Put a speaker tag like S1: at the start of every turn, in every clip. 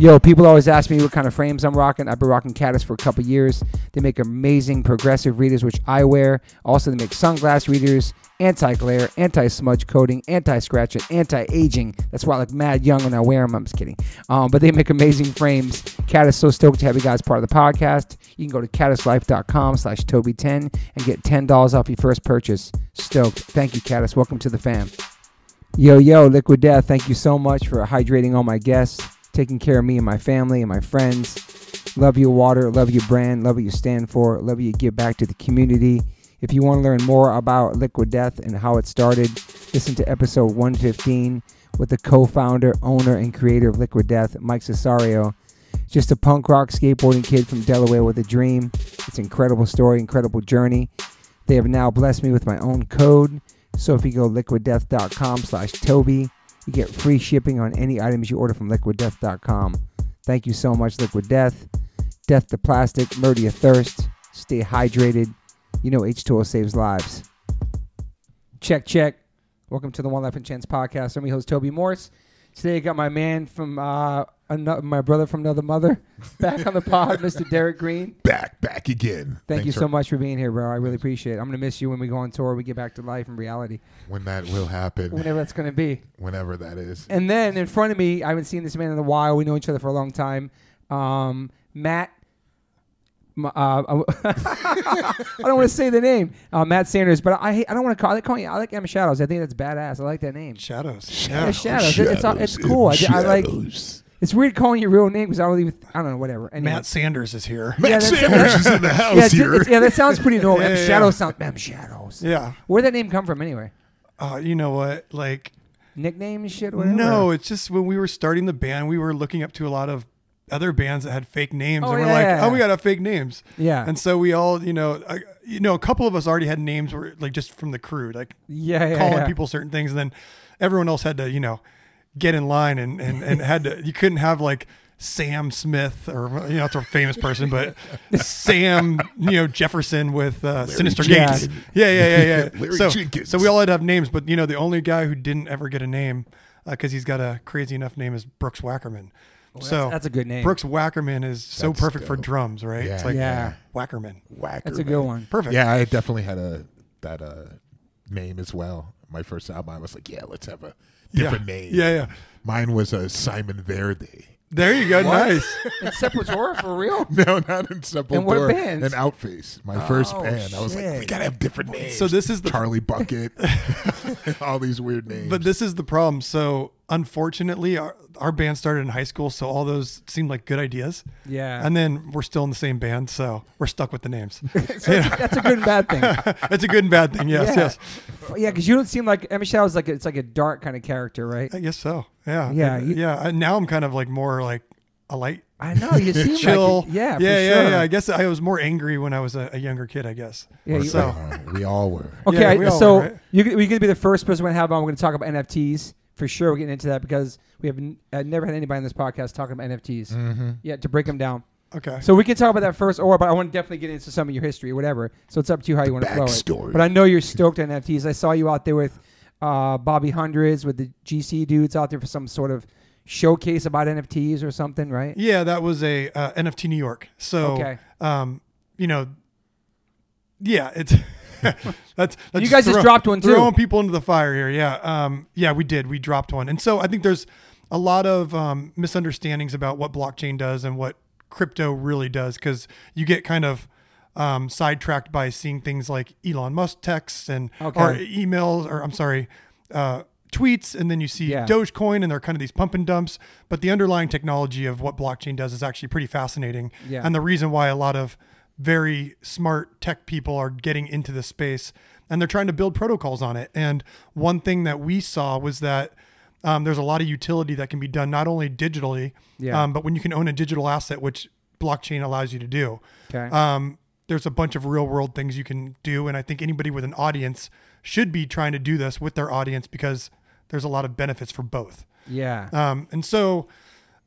S1: Yo, people always ask me what kind of frames I'm rocking. I've been rocking Caddis for a couple years. They make amazing progressive readers, which I wear. Also, they make sunglass readers, anti-glare, anti-smudge coating, anti-scratch, and anti-aging. That's why I look mad young when I wear them. I'm just kidding. Um, but they make amazing frames. Caddis so stoked to have you guys part of the podcast. You can go to caddislife.com slash Toby10 and get $10 off your first purchase. Stoked. Thank you, Caddis. Welcome to the fam. Yo, yo, Liquid Death, thank you so much for hydrating all my guests, taking care of me and my family and my friends. Love your water, love your brand, love what you stand for, love what you give back to the community. If you want to learn more about Liquid Death and how it started, listen to episode 115 with the co founder, owner, and creator of Liquid Death, Mike Cesario. Just a punk rock skateboarding kid from Delaware with a dream. It's an incredible story, incredible journey. They have now blessed me with my own code. So if you go liquiddeath.com slash Toby, you get free shipping on any items you order from liquiddeath.com. Thank you so much, Liquid Death. Death to plastic, murder your thirst. Stay hydrated. You know H2O saves lives. Check, check. Welcome to the One Life One Chance podcast. I'm your host, Toby Morse. Today I got my man from, uh, ano- my brother from another mother back on the pod, Mr. Derek Green.
S2: back, back again.
S1: Thank you so
S2: for-
S1: much for being here, bro. I really appreciate it. I'm going to miss you when we go on tour, we get back to life and reality,
S2: When that will happen,
S1: whenever that's going to be.
S2: whenever that is.
S1: And then in front of me, I haven't seen this man in a while. We know each other for a long time. Um, Matt. Uh, I don't want to say the name, uh, Matt Sanders, but I I don't want to call. I like calling you. I like M Shadows. I think that's badass. I like that name.
S3: Shadows.
S1: Yeah, Shadows. It- it's it's cool. I, I like. It's weird calling your real name because I don't even. I don't know. Whatever. Anyway.
S3: Matt Sanders is here.
S2: Matt
S1: Yeah,
S2: Sanders is in the house
S1: yeah, it's-
S2: here.
S1: it's- yeah, that sounds pretty normal.
S3: Yeah,
S1: Shadows sound. M Shadows.
S3: Yeah.
S1: Where'd that name come from anyway?
S3: Uh, you know what? Like,
S1: Nickname shit. Whatever.
S3: no, it's just when we were starting the band, we were looking up to a lot of other bands that had fake names,
S1: Oh,
S3: and we're
S1: yeah.
S3: like, oh, we gotta have fake names.
S1: Yeah.
S3: And so we all, you know, I, you know, a couple of us already had names were like just from the crew, like
S1: yeah, yeah,
S3: calling
S1: yeah.
S3: people certain things, and then everyone else had to, you know, get in line and and and had to. You couldn't have like. Sam Smith, or you know, it's a famous person, but Sam, you know, Jefferson with uh, Synyster
S1: Jenkins.
S3: Gates. Yeah, yeah, yeah, yeah.
S2: Larry
S3: so,
S2: Jenkins.
S3: so we all had to have names, but you know, the only guy who didn't ever get a name because he's got a crazy enough name is Brooks Wackerman. So
S1: that's- that's a good name.
S3: Brooks Wackerman is so
S2: That's
S3: perfect for drums, right?
S2: Yeah,
S3: it's like
S1: yeah.
S3: Wackerman.
S2: Whacker.
S1: That's a good one.
S3: Perfect.
S2: Yeah, I definitely had a that uh name as well. My first album, I was like, yeah, let's have a different
S3: yeah.
S2: name.
S3: Yeah, yeah.
S2: Mine was a Simon Verde.
S3: There you go. Nice.
S1: in Sepultura for real?
S2: No, not in Sepultura.
S1: And what bands?
S2: And Outface. My first
S1: Oh,
S2: band. I was like, we gotta have different names.
S3: So this is the
S2: Charlie Bucket. all these weird names.
S3: But this is the problem. So unfortunately, our, our band started in high school, so all those seemed like good ideas.
S1: Yeah.
S3: And then we're still in the same band, so we're stuck with the names.
S1: So that's, that's a good and bad thing.
S3: that's a good and bad thing. Yes,
S1: yeah.
S3: yes.
S1: Yeah, because you don't seem like M Shadows like a, it's like a dark kind of character, right?
S3: I guess so. Yeah.
S1: Yeah,
S3: I-
S1: you-
S3: yeah. And now I'm kind of like more like a light,
S1: I know you seem
S3: chill.
S1: like it. yeah,
S3: yeah,
S1: for
S3: yeah,
S1: sure.
S3: yeah. I guess I was more angry when I was a, a younger kid. I guess.
S1: Yeah, you-
S3: so
S2: Uh, we all were.
S1: Okay,
S3: Yeah,
S1: I-
S3: we all
S1: so
S3: are, right?
S1: you you're gonna be the first person we're gonna have on. We're gonna talk about NFTs for sure. We're getting into that because we have n- uh, never had anybody on this podcast talking about NFTs.
S2: Mm-hmm.
S1: Yeah, to break them down.
S3: okay.
S1: So we can talk about that first, or but I want to definitely get into some of your history or whatever. So it's up to you how you want to flow it. But I know you're stoked on NFTs. I saw you out there with uh, Bobby Hundreds with the GC dudes out there for some sort of showcase about NFTs or something, right?
S3: Yeah, that was a uh, NFT New York. So,
S1: Okay.
S3: um, you know, yeah, it's that's, that's
S1: You guys just dropped one, too.
S3: Throwing people into the fire here. Yeah, um, yeah, we did. We dropped one, and so I think there's a lot of um, misunderstandings about what blockchain does and what crypto really does because you get kind of um, sidetracked by seeing things like Elon Musk texts and
S1: Okay.
S3: or emails or I'm sorry. Uh, tweets and then you see
S1: Yeah.
S3: Dogecoin and they're kind of these pump and dumps. But the underlying technology of what blockchain does is actually pretty fascinating.
S1: Yeah.
S3: And the reason why a lot of very smart tech people are getting into the space and they're trying to build protocols on it. And one thing that we saw was that um, there's a lot of utility that can be done not only digitally,
S1: Yeah.
S3: um, but when you can own a digital asset, which blockchain allows you to do.
S1: Okay.
S3: Um, there's a bunch of real world things you can do. And I think anybody with an audience should be trying to do this with their audience because there's a lot of benefits for both.
S1: yeah.
S3: Um, and so,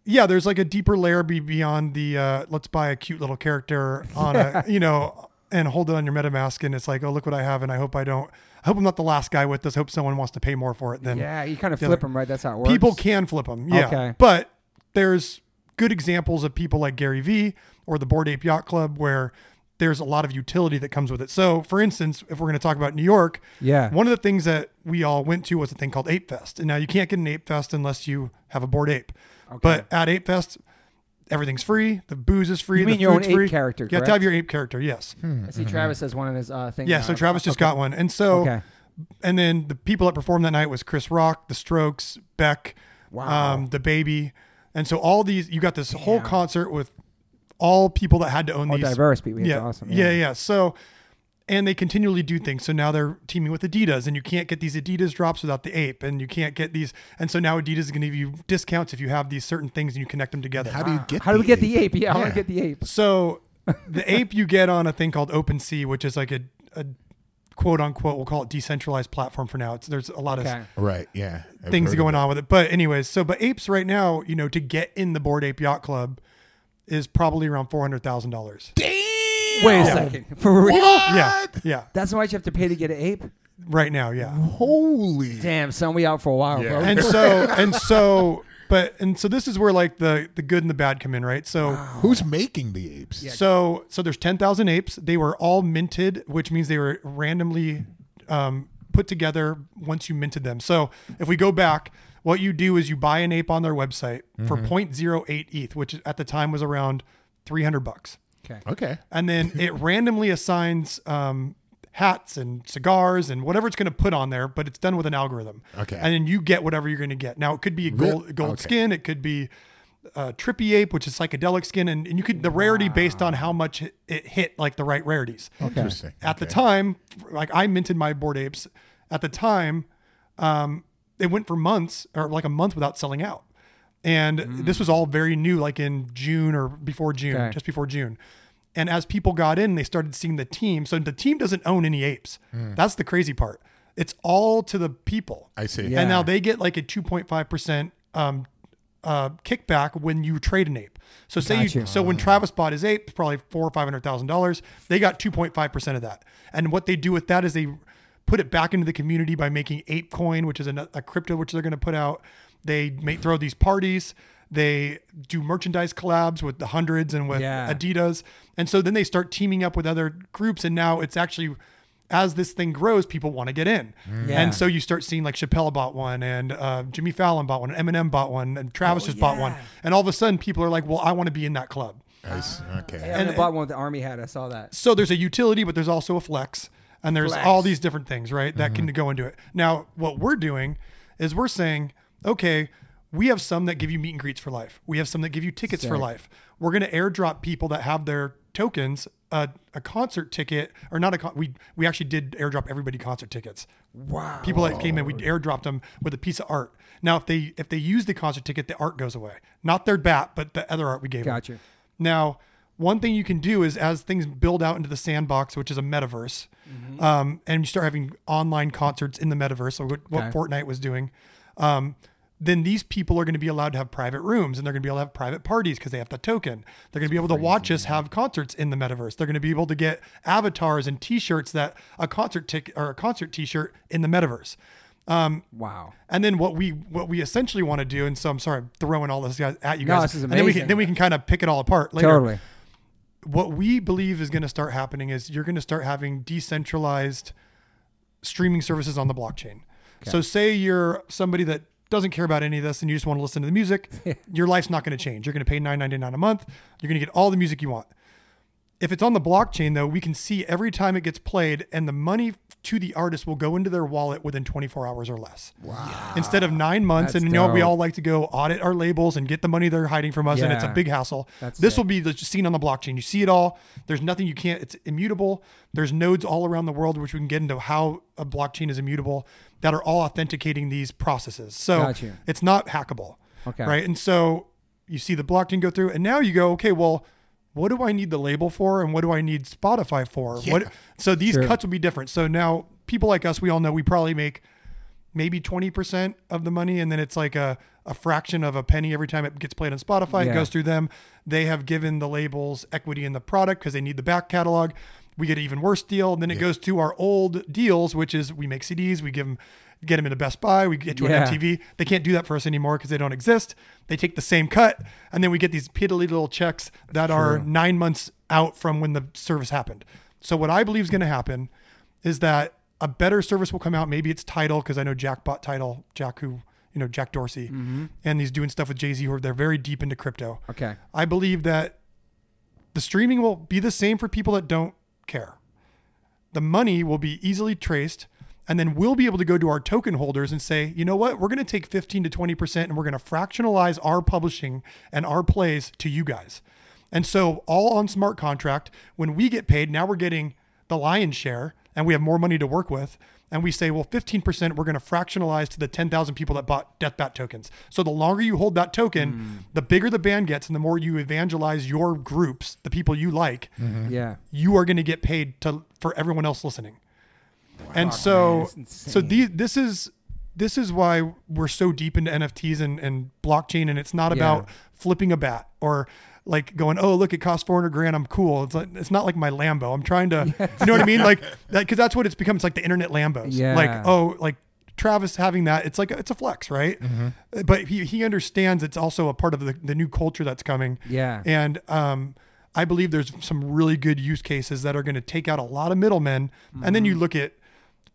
S3: yeah, there's like a deeper layer be beyond the uh, let's buy a cute little character on a, you know, and hold it on your MetaMask. And it's like, oh, look what I have. And I hope I don't, I hope I'm not the last guy with this. I hope someone wants to pay more for it Then
S1: yeah, you kind of flip
S3: other-
S1: them, right? That's how it works.
S3: people can flip them. Yeah.
S1: Okay.
S3: But there's good examples of people like Gary Vee or the Bored Ape Yacht Club where there's a lot of utility that comes with it. So, for instance, if we're going to talk about New York,
S1: Yeah.
S3: one of the things that we all went to was a thing called Ape Fest. And now you can't get an Ape Fest unless you have a Bored Ape. But at Ape Fest, everything's free. The booze is free.
S1: You mean
S3: the
S1: your own
S3: food's
S1: ape
S3: free.
S1: character,
S3: You have to have your ape character. Yes.
S4: I see Travis has one in his uh, thing.
S3: Yeah.
S4: now.
S3: So Travis just got one, and so
S1: Okay.
S3: and then the people that performed that night was Chris Rock, The Strokes, Beck,
S1: Wow.
S3: um, the Baby, and so all these you got this whole concert with all people that had to own
S1: All
S3: these
S1: diverse people. It's
S3: yeah,
S1: awesome.
S3: yeah, yeah. So, and they continually do things. So now they're teaming with Adidas, and you can't get these Adidas drops without the ape, and you can't get these. And so now Adidas is going to give you discounts if you have these certain things and you connect them together.
S2: How do you get?
S1: How do we get the
S2: ape?
S1: ape? Yeah, I want
S2: Yeah.
S1: to get the ape.
S3: So the ape you get on a thing called OpenSea, which is like a, a quote unquote, we'll call it decentralized platform for now. It's there's a lot of
S2: Right. Yeah. I've
S3: things going on with it. But anyways, so but apes right now, you know, to get in the Bored Ape Yacht Club is probably around four hundred thousand dollars.
S2: Damn.
S1: Wait a second. For real?
S3: Yeah, yeah,
S1: That's how much you have to pay to get an ape?
S3: right now, yeah.
S2: Holy.
S4: Damn, son, we out for a while,
S2: Yeah.
S4: bro.
S3: And so and so, but and so this is where like the the good and the bad come in, right? So.
S2: Who's making the apes?
S3: So so there's 10,000 apes. They were all minted, which means they were randomly um, put together once you minted them. So if we go back, what you do is you buy an ape on their website for 0.08 ETH, which at the time was around 300 bucks.
S1: Okay.
S2: Okay.
S3: And then it randomly assigns um, hats and cigars and whatever it's going to put on there, but it's done with an algorithm.
S2: Okay.
S3: And then you get whatever you're going to get. Now it could be a gold, gold
S2: okay.
S3: skin. It could be uh, trippy ape, which is psychedelic skin, and, and you could the rarity based on how much it, it hit like the right rarities.
S2: Interesting.
S3: At the time, like I minted my bored apes. At the time, um, it went for months or like a month without selling out. And this was all very new, like in June or before June,
S1: Okay.
S3: just before June. And as people got in, they started seeing the team. So the team doesn't own any apes. That's the crazy part. It's all to the people.
S2: I see.
S1: Yeah.
S3: And now they get like a 2.5% um, uh, kickback when you trade an ape. So say you, so when Travis bought his ape, probably four or five hundred thousand dollars. They got 2.5% of that. And what they do with that is they put it back into the community by making ape coin, which is a, a crypto which they're going to put out. They may throw these parties. They do merchandise collabs with the hundreds and with
S1: Yeah.
S3: Adidas. And so then they start teaming up with other groups. And now it's actually, as this thing grows, people want to get in.
S1: Yeah.
S3: And so you start seeing like Chappelle bought one and uh, Jimmy Fallon bought one, and Eminem bought one, and Travis just bought one. And all of a sudden people are like, well, I want to be in that club.
S2: I see. Okay.
S4: Yeah, and I bought one with the army hat. I saw that.
S3: So there's a utility, but there's also a flex, and there's
S1: Flex.
S3: all these different things, right? That can go into it. Now, what we're doing is we're saying, okay, we have some that give you meet and greets for life. We have some that give you tickets for life. We're going to airdrop people that have their tokens a, a concert ticket or not a con- we we actually did airdrop everybody concert tickets.
S1: Wow.
S3: People that came in, we airdropped them with a piece of art. Now, if they if they use the concert ticket, the art goes away. Not their bat, but the other art we gave them.
S1: Gotcha.
S3: Now, one thing you can do is as things build out into the sandbox, which is a metaverse,
S1: Mm-hmm.
S3: um, and you start having online concerts in the metaverse, so what, what Fortnite was doing, um, then these people are going to be allowed to have private rooms and they're going to be able to have private parties because they have the token. They're going to be able to watch us have concerts in the metaverse. They're going to be able to get avatars and T-shirts that a concert ticket or a concert T-shirt in the metaverse.
S1: Um, wow.
S3: And then what we what we essentially want to do, and so I'm sorry, I'm throwing all this guys at you
S1: No,
S3: guys.
S1: this is
S3: and then we
S1: amazing.
S3: can then we can kind of pick it all apart later
S1: Totally.
S3: what we believe is going to start happening is you're going to start having decentralized streaming services on the blockchain. So say you're somebody that doesn't care about any of this and you just want to listen to the music, your life's not going to change. You're going to pay $9.99 a month. You're going to get all the music you want. If it's on the blockchain though, we can see every time it gets played and the money to the artist will go into their wallet within 24 hours or less. Wow. Instead of 9 months
S1: That's
S3: and you know we all like to go audit our labels and get the money they're hiding from us and it's a big hassle.
S1: That's
S3: this will be the seen on the blockchain. You see it all. There's nothing you can't. It's immutable. There's nodes all around the world, which we can get into how a blockchain is immutable, that are all authenticating these processes. So
S1: Gotcha.
S3: it's not hackable.
S1: Okay.
S3: Right. And so you see the blockchain go through, and now you go, okay, well, what do I need the label for, and what do I need Spotify for? What? So these
S1: Sure.
S3: cuts will be different. So now people like us, we all know we probably make maybe 20% of the money and then it's like a, a fraction of a penny every time it gets played on spotify
S1: Yeah.
S3: it goes through them they have given the labels equity in the product because they need the back catalog we get an even worse deal. And then it goes to our old deals, which is we make CDs, we give them, get them into Best Buy, we get you
S1: Yeah.
S3: an MTV. They can't do that for us anymore because they don't exist. They take the same cut, and then we get these piddly little checks that are nine months out from when the service happened. So what I believe is going to happen is that a better service will come out. Maybe it's Tidal because I know Jack bought Tidal, Jack who you know Jack Dorsey, mm-hmm. and he's doing stuff with Jay Z who they're very deep into crypto.
S1: Okay.
S3: I believe that the streaming will be the same for people that don't care. The money will be easily traced, and then we'll be able to go to our token holders and say, you know what, we're going to take 15 to 20% and we're going to fractionalize our publishing and our plays to you guys. And so, all on smart contract, when we get paid, now we're getting the lion's share and we have more money to work with. And we say, well, 15% we're going to fractionalize to the 10,000 people that bought Deathbat tokens. So the longer you hold that token, mm. the bigger the band gets and the more you evangelize your groups, the people you like, mm-hmm.
S1: Yeah.
S3: you are going to get paid to for everyone else listening. And
S1: man,
S3: so
S1: that's
S3: so these this is this is why we're so deep into NFTs and, and blockchain and it's not
S1: Yeah.
S3: about flipping a bat or like going, oh look, it costs four hundred grand. I'm cool. It's like it's not like my Lambo. I'm trying to, you know what I mean? Like that because that's what it's become. It's like the internet Lambos.
S1: Yeah.
S3: Like oh like Travis having that, it's like it's a flex, right?
S1: Mm-hmm.
S3: But he he understands it's also a part of the, the new culture that's coming.
S1: Yeah.
S3: And um, I believe there's some really good use cases that are going to take out a lot of middlemen. And then you look at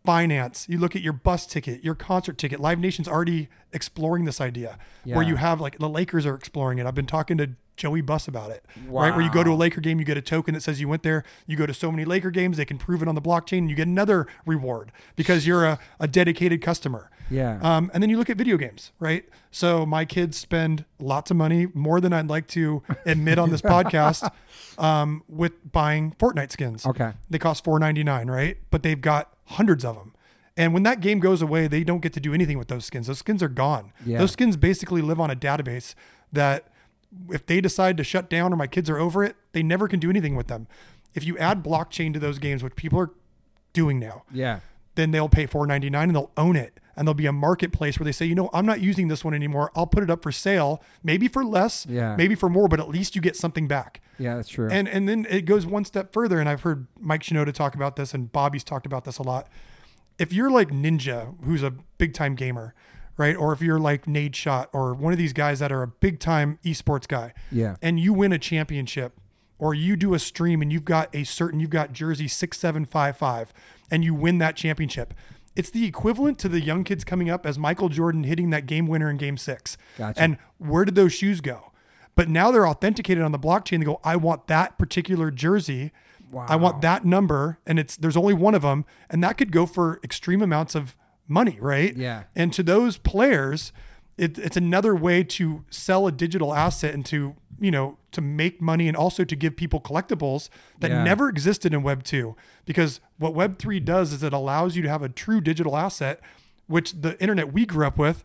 S3: finance, you look at your bus ticket, your concert ticket. Live Nation's already exploring this idea where you have like the Lakers are exploring it. I've been talking to Joey Buss about it. Right. Where you go to a Laker game, you get a token that says you went there. You go to so many Laker games, they can prove it on the blockchain. And you get another reward because you're a, a dedicated customer.
S1: Yeah.
S3: Um, and then you look at video games, right? So my kids spend lots of money, more than I'd like to admit on this podcast, um, with buying Fortnite skins.
S1: Okay.
S3: They cost four ninety nine, right? But they've got hundreds of them. And when that game goes away, they don't get to do anything with those skins. Those skins are gone.
S1: Yeah.
S3: Those skins basically live on a database that if they decide to shut down or my kids are over it, they never can do anything with them. If you add blockchain to those games, which people are doing now,
S1: Yeah.
S3: then they'll pay four ninety nine and they'll own it. And there'll be a marketplace where they say, you know, I'm not using this one anymore. I'll put it up for sale, maybe for less,
S1: Yeah.
S3: maybe for more, but at least you get something back.
S1: Yeah, that's true.
S3: And and then it goes one step further. And I've heard Mike Shinoda talk about this, and Bobby's talked about this a lot. If you're like Ninja, who's a big time gamer, right? Or if you're like Nadeshot or one of these guys that are a big time esports guy,
S1: Yeah.
S3: and you win a championship, or you do a stream and you've got a certain you've got jersey six seven five five, and you win that championship. It's the equivalent to the young kids coming up as Michael Jordan hitting that game winner in game six.
S1: Gotcha.
S3: And where did those shoes go? But now they're authenticated on the blockchain. They go, I want that particular jersey. I want that number. And it's there's only one of them. And that could go for extreme amounts of money, right?
S1: Yeah.
S3: And to those players, it, it's another way to sell a digital asset and to, you know, to make money and also to give people collectibles that
S1: Yeah.
S3: never existed in Web 2. Because what Web 3 does is it allows you to have a true digital asset, which the internet we grew up with,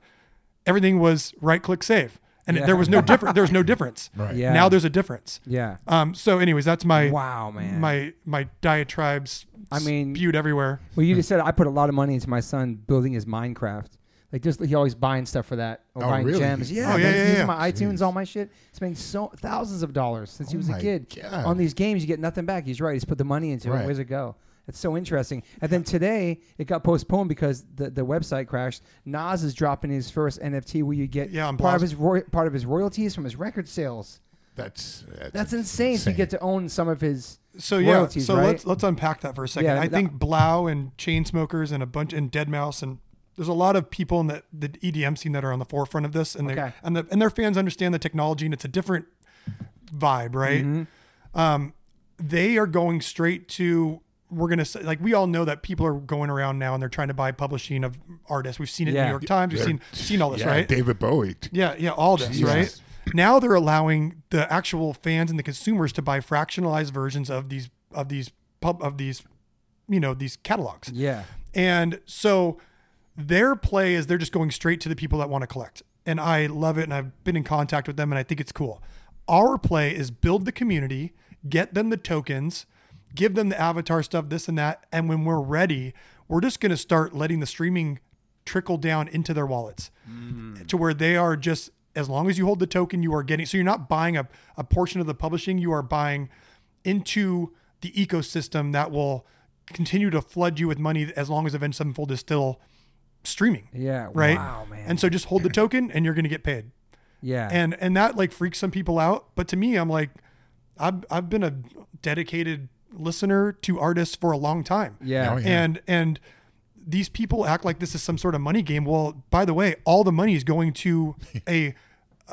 S3: everything was right click save. And
S1: Yeah.
S3: there was no different there was no difference.
S2: Right.
S1: Yeah.
S3: Now there's a difference.
S1: yeah.
S3: Um, so anyways, that's my
S1: Wow, man.
S3: my my diatribes
S1: I mean-
S3: spewed everywhere.
S1: Well, you just said I put a lot of money into my son building his Minecraft. Like just he always buying stuff for that or
S2: Oh,
S1: buying
S2: really?
S1: gems. Yeah,
S3: Oh, yeah, yeah,
S1: using
S3: yeah.
S1: my iTunes,
S2: Jeez.
S1: all my shit. Spending so thousands of dollars since he
S2: Oh
S1: was a kid.
S2: God.
S1: On these games, you get nothing back. He's right. He's put the money into it. Where's it go? It's so interesting. And then today it got postponed because the, the website crashed. Nas is dropping his first NFT where you get
S3: Yeah,
S1: part of his roy- part of his royalties from his record sales.
S2: That's that's,
S1: That's insane. So you get to own some of his
S3: So yeah, so
S1: right?
S3: let's let's unpack that for a second.
S1: Yeah,
S3: I
S1: that-
S3: think 3LAU and Chainsmokers and a bunch and Deadmau5 and there's a lot of people in the, the EDM scene that are on the forefront of this, and
S1: Okay.
S3: they and the and their fans understand the technology, and it's a different vibe, right?
S1: Mm-hmm.
S3: Um, they are going straight to we're gonna say like we all know that people are going around now and they're trying to buy publishing of artists. We've seen it in New York Times. We've
S2: They're-
S3: seen seen all this,
S2: yeah,
S3: right?
S2: David Bowie.
S3: Yeah, yeah, all this,
S2: Jesus.
S3: right? Now they're allowing the actual fans and the consumers to buy fractionalized versions of these of these pub of these you know, these catalogs.
S1: yeah.
S3: And so their play is they're just going straight to the people that want to collect. And I love it and I've been in contact with them and I think it's cool. Our play is build the community, get them the tokens, give them the avatar stuff, this and that. And when we're ready, we're just going to start letting the streaming trickle down into their wallets mm. to where they are just, as long as you hold the token, you are getting, so you're not buying a, a portion of the publishing, you are buying into the ecosystem that will continue to flood you with money as long as Avenged Sevenfold is still streaming.
S1: Yeah.
S3: Right.
S1: Wow, man.
S3: And so just hold the token and you're going to get paid.
S1: yeah.
S3: And and that like freaks some people out, but to me I'm like I've I've been a dedicated listener to artists for a long time.
S1: yeah.
S2: Oh, yeah.
S3: And and these people act like this is some sort of money game. Well, by the way, all the money is going to a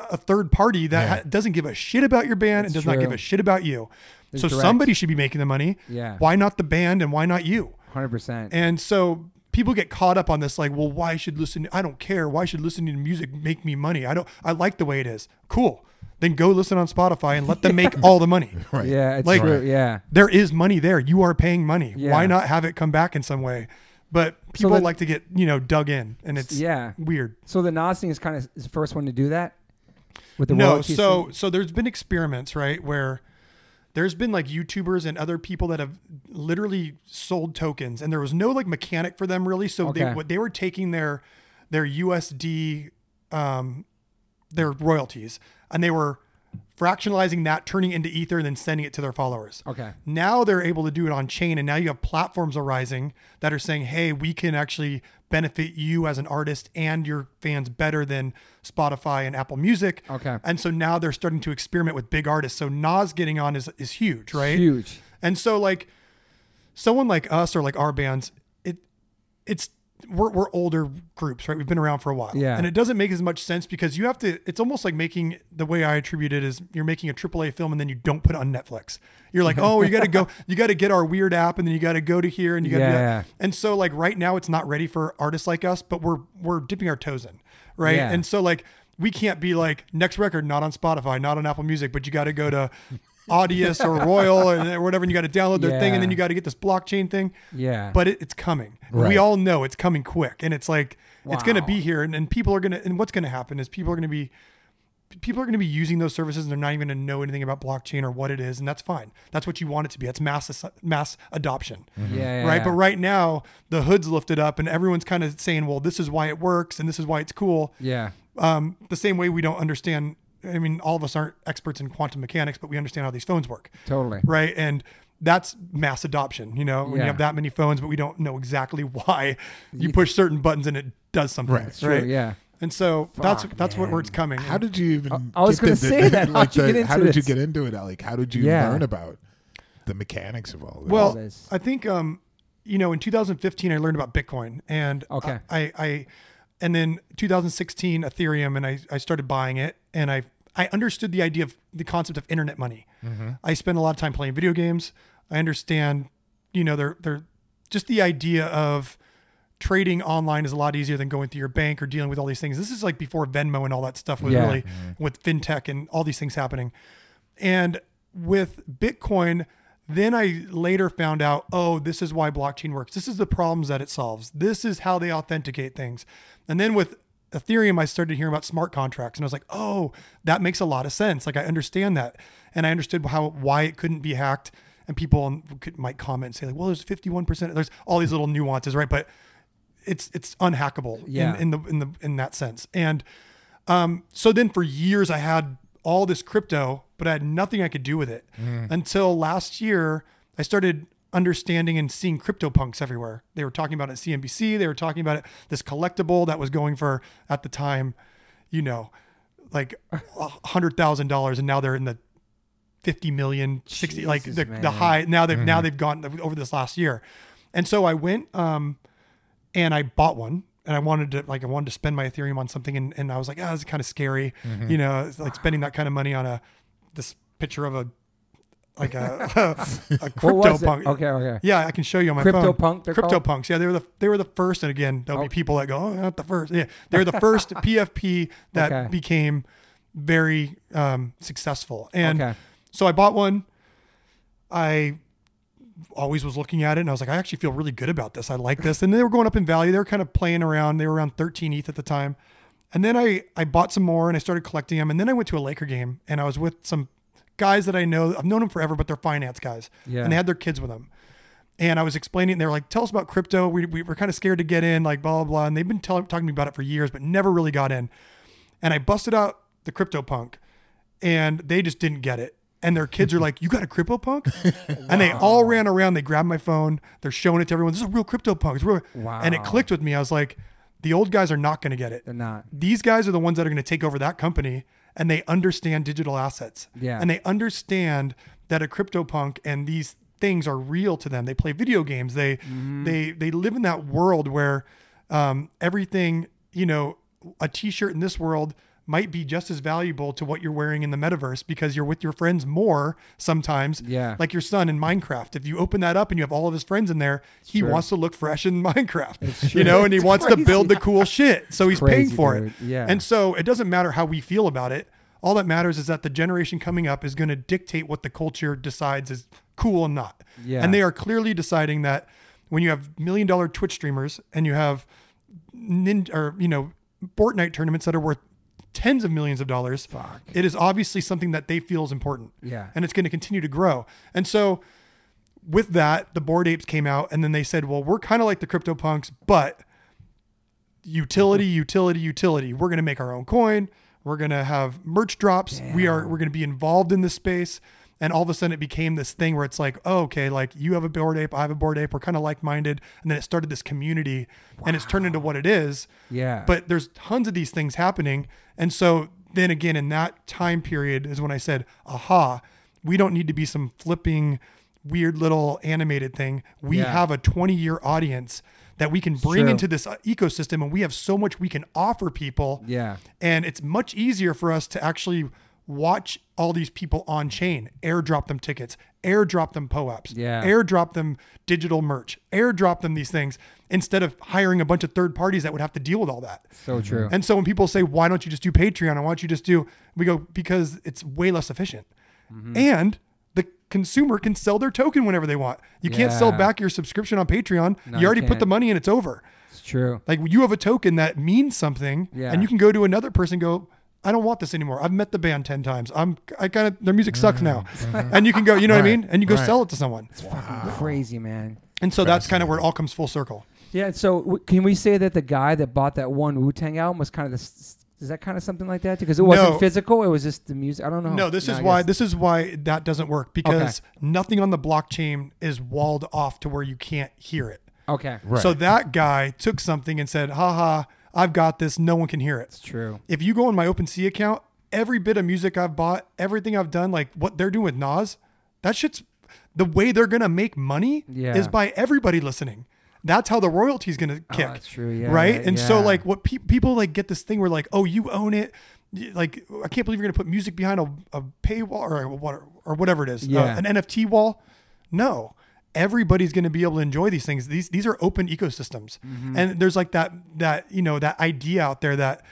S3: a third party that
S2: Yeah.
S3: ha- doesn't give a shit about your band and
S1: That's
S3: does not give a shit about you.
S1: It's
S3: so
S1: direct.
S3: somebody should be making the money.
S1: Yeah.
S3: Why not the band and why not you?
S1: Hundred percent.
S3: And so people get caught up on this like, well, why should listen? I don't care. Why should listening to music make me money? I don't. I like the way it is. Cool. Then go listen on Spotify and let them make all the money.
S2: Right.
S1: Yeah. It's
S3: Like-
S1: true. Yeah.
S3: There is money there. You are paying money.
S1: Yeah.
S3: Why not have it come back in some way? But people
S1: then-
S3: like to get you know dug in, and it's
S1: Yeah.
S3: weird.
S1: So the Nas thing is kind of the first one to do that. With the
S3: no, so
S1: thing?
S3: so there's been experiments right where there's been like YouTubers and other people that have literally sold tokens, and there was no like mechanic for them really. So they what they were taking their their USD um, their royalties, and they were fractionalizing that, turning into Ether, and then sending it to their followers.
S1: Okay.
S3: Now they're able to do it on chain, and now you have platforms arising that are saying, "Hey, we can actually benefit you as an artist and your fans better than Spotify and Apple Music."
S1: Okay.
S3: And so now they're starting to experiment with big artists. So Nas getting on is is huge, right?
S1: Huge.
S3: And so like someone like us or like our bands, it it's we're, we're older groups, right? We've been around for a while.
S1: Yeah.
S3: And it doesn't make as much sense because you have to, it's almost like making the way I attribute it is you're making a AAA film and then you don't put it on Netflix. You're like, oh, you got to go, you got to get our weird app and then you got to go to here and you got to
S1: Yeah.
S3: And so like right now it's not ready for artists like us, but we're, we're dipping our toes in. Right.
S1: Yeah.
S3: And so like, we can't be like next record, not on Spotify, not on Apple Music, but you got to go to Audius or Royal or whatever, and you got to download their thing, and then you got to get this blockchain thing.
S1: Yeah.
S3: But it, it's coming.
S2: Right.
S3: We all know it's coming quick, and it's like it's going to be here, and, and people are going to. And what's going to happen is people are going to be people are going to be using those services, and they're not even going to know anything about blockchain or what it is, and that's fine. That's what you want it to be. It's mass mass adoption.
S1: yeah, yeah,
S3: Right,
S1: yeah.
S3: but right now the hood's lifted up, and everyone's kind of saying, "Well, this is why it works, and this is why it's cool."
S1: Yeah.
S3: um, the same way we don't understand. I mean, all of us aren't experts in quantum mechanics, but we understand how these phones work,
S1: Totally.
S3: right? And that's mass adoption. You know, when
S1: Yeah.
S3: you have that many phones, but we don't know exactly why you push certain buttons and it does something,
S2: Right.
S3: right?
S1: True. Yeah.
S3: And so that's
S1: Fuck,
S3: that's what
S1: man.
S3: where it's coming.
S2: How did you even?
S1: I was gonna
S2: the-
S1: say that. How'd you
S2: the-
S1: get
S2: How
S1: into
S2: did you get into it? Like, how did you
S1: Yeah.
S2: learn about the mechanics of all this?
S3: well,
S1: this.
S3: I think um, you know, in 2015 I learned about Bitcoin, and
S1: Okay.
S3: I, I and then 2016 Ethereum, and I I started buying it, and I I understood the idea of the concept of internet money. Mm-hmm. I spend a lot of time playing video games. I understand, you know, they're they're just the idea of trading online is a lot easier than going through your bank or dealing with all these things. This is like before Venmo and all that stuff was
S1: Yeah.
S3: really mm-hmm. with fintech and all these things happening. And with Bitcoin, then I later found out, oh, this is why blockchain works. This is the problems that it solves. This is how they authenticate things. And then with Ethereum, I started hearing about smart contracts, and I was like, oh, that makes a lot of sense. Like I understand that, and I understood how why it couldn't be hacked. And people could, might comment and say like, well, there's 51 percent. There's all these little nuances, right? But it's it's unhackable
S1: Yeah.
S3: in, in the in the in that sense. And um, so then for years I had all this crypto, but I had nothing I could do with it until last year I started understanding and seeing crypto punks everywhere. They were talking about it at CNBC. They were talking about it, this collectible that was going for at the time, you know, like a hundred thousand dollars, and now they're in the 50 million 60 like the,
S1: man.
S3: the high now they've now mm-hmm. they've gone over this last year and so i went um and i bought one and i wanted to like i wanted to spend my ethereum on something and, and i was like oh this is kind of scary mm-hmm. you know it's like spending that kind of money on a this picture of a like a a crypto punk
S1: Okay. Okay.
S3: yeah, I can show you on my
S1: Crypto
S3: phone.
S1: punk,
S3: Crypto
S1: called?
S3: punks. Yeah, they were the they were the first, and again, there'll
S1: Oh.
S3: be people that go, "Oh, not the first. Yeah, they're the first PFP that
S1: Okay.
S3: became very um, successful. And
S1: Okay.
S3: so I bought one. I always was looking at it, and I was like, I actually feel really good about this. I like this. And they were going up in value. They were kind of playing around. They were around 13 ETH at the time. And then I I bought some more, and I started collecting them. And then I went to a Laker game, and I was with some guys that I know. I've known them forever, but they're finance guys.
S1: Yeah.
S3: And they had their kids with them. And I was explaining, and they were like, "Tell us about crypto. We, we were kind of scared to get in, like blah blah blah." And they've been tell, talking to me about it for years, but never really got in. And I busted out the crypto punk, and they just didn't get it. and their kids are like, "You got a CryptoPunk?" And they all ran around. They grabbed my phone. They're showing it to everyone. This is a real CryptoPunk. It's real. And it clicked with me. I was like, the old guys are not going to get it.
S1: They're not.
S3: These guys are the ones that are going to take over that company, and they understand digital assets.
S1: Yeah.
S3: And they understand that a CryptoPunk and these things are real to them. They play video games. They
S1: Mm-hmm.
S3: they they live in that world where um, everything you know, a T-shirt in this world might be just as valuable to what you're wearing in the metaverse because you're with your friends more sometimes.
S1: Yeah.
S3: Like your son in Minecraft. If you open that up and you have all of his friends in there, he
S1: true.
S3: wants to look fresh in Minecraft. You know, and he
S1: It's
S3: wants to build the cool shit. So he's paying for
S1: dude.
S3: it.
S1: Yeah.
S3: And so it doesn't matter how we feel about it. All that matters is that the generation coming up is going to dictate what the culture decides is cool and not.
S1: Yeah.
S3: And they are clearly deciding that when you have million dollar Twitch streamers and you have nin- or you know Fortnite tournaments that are worth tens of millions of dollars,
S1: Fuck.
S3: it is obviously something that they feel is important.
S1: Yeah.
S3: And it's going to continue to grow. And so with that, the bored apes came out and then they said, well, we're kind of like the crypto punks, but utility, utility, utility. We're going to make our own coin. We're going to have merch drops. We are, we're going to be involved in this space. And all of a sudden it became this thing where it's like, oh, okay, like you have a bored ape, I have a bored ape. We're kind of like minded. And then it started this community and it's turned into what it is.
S1: Yeah.
S3: But there's tons of these things happening. And so then again, in that time period is when I said, aha, we don't need to be some flipping weird little animated thing. We
S1: Yeah.
S3: have a 20 year audience that we can bring into this uh, ecosystem and we have so much we can offer people.
S1: Yeah.
S3: And it's much easier for us to actually watch all these people on chain, airdrop them tickets, airdrop them POAPs,
S1: Yeah.
S3: airdrop them digital merch, airdrop them these things instead of hiring a bunch of third parties that would have to deal with all that.
S1: So true.
S3: And so when people say, why don't you just do Patreon? Or why don't you just do, we go, because it's way less efficient.
S1: Mm-hmm.
S3: And the consumer can sell their token whenever they want. You can't sell back your subscription on Patreon.
S1: No,
S3: you
S1: you
S3: already put the money in, it's over.
S1: it's true.
S3: Like you have a token that means something,
S1: Yeah.
S3: and you can go to another person go, I don't want this anymore. I've met the band 10 times. I'm, I kind of, their music sucks mm. now. Mm-hmm. and you can go, you know what I mean? And you go
S2: right.
S3: sell it to someone.
S1: It's fucking crazy, man.
S3: And so that's kind of where it all comes full circle.
S1: Yeah. So w- can we say that the guy that bought that one Wu Tang album was kind of this? Is that kind of something like that? Because it wasn't
S3: No.
S1: physical; it was just the music. I don't know.
S3: No, this is
S1: I
S3: why
S1: guess-
S3: this is why that doesn't work because nothing on the blockchain is walled off to where you can't hear it.
S1: Okay,
S2: Right.
S3: So that guy took something and said, "Haha, I've got this. No one can hear it."
S1: it's true.
S3: If you go on my OpenSea account, every bit of music I've bought, everything I've done, like what they're doing with Nas, that shit's the way they're gonna make money
S1: Yeah.
S3: is by everybody listening. That's how the royalty's gonna kick.
S1: Oh, that's true, yeah,
S3: right. And so like what pe- people like get this thing where like, oh, you own it. Like I can't believe you're gonna put music behind a, a paywall or what or whatever it is, uh,
S1: Yeah.
S3: an NFT wall. No, everybody's going to be able to enjoy these things. These these are open ecosystems,
S1: Mm-hmm.
S3: and there's like that that you know that idea out there that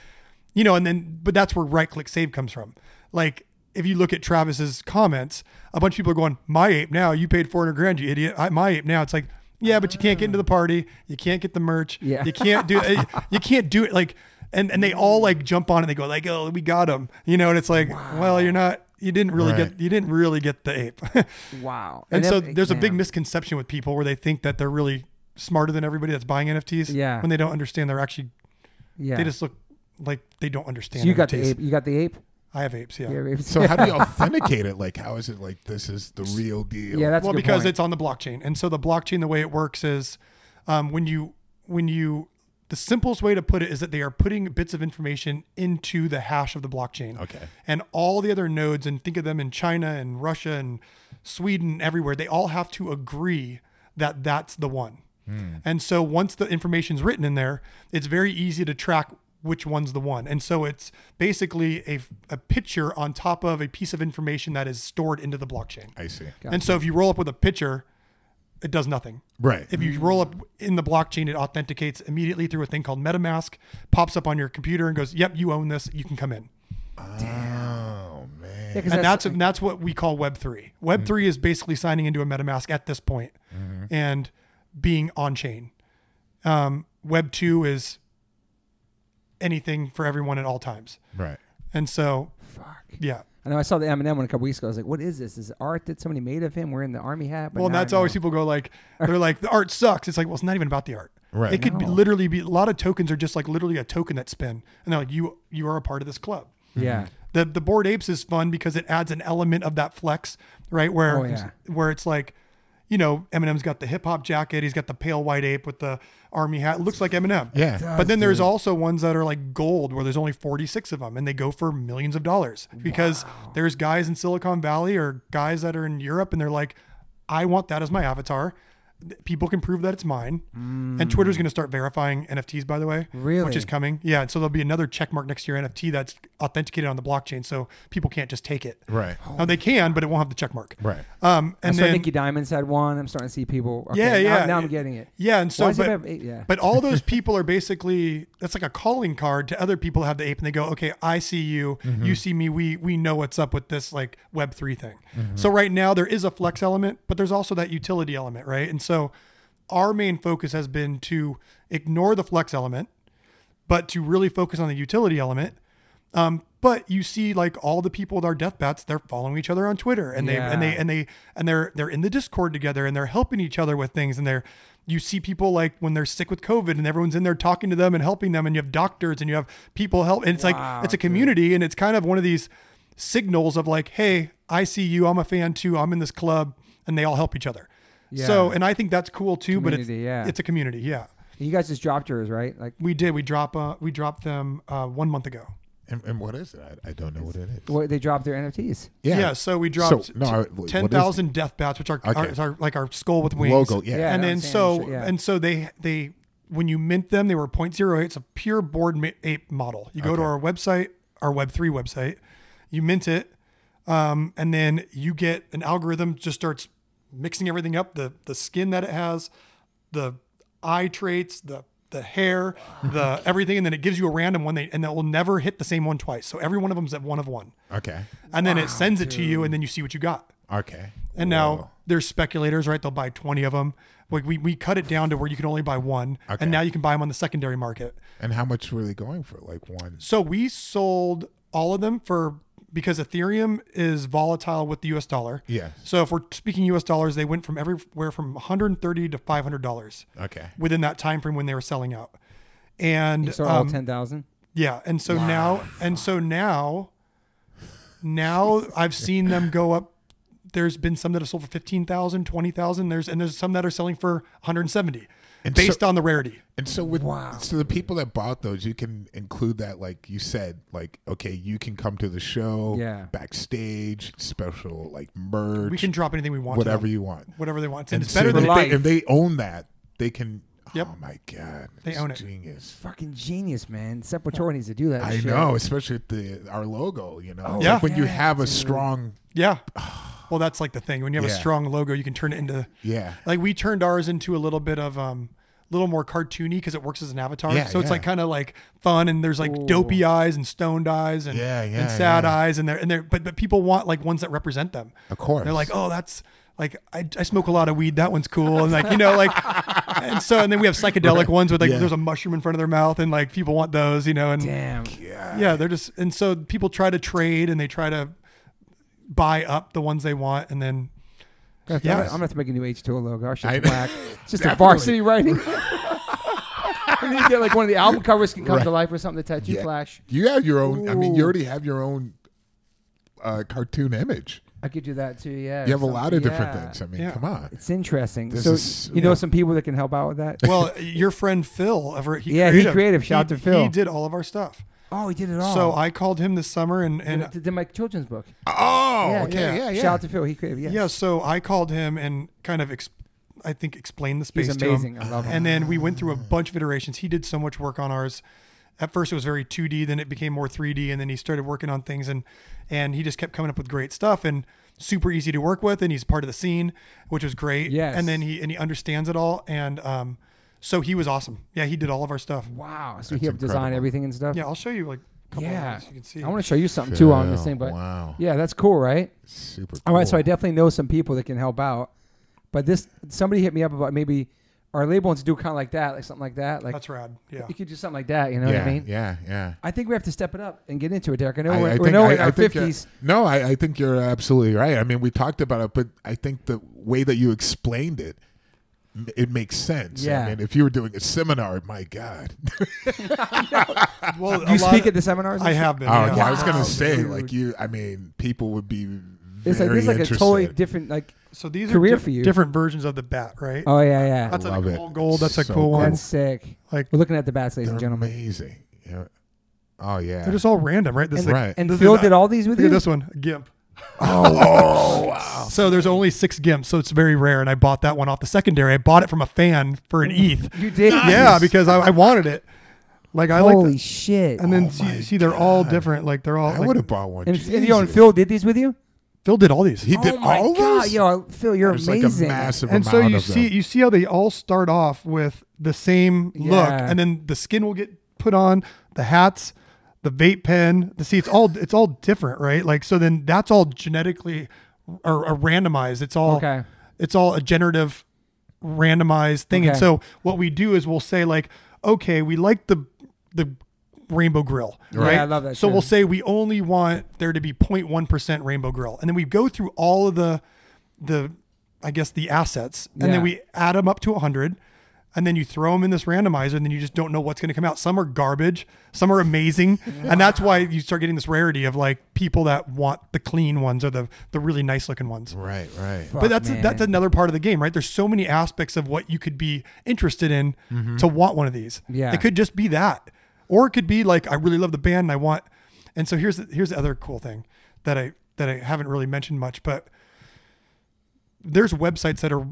S3: you know, and then but that's where right click save comes from. Like if you look at Travis's comments, a bunch of people are going, "My ape now, you paid 400 grand, you idiot." I, my ape now, it's like. Yeah, but you can't get into the party. You can't get the merch.
S1: Yeah.
S3: You can't do it. You can't do it like, and, and they all like jump on and They go like, "Oh, we got him," you know. And it's like, well, you're not. You didn't really
S2: Right.
S3: get. You didn't really get the ape.
S1: Wow.
S3: And, so
S1: then-
S3: there's a big misconception with people where they think that they're really smarter than everybody that's buying NFTs.
S1: Yeah.
S3: When they don't understand they're actually
S1: Yeah.
S3: they just look like they don't understand.
S1: so you got the ape. You got the ape.
S3: I have apes, yeah.
S1: Yeah, ape.
S2: So how do you authenticate it? Like, how is it like this is the real deal?
S1: Yeah, that's a
S3: well,
S1: good
S3: because
S1: point.
S3: it's on the blockchain, and so the blockchain, the way it works is, um, when you when you the simplest way to put it is that they are putting bits of information into the hash of the blockchain.
S2: Okay.
S3: And all the other nodes, and think of them in China and Russia and Sweden, everywhere, they all have to agree that that's the one. Hmm. And so once the information's written in there, it's very easy to track which one's the one. And so it's basically a, a picture on top of a piece of information that is stored into the blockchain.
S2: I see.
S3: And so if you roll up with a picture, it does nothing.
S2: Right.
S3: If you roll up in the blockchain, it authenticates immediately through a thing called MetaMask, pops up on your computer and goes, "Yep, you own this. You can come in."
S2: Oh man.
S1: Yeah, 'cause
S3: And that's that's what we call Web three. Web three is basically signing into a MetaMask at this point and being on chain. Um, Web two is anything for everyone at all times.
S2: Right.
S3: And so,
S1: fuck.
S3: yeah.
S1: I know I saw the Eminem one a couple weeks ago. I was like, "What is this? Is it art that somebody made of him wearing the army hat?" But
S3: Well,
S1: now
S3: that's always people go like, they're like, the art sucks. It's like, well, it's not even about the art.
S2: Right.
S3: It could be,
S1: No.
S3: literally be a lot of tokens are just like literally a token that spin, and they're like, you you are a part of this club.
S1: Yeah. Mm-hmm.
S3: The the bored apes is fun because it adds an element of that flex, right? Where
S1: Oh, yeah.
S3: where it's like, you know, Eminem's got the hip hop jacket, he's got the pale white ape with the army hat. It looks like Eminem.
S2: Yeah.
S3: But then there's also ones that are like gold where there's only 46 of them and they go for millions of dollars because there's guys in Silicon Valley or guys that are in Europe and they're like, I want that as my avatar. People can prove that it's mine. And Twitter's going to start verifying NFTs, by the way,
S1: really?
S3: which is coming. Yeah. And so there'll be another check mark next year NFT that's authenticated on the blockchain. So people can't just take it.
S2: Right.
S3: Now they can, but it won't have the check mark.
S2: Right.
S3: Um, and
S1: saw
S3: then,
S1: Nicky Diamonds had one. I'm starting to see people. Okay,
S3: Yeah,
S1: now-
S3: yeah.
S1: Now, I'm getting it.
S3: yeah. And so,
S1: Why does it
S3: but,
S1: have eight? Yeah.
S3: But all those people are basically that's like a calling card to other people who have the ape, and they go, "Okay, I see you,
S1: Mm-hmm.
S3: you see me. We we know what's up with this like Web three thing." So right now there is a flex element, but there's also that utility element, right? And so our main focus has been to ignore the flex element, but to really focus on the utility element. Um, but you see, like all the people with our death bats, they're following each other on Twitter, and they and they and they and they're they're in the Discord together, and they're helping each other with things, and they're you see people like when they're sick with COVID, and everyone's in there talking to them and helping them, and you have doctors and you have people help, and it's
S1: Wow,
S3: like it's a community, and it's kind of one of these signals of like, hey, I see you, I'm a fan too, I'm in this club, and they all help each other. So, and I think that's cool too, but it's
S1: yeah.
S3: it's a community, yeah.
S1: you guys just dropped yours, right? Like,
S3: We did. We drop. Uh, we dropped them uh, one month ago.
S2: And, and what is it? I, I don't know what it is.
S1: what, they dropped their NFTs.
S3: Yeah. Yeah. So we dropped
S2: So, no, I- what is
S3: ten thousand death bats, which are, are,
S2: Okay.
S3: is our like our skull with wings.
S2: Logo, yeah.
S1: Yeah.
S3: and
S1: I
S3: then
S1: understand.
S3: so
S1: Yeah.
S3: and so they they when you mint them, they were 0.08. It's a pure board ma- ape model. You go to
S2: Okay.
S3: our website, our Web three website, you mint it, um, and then you get an algorithm just starts mixing everything up the the skin that it has, the eye traits, the the hair, the everything, and then it gives you a random one. They and that will never hit the same one twice. So every one of them's at one of one,
S2: Okay.
S3: and then it sends it to you, and then you see what you got.
S2: Okay.
S3: And now there's speculators, right? They'll buy 20 of them. Like we, we cut it down to where you can only buy one.
S2: Okay.
S3: And now you can buy them on the secondary market.
S2: And how much were they going for? Like one.
S3: So we sold all of them for because Ethereum is volatile with the US dollar.
S2: Yes.
S3: So if we're speaking US dollars, they went from everywhere from 130 to $500
S2: Okay.
S3: within that time frame when they were selling out. And
S1: You sold all
S3: um,
S1: ten thousand.
S3: yeah, and so now, and so now, now I've seen them go up. There's been some that have sold for 15,000, 20,000. There's and there's some that are selling for 170
S2: And
S3: based
S2: so-
S3: on the rarity.
S2: And so with
S1: Wow.
S2: so the people that bought those, you can include that, like you said, like okay, you can come to the show,
S1: Yeah.
S2: backstage, special like merch,
S3: We can drop anything we want. to
S2: whatever
S3: them.
S2: you want.
S3: whatever they want, and,
S2: And
S3: it's
S2: so
S3: better than
S2: if
S1: life.
S2: they, if they own that, they can.
S3: Yep.
S2: Oh my god,
S3: They
S2: it's
S3: own it.
S2: Genius.
S1: Fucking genius, man. Sepultura needs to do that.
S2: I
S1: shit.
S2: know, especially with the our logo. You know, It's
S3: Yeah.
S2: like when you
S1: yeah,
S2: have a strong,
S3: yeah. Well, that's like the thing when you have a strong logo, you can turn it into
S2: yeah,
S3: like we turned ours into a little bit of um a little more cartoony because it works as an avatar.
S2: Yeah,
S3: so it's
S2: yeah.
S3: like kind of like fun and there's like
S1: Ooh.
S3: dopey eyes and stoned eyes and
S2: Yeah, yeah,
S3: and sad
S2: yeah.
S3: eyes and they're and they're but but people want like ones that represent them.
S2: of course.
S3: They're like, oh, that's like I, I smoke a lot of weed. That one's cool, and like you know, like, and so and then we have psychedelic ones with like
S2: Yeah.
S3: there's a mushroom in front of their mouth, and like people want those, you know, and
S1: Damn.
S3: yeah, they're just and so people try to trade and they try to buy up the ones they want, and then
S1: I'm gonna,
S3: Yes.
S1: I'm gonna have to make a new H2O logo. Our shit's
S2: I-
S1: black. It's just a varsity writing. and you get like one of the album covers can come
S2: Right.
S1: to life or something. The tattoo
S2: Yeah.
S1: flash.
S2: you have your own. I mean, you already have your own uh, cartoon image.
S1: I could do that too. Yeah.
S2: You have a lot of different
S1: yeah.
S2: things. I mean,
S3: Yeah.
S2: come on.
S1: It's interesting.
S2: This
S1: so
S2: is-
S1: you know
S2: yeah.
S1: some people that can help out with that.
S3: well, your friend Phil over at he
S1: Yeah, He
S3: creative,
S1: Creative, shout
S3: he-
S1: to Phil.
S3: He did all of our stuff.
S1: Oh, he did it all.
S3: So I called him this summer and and
S1: did, did my children's book.
S2: Oh,
S1: yeah,
S2: okay, yeah, yeah.
S1: Shout out to Phil. He creative. Yeah.
S3: yeah, so I called him and kind of ex- I think explained the space
S1: He's
S3: to him.
S1: I love him.
S3: And then we went through a bunch of iterations. He did so much work on ours. At first, it was very 2D. Then it became more 3D. And then he started working on things, and and he just kept coming up with great stuff and super easy to work with. And he's part of the scene, which was great.
S1: Yes.
S3: And then he and he understands it all. And um, so he was awesome. Yeah, he did all of our stuff.
S1: wow. So
S2: That's
S1: he helped design everything and stuff.
S3: Yeah, I'll show you like
S1: Yeah.
S3: You can see.
S1: I want to show you something too on this
S2: Phil,
S1: thing, but
S2: wow,
S1: yeah, that's cool, right?
S2: super. Cool.
S1: All right, so I definitely know some people that can help out. But this somebody hit me up about maybe our label wants to do kind of like that, like something like that. Like
S3: That's rad. Yeah.
S1: you could do something like that. You know
S2: yeah,
S1: what I mean?
S2: yeah, yeah.
S1: I think we have to step it up and get into it, Derek. I know
S2: I-
S1: we're,
S2: I
S1: we're
S2: think-
S1: no
S2: I-
S1: in our
S2: think you're-
S1: fifties.
S2: No, I, I think you're absolutely right. I mean, we talked about it, but I think the way that you explained it it makes sense.
S1: Yeah.
S2: I mean, if you were doing a seminar, my God.
S3: Well,
S1: you speak at the seminars?
S3: I have been.
S2: Oh
S3: yeah.
S2: yeah, I was gonna say
S1: dude.
S2: like you. I mean, people would be very
S1: It's like this is like a
S2: interested.
S1: totally different like.
S3: So these
S1: Career
S3: are diff-
S1: for you.
S3: different versions of the bat, right?
S1: Oh yeah, yeah.
S3: That's
S2: love
S3: like
S2: it.
S3: a cool gold. That's a cool
S2: cool.
S3: one.
S1: That's sick.
S3: Like
S1: We're looking at the bats, ladies
S2: They're
S1: and gentlemen.
S2: amazing. Yeah. Oh yeah.
S3: they're just all random, right? This
S1: And,
S3: is
S2: Right.
S1: and
S3: This is
S1: Phil
S3: not-
S1: did all these with
S3: Look
S1: you.
S3: at this one, gimp.
S2: oh wow.
S3: So there's only six gimps, so it's very rare. And I bought that one off the secondary. I bought it from a fan for an ETH.
S1: You did.
S3: Yeah, because I, I wanted it. Like I like,
S1: Holy shit.
S3: and then
S2: Oh my
S3: see, see they're all
S2: God.
S3: different. Like they're all.
S2: I
S3: like,
S2: would have bought one.
S1: and, and, yo, and
S2: Jesus.
S1: Phil did these with you.
S3: Phil did all these.
S2: He did
S1: oh my
S2: all
S1: god,
S2: those.
S1: yo, Phil, you're
S2: There's
S1: amazing.
S2: like a massive
S3: and so
S2: amount
S3: you
S2: of
S3: see
S2: them.
S3: you see how they all start off with the same look,
S1: Yeah.
S3: and then the skin will get put on, the hats, the vape pen, the see it's all it's all different, right? Like so then that's all genetically or, or randomized. It's all
S1: Okay.
S3: it's all a generative randomized thing. And
S1: Okay.
S3: so what we do is we'll say like, okay, we like the the rainbow grill,
S1: Yeah,
S3: right?
S1: I love that
S3: So
S1: too.
S3: we'll say we only want there to be 0.1% rainbow grill. And then we go through all of the the I guess the assets and
S1: Yeah.
S3: then we add them up to 100 and then you throw them in this randomizer and then you just don't know what's going to come out. Some are garbage, some are amazing, and that's why you start getting this rarity of like people that want the clean ones or the the really nice looking ones.
S2: right, right.
S1: Fuck,
S3: But that's
S1: man.
S3: that's another part of the game, right? There's so many aspects of what you could be interested in mm-hmm. to want one of these.
S1: Yeah.
S3: it could just be that, or it could be like I really love the band and I want. And so here's the, here's the other cool thing that I that I haven't really mentioned much, but there's websites that are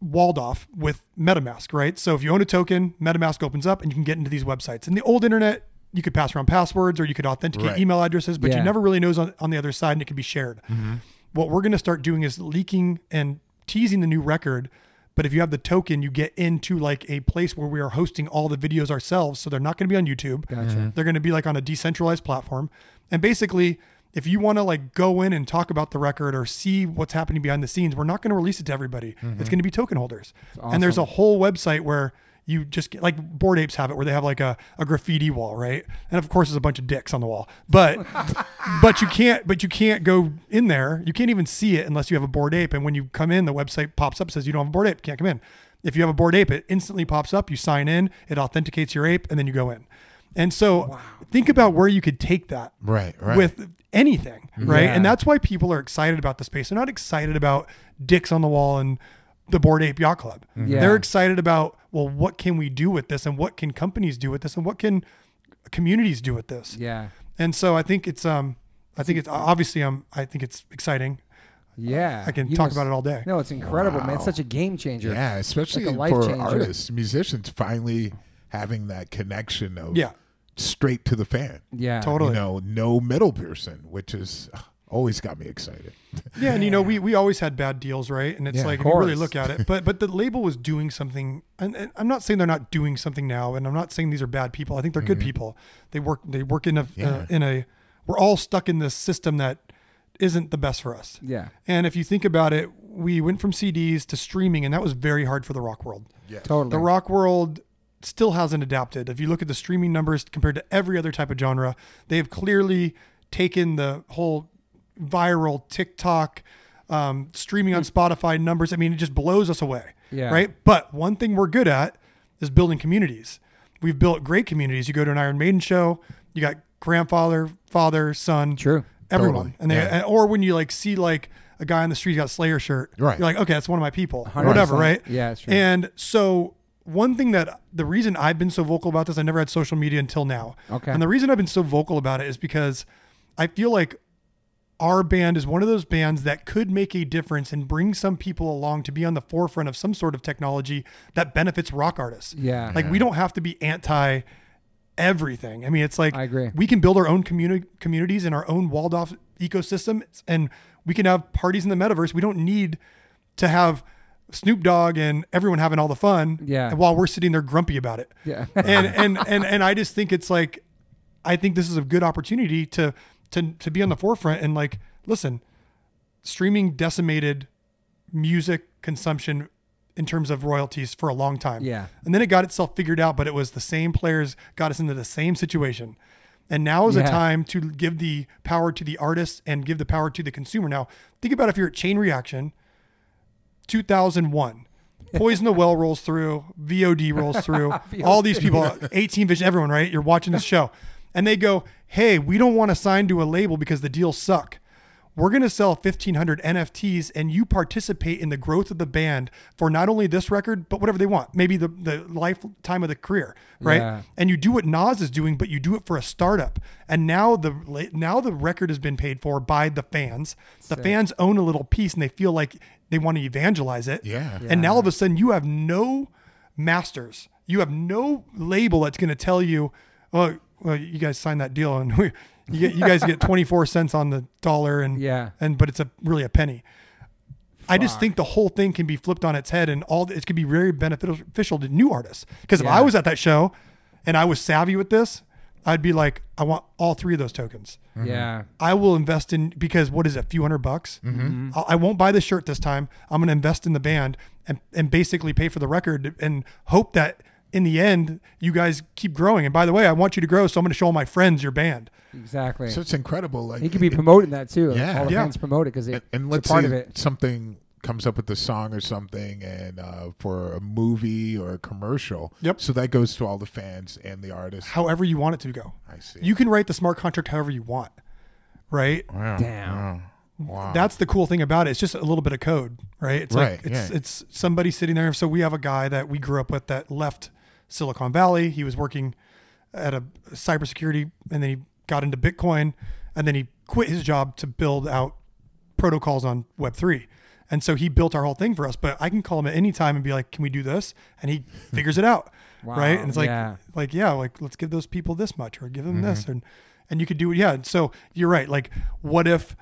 S3: walled off with MetaMask, right? So if you own a token, MetaMask opens up and you can get into these websites. In the old internet, you could pass around passwords or you could authenticate
S2: Right.
S3: email addresses, but
S1: Yeah.
S3: you never really knows on, on the other side and it can be shared. Mm-hmm. What we're going to start doing is leaking and teasing the new record. But if you have the token, you get into like a place where we are hosting all the videos ourselves. So they're not going to be on YouTube.
S1: Gotcha. Mm-hmm.
S3: They're going to be like on a decentralized platform. And basically, if you want to like go in and talk about the record or see what's happening behind the scenes, we're not going to release it to everybody. It's mm-hmm. going to be token holders. Awesome. And there's a whole website where you just get, like bored apes have it where they have like a, a graffiti wall, right? And of course there's a bunch of dicks on the wall. But but you can't but you can't go in there. You can't even see it unless you have a bored ape. And when you come in, the website pops up says you don't have a bored ape, can't come in. If you have a bored ape, it instantly pops up. You sign in, it authenticates your ape, and then you go in. And so think about where you could take that
S2: Right, right.
S3: with anything, right?
S1: Yeah.
S3: And that's why people are excited about the space. They're not excited about dicks on the wall and the Bored Ape Yacht Club. Mm-hmm.
S1: Yeah.
S3: They're excited about, well, what can we do with this and what can companies do with this and what can communities do with this?
S1: Yeah.
S3: And so I think it's um I think it's obviously um I think it's exciting.
S1: Yeah.
S3: I can
S1: You
S3: talk
S1: know,
S3: about it all day.
S1: No, it's incredible, man. It's such a game changer.
S2: yeah, especially
S1: Like a life
S2: for
S1: changer.
S2: artists, musicians, finally having that connection of
S3: Yeah.
S2: straight to the fan.
S1: Yeah.
S3: Totally.
S2: You know, no middle person, which is always got me excited.
S3: Yeah, and you know, we we always had bad deals, right? And it's
S2: Yeah,
S3: like
S1: of
S3: if you really look at it, but but the label was doing something, and, and I'm not saying they're not doing something now, and I'm not saying these are bad people. I think they're good people. They work they work in a uh, in a. We're all stuck in this system that isn't the best for us.
S1: Yeah.
S3: And if you think about it, we went from CDs to streaming, and that was very hard for the rock world.
S2: Yeah.
S1: Totally.
S3: The rock world still hasn't adapted. If you look at the streaming numbers compared to every other type of genre, they have clearly taken the whole viral TikTok, um, streaming on Spotify numbers. I mean, it just blows us away.
S1: Yeah.
S3: Right. But one thing we're good at is building communities. We've built great communities. You go to an Iron Maiden show, you got grandfather, father, son,
S1: True.
S3: everyone,
S2: Totally.
S3: and they,
S2: Yeah.
S3: or when you like see like a guy on the street got a Slayer shirt,
S2: Right.
S3: You're like, okay, that's one of my people,
S1: 100%.
S3: whatever, right?
S1: Yeah, it's true.
S3: And so one thing that the reason I've been so vocal about this, I never had social media until now.
S1: Okay.
S3: And the reason I've been so vocal about it is because I feel like our band is one of those bands that could make a difference and bring some people along to be on the forefront of some sort of technology that benefits rock artists.
S1: Yeah.
S3: Like we don't have to be anti everything. I mean, it's like
S1: I agree.
S3: we can build our own communi- communities and our own walled off ecosystem and we can have parties in the metaverse. We don't need to have Snoop Dogg and everyone having all the fun
S1: Yeah.
S3: while we're sitting there grumpy about it.
S1: Yeah.
S3: and and and and I just think it's like I think this is a good opportunity to to to be on the forefront and like listen, streaming decimated music consumption in terms of royalties for a long time.
S1: Yeah.
S3: And then it got itself figured out, but it was the same players got us into the same situation. And now is a time to give the power to the artists and give the power to the consumer. Now, think about if you're at Chain Reaction, 2001. Poison the Well rolls through, VOD rolls through, all these people, 18 Vision, everyone, right? You're watching this show. And they go, hey, we don't want to sign to a label because the deals suck. We're going to sell 1,500 NFTs and you participate in the growth of the band for not only this record, but whatever they want. Maybe the, the lifetime of the career, right?
S1: Yeah.
S3: And you do what Nas is doing, but you do it for a startup. And now the now the record has been paid for by the fans. The
S1: Sick.
S3: fans own a little piece and they feel like they want to evangelize it.
S2: Yeah.
S3: And now all of a sudden you have no masters. You have no label that's going to tell you, oh, well, you guys signed that deal and we, you, get, you guys get 24 cents on the dollar and,
S1: Yeah.
S3: and, but it's a really a penny. I just think the whole thing can be flipped on its head and all it could be very beneficial to new artists. Because if
S1: Yeah.
S3: I was at that show and I was savvy with this, I'd be like, I want all three of those tokens.
S1: Yeah.
S3: I will invest in because what is it, a few hundred bucks?
S1: Mm-hmm.
S3: I'll- I won't buy the shirt this time. I'm going to invest in the band and and basically pay for the record and hope that in the end you guys keep growing. And by the way, I want you to grow, so I'm going to show all my friends your band.
S1: Exactly.
S2: So it's incredible. Like
S1: he could be promoting that too.
S2: Yeah.
S1: All the
S3: Yeah.
S1: fans promote it because they,
S2: and, and
S1: they're
S2: let's
S1: part
S2: say
S1: of it.
S2: something comes up with the song or something and uh, for a movie or a commercial
S3: Yep.
S2: so that goes to all the fans and the artists
S3: However you want it to go.
S2: i see
S3: You can write the smart contract however you want, right?
S2: wow.
S1: Damn.
S2: wow. Wow.
S3: That's the cool thing about it. It's just a little bit of code, right? It's
S2: Right,
S3: like it's
S2: yeah.
S3: it's somebody sitting there. So we have a guy that we grew up with that left Silicon Valley. He was working at a cybersecurity, and then he got into Bitcoin, and then he quit his job to build out protocols on Web three. And so he built our whole thing for us. But I can call him at any time and be like, "Can we do this?" And he figures it out,
S1: Wow,
S3: right? And it's like,
S1: yeah.
S3: like yeah, like let's give those people this much or give them this,
S2: Mm-hmm.
S3: and and you could do it. yeah. So you're right. Like, what if?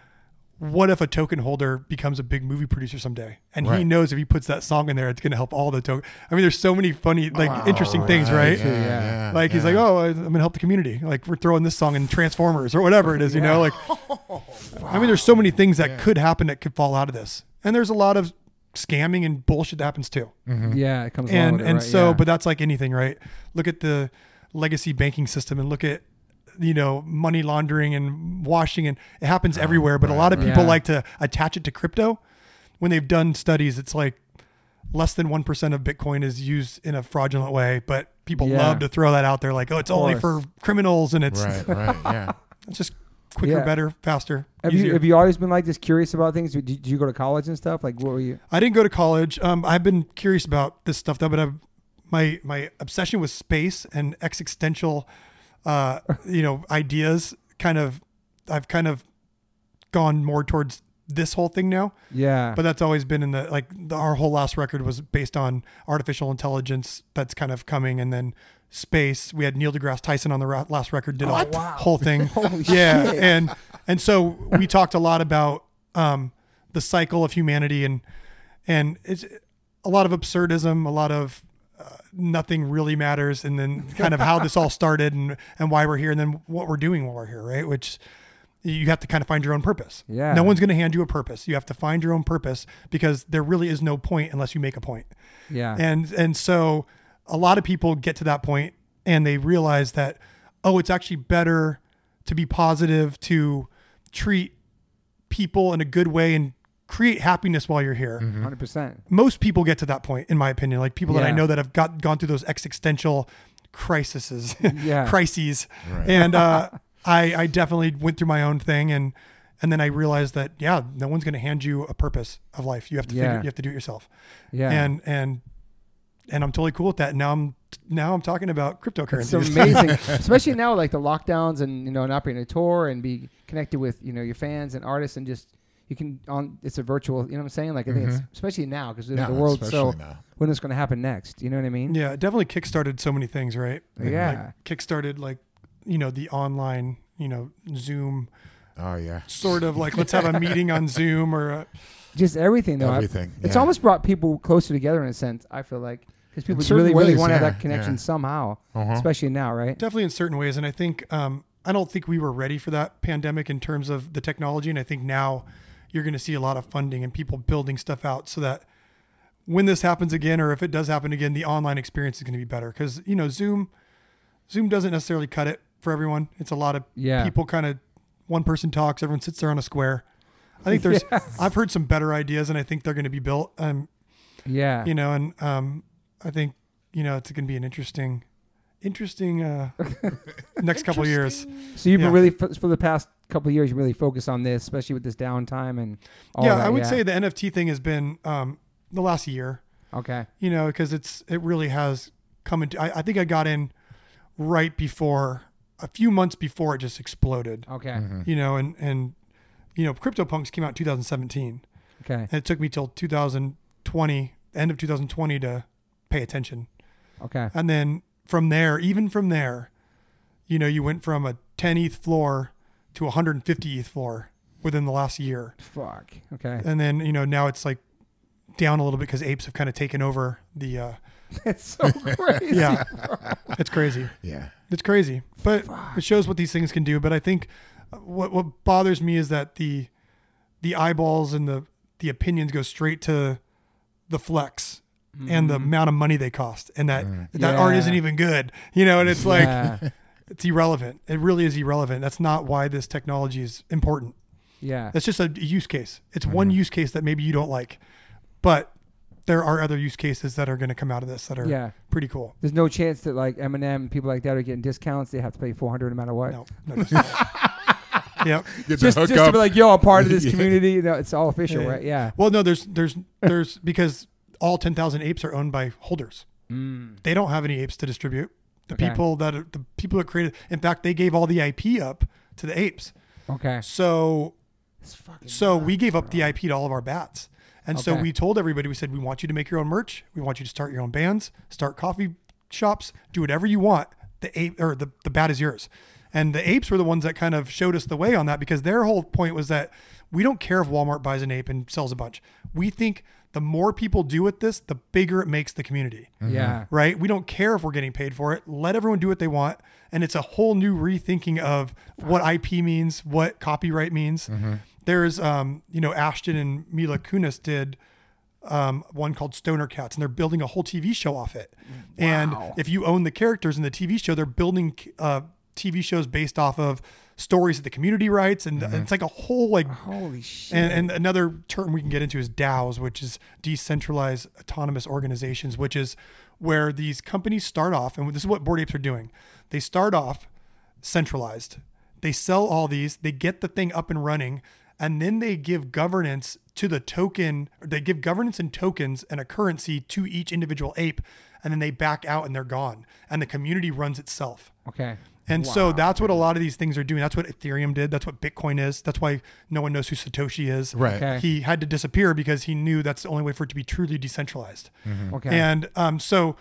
S3: What if a token holder becomes a big movie producer someday? And he knows if he puts that song in there it's going to help all the token i mean there's so many funny like
S2: Wow,
S3: interesting things right?
S2: Yeah,
S1: Yeah.
S2: yeah,
S3: like he's like oh i'm going to help the community. Like we're throwing this song in transformers or whatever it is you know? Like i mean there's so many things that
S2: Yeah.
S3: could happen that could fall out of this. And there's a lot of scamming and bullshit that happens too.
S2: Mm-hmm.
S1: Yeah, it comes along
S3: and
S1: with it,
S3: and
S1: right?
S3: so
S1: yeah.
S3: but that's like anything right? Look at the legacy banking system and look at you know money laundering and washing and it happens everywhere but a lot of people
S1: Yeah.
S3: like to attach it to crypto when they've done studies it's like less than 1% of bitcoin is used in a fraudulent way but people
S1: Yeah.
S3: love to throw that out there like oh it's only for criminals and it's
S2: right right yeah
S3: it's just quicker
S1: Yeah.
S3: better faster
S1: have
S3: easier.
S1: you have you always been like this curious about things? Did, did you go to college and stuff? Like what were you?
S3: I didn't go to college. Um, I've been curious about this stuff though, but I've, my my obsession with space and existential, uh, you know, ideas kind of, I've kind of gone more towards this whole thing now.
S1: Yeah,
S3: But that's always been in the like the, our whole last record was based on artificial intelligence that's kind of coming, and then space. We had Neil deGrasse Tyson on the ra- last record, did a
S1: Oh, wow.
S3: whole thing.
S1: Holy
S3: yeah,
S1: shit.
S3: and and so we talked a lot about um, the cycle of humanity, and and it's a lot of absurdism, a lot of nothing really matters, and then kind of how this all started and and why we're here, and then what we're doing while we're here, right? Which you have to kind of find your own purpose.
S1: Yeah.
S3: No one's going to hand you a purpose. You have to find your own purpose because there really is no point unless you make a point.
S1: yeah,
S3: And and so a lot of people get to that point and they realize that oh, it's actually better to be positive, to treat people in a good way and create happiness while you're here.
S1: hundred percent.
S3: Most people get to that point, in my opinion. Like people that I
S1: Yeah.
S3: know that have got gone through those existential crises,
S1: Yeah.
S3: crises,
S2: Right.
S3: and uh, I I definitely went through my own thing and. And then I realized that yeah, no one's going to hand you a purpose of life. You have to figure,
S1: Yeah.
S3: you have to do it yourself
S1: Yeah,
S3: and and and I'm totally cool with that. Now I'm now I'm talking about cryptocurrency.
S1: it's
S3: cryptocurrencies.
S1: amazing, especially now like the lockdowns and you know not being a tour and be connected with you know your fans and artists and just you can on it's a virtual. You know what I'm saying? Like I think it's especially now because
S2: Yeah,
S1: the world's so
S2: now.
S1: when it's going to happen next. You know what I mean?
S3: yeah, it definitely kickstarted so many things, right?
S1: Yeah.
S3: like, kickstarted like you know the online you know Zoom
S2: oh yeah
S3: sort of like let's have a meeting on Zoom or a,
S1: Just everything though. I-
S2: everything
S1: It's almost brought people closer together in a sense. I feel like because people
S2: certain
S1: really, really want to have that connection
S2: yeah.
S1: somehow,
S2: Uh-huh.
S1: especially now, right?
S3: definitely in certain ways. And I think um, I don't think we were ready for that pandemic in terms of the technology. And I think now you're going to see a lot of funding and people building stuff out so that when this happens again, or if it does happen again, the online experience is going to be better. Because you know, Zoom, Zoom doesn't necessarily cut it for everyone. It's a lot of
S1: Yeah.
S3: people kind of one person talks, everyone sits there on a square. I think there's I've heard some better ideas, and I think they're going to be built. Um,
S1: Yeah.
S3: you know, and um, I think you know it's going to be an interesting, interesting uh, next couple of years.
S1: So you've
S3: Yeah.
S1: been really for, for the past couple of years, you really focus on this, especially with this downtime and all
S3: yeah,
S1: that.
S3: I would say the NFT thing has been um, the last year.
S1: Okay.
S3: you know, because it's it really has come into. I, I think I got in right before a few months before it just exploded.
S1: Okay.
S2: Mm-hmm.
S3: You know, and and you know, CryptoPunks came out in 2017,
S1: Okay.
S3: and it took me till 2020, end of 2020, to pay attention.
S1: Okay.
S3: And then from there, even from there, you know, you went from a 10 ETH floor to 150 ETH floor within the last year.
S1: Fuck. Okay.
S3: And then, you know, now it's like down a little bit because apes have kind of taken over the, uh,
S1: It's so crazy.
S3: yeah, it's crazy.
S2: Yeah.
S3: It's crazy, but it shows what these things can do. But I think uh, what what bothers me is that the the eyeballs and the the opinions go straight to the flex and the amount of money they cost, and that that art isn't even good, you know. And it's like
S1: Yeah.
S3: It's irrelevant. It really is irrelevant. That's not why this technology is important.
S1: yeah.
S3: It's just a use case. It's one use case that maybe you don't like, but there are other use cases that are going to come out of this that are
S1: Yeah.
S3: pretty cool.
S1: There's no chance that like Eminem and people like that are getting discounts. They have to pay 400 no matter what.
S3: No, no. just- yep.
S2: Get
S1: Just, just to be like, yo, I'm part of this
S2: Yeah.
S1: community. You know, it's all official,
S3: Yeah.
S1: right? Yeah.
S3: Well, no, there's there's there's because all ten thousand apes are owned by holders.
S1: Mm.
S3: They don't have any apes to distribute. The
S1: Okay.
S3: people that are, the people that created, in fact, they gave all the IP up to the apes.
S1: Okay.
S3: So
S1: It's fucking
S3: so we gave up the IP to all of our bats, and so we told everybody we said we want you to make your own merch. We want you to start your own bands, start coffee shops, do whatever you want. The ape or the the bat is yours. And the apes were the ones that kind of showed us the way on that because their whole point was that we don't care if Walmart buys an ape and sells a bunch. We think the more people do with this, the bigger it makes the community
S1: Yeah.
S3: right? We don't care if we're getting paid for it. Let everyone do what they want. And it's a whole new rethinking of what IP means, what copyright means. There's, um, you know, Ashton and Mila Kunis did um, one called Stoner Cats, and they're building a whole TV show off it. And if you own the characters in the TV show, they're building uh, TV shows based off of stories that the community writes, and mm-hmm. it's like a whole like
S1: Holy shit.
S3: and, and another term we can get into is DAOs, which is decentralized autonomous organizations, which is where these companies start off, and this is what Bored Apes are doing. They start off centralized. They sell all these, they get the thing up and running, and then they give governance to the token. They give governance and tokens and a currency to each individual ape, and then they back out and they're gone. And the community runs itself.
S1: okay.
S3: And so that's what a lot of these things are doing. That's what Ethereum did. That's what Bitcoin is. That's why no one knows who Satoshi is.
S2: Right.
S1: Okay.
S3: He had to disappear because he knew that's the only way for it to be truly decentralized.
S1: Okay.
S3: And um, so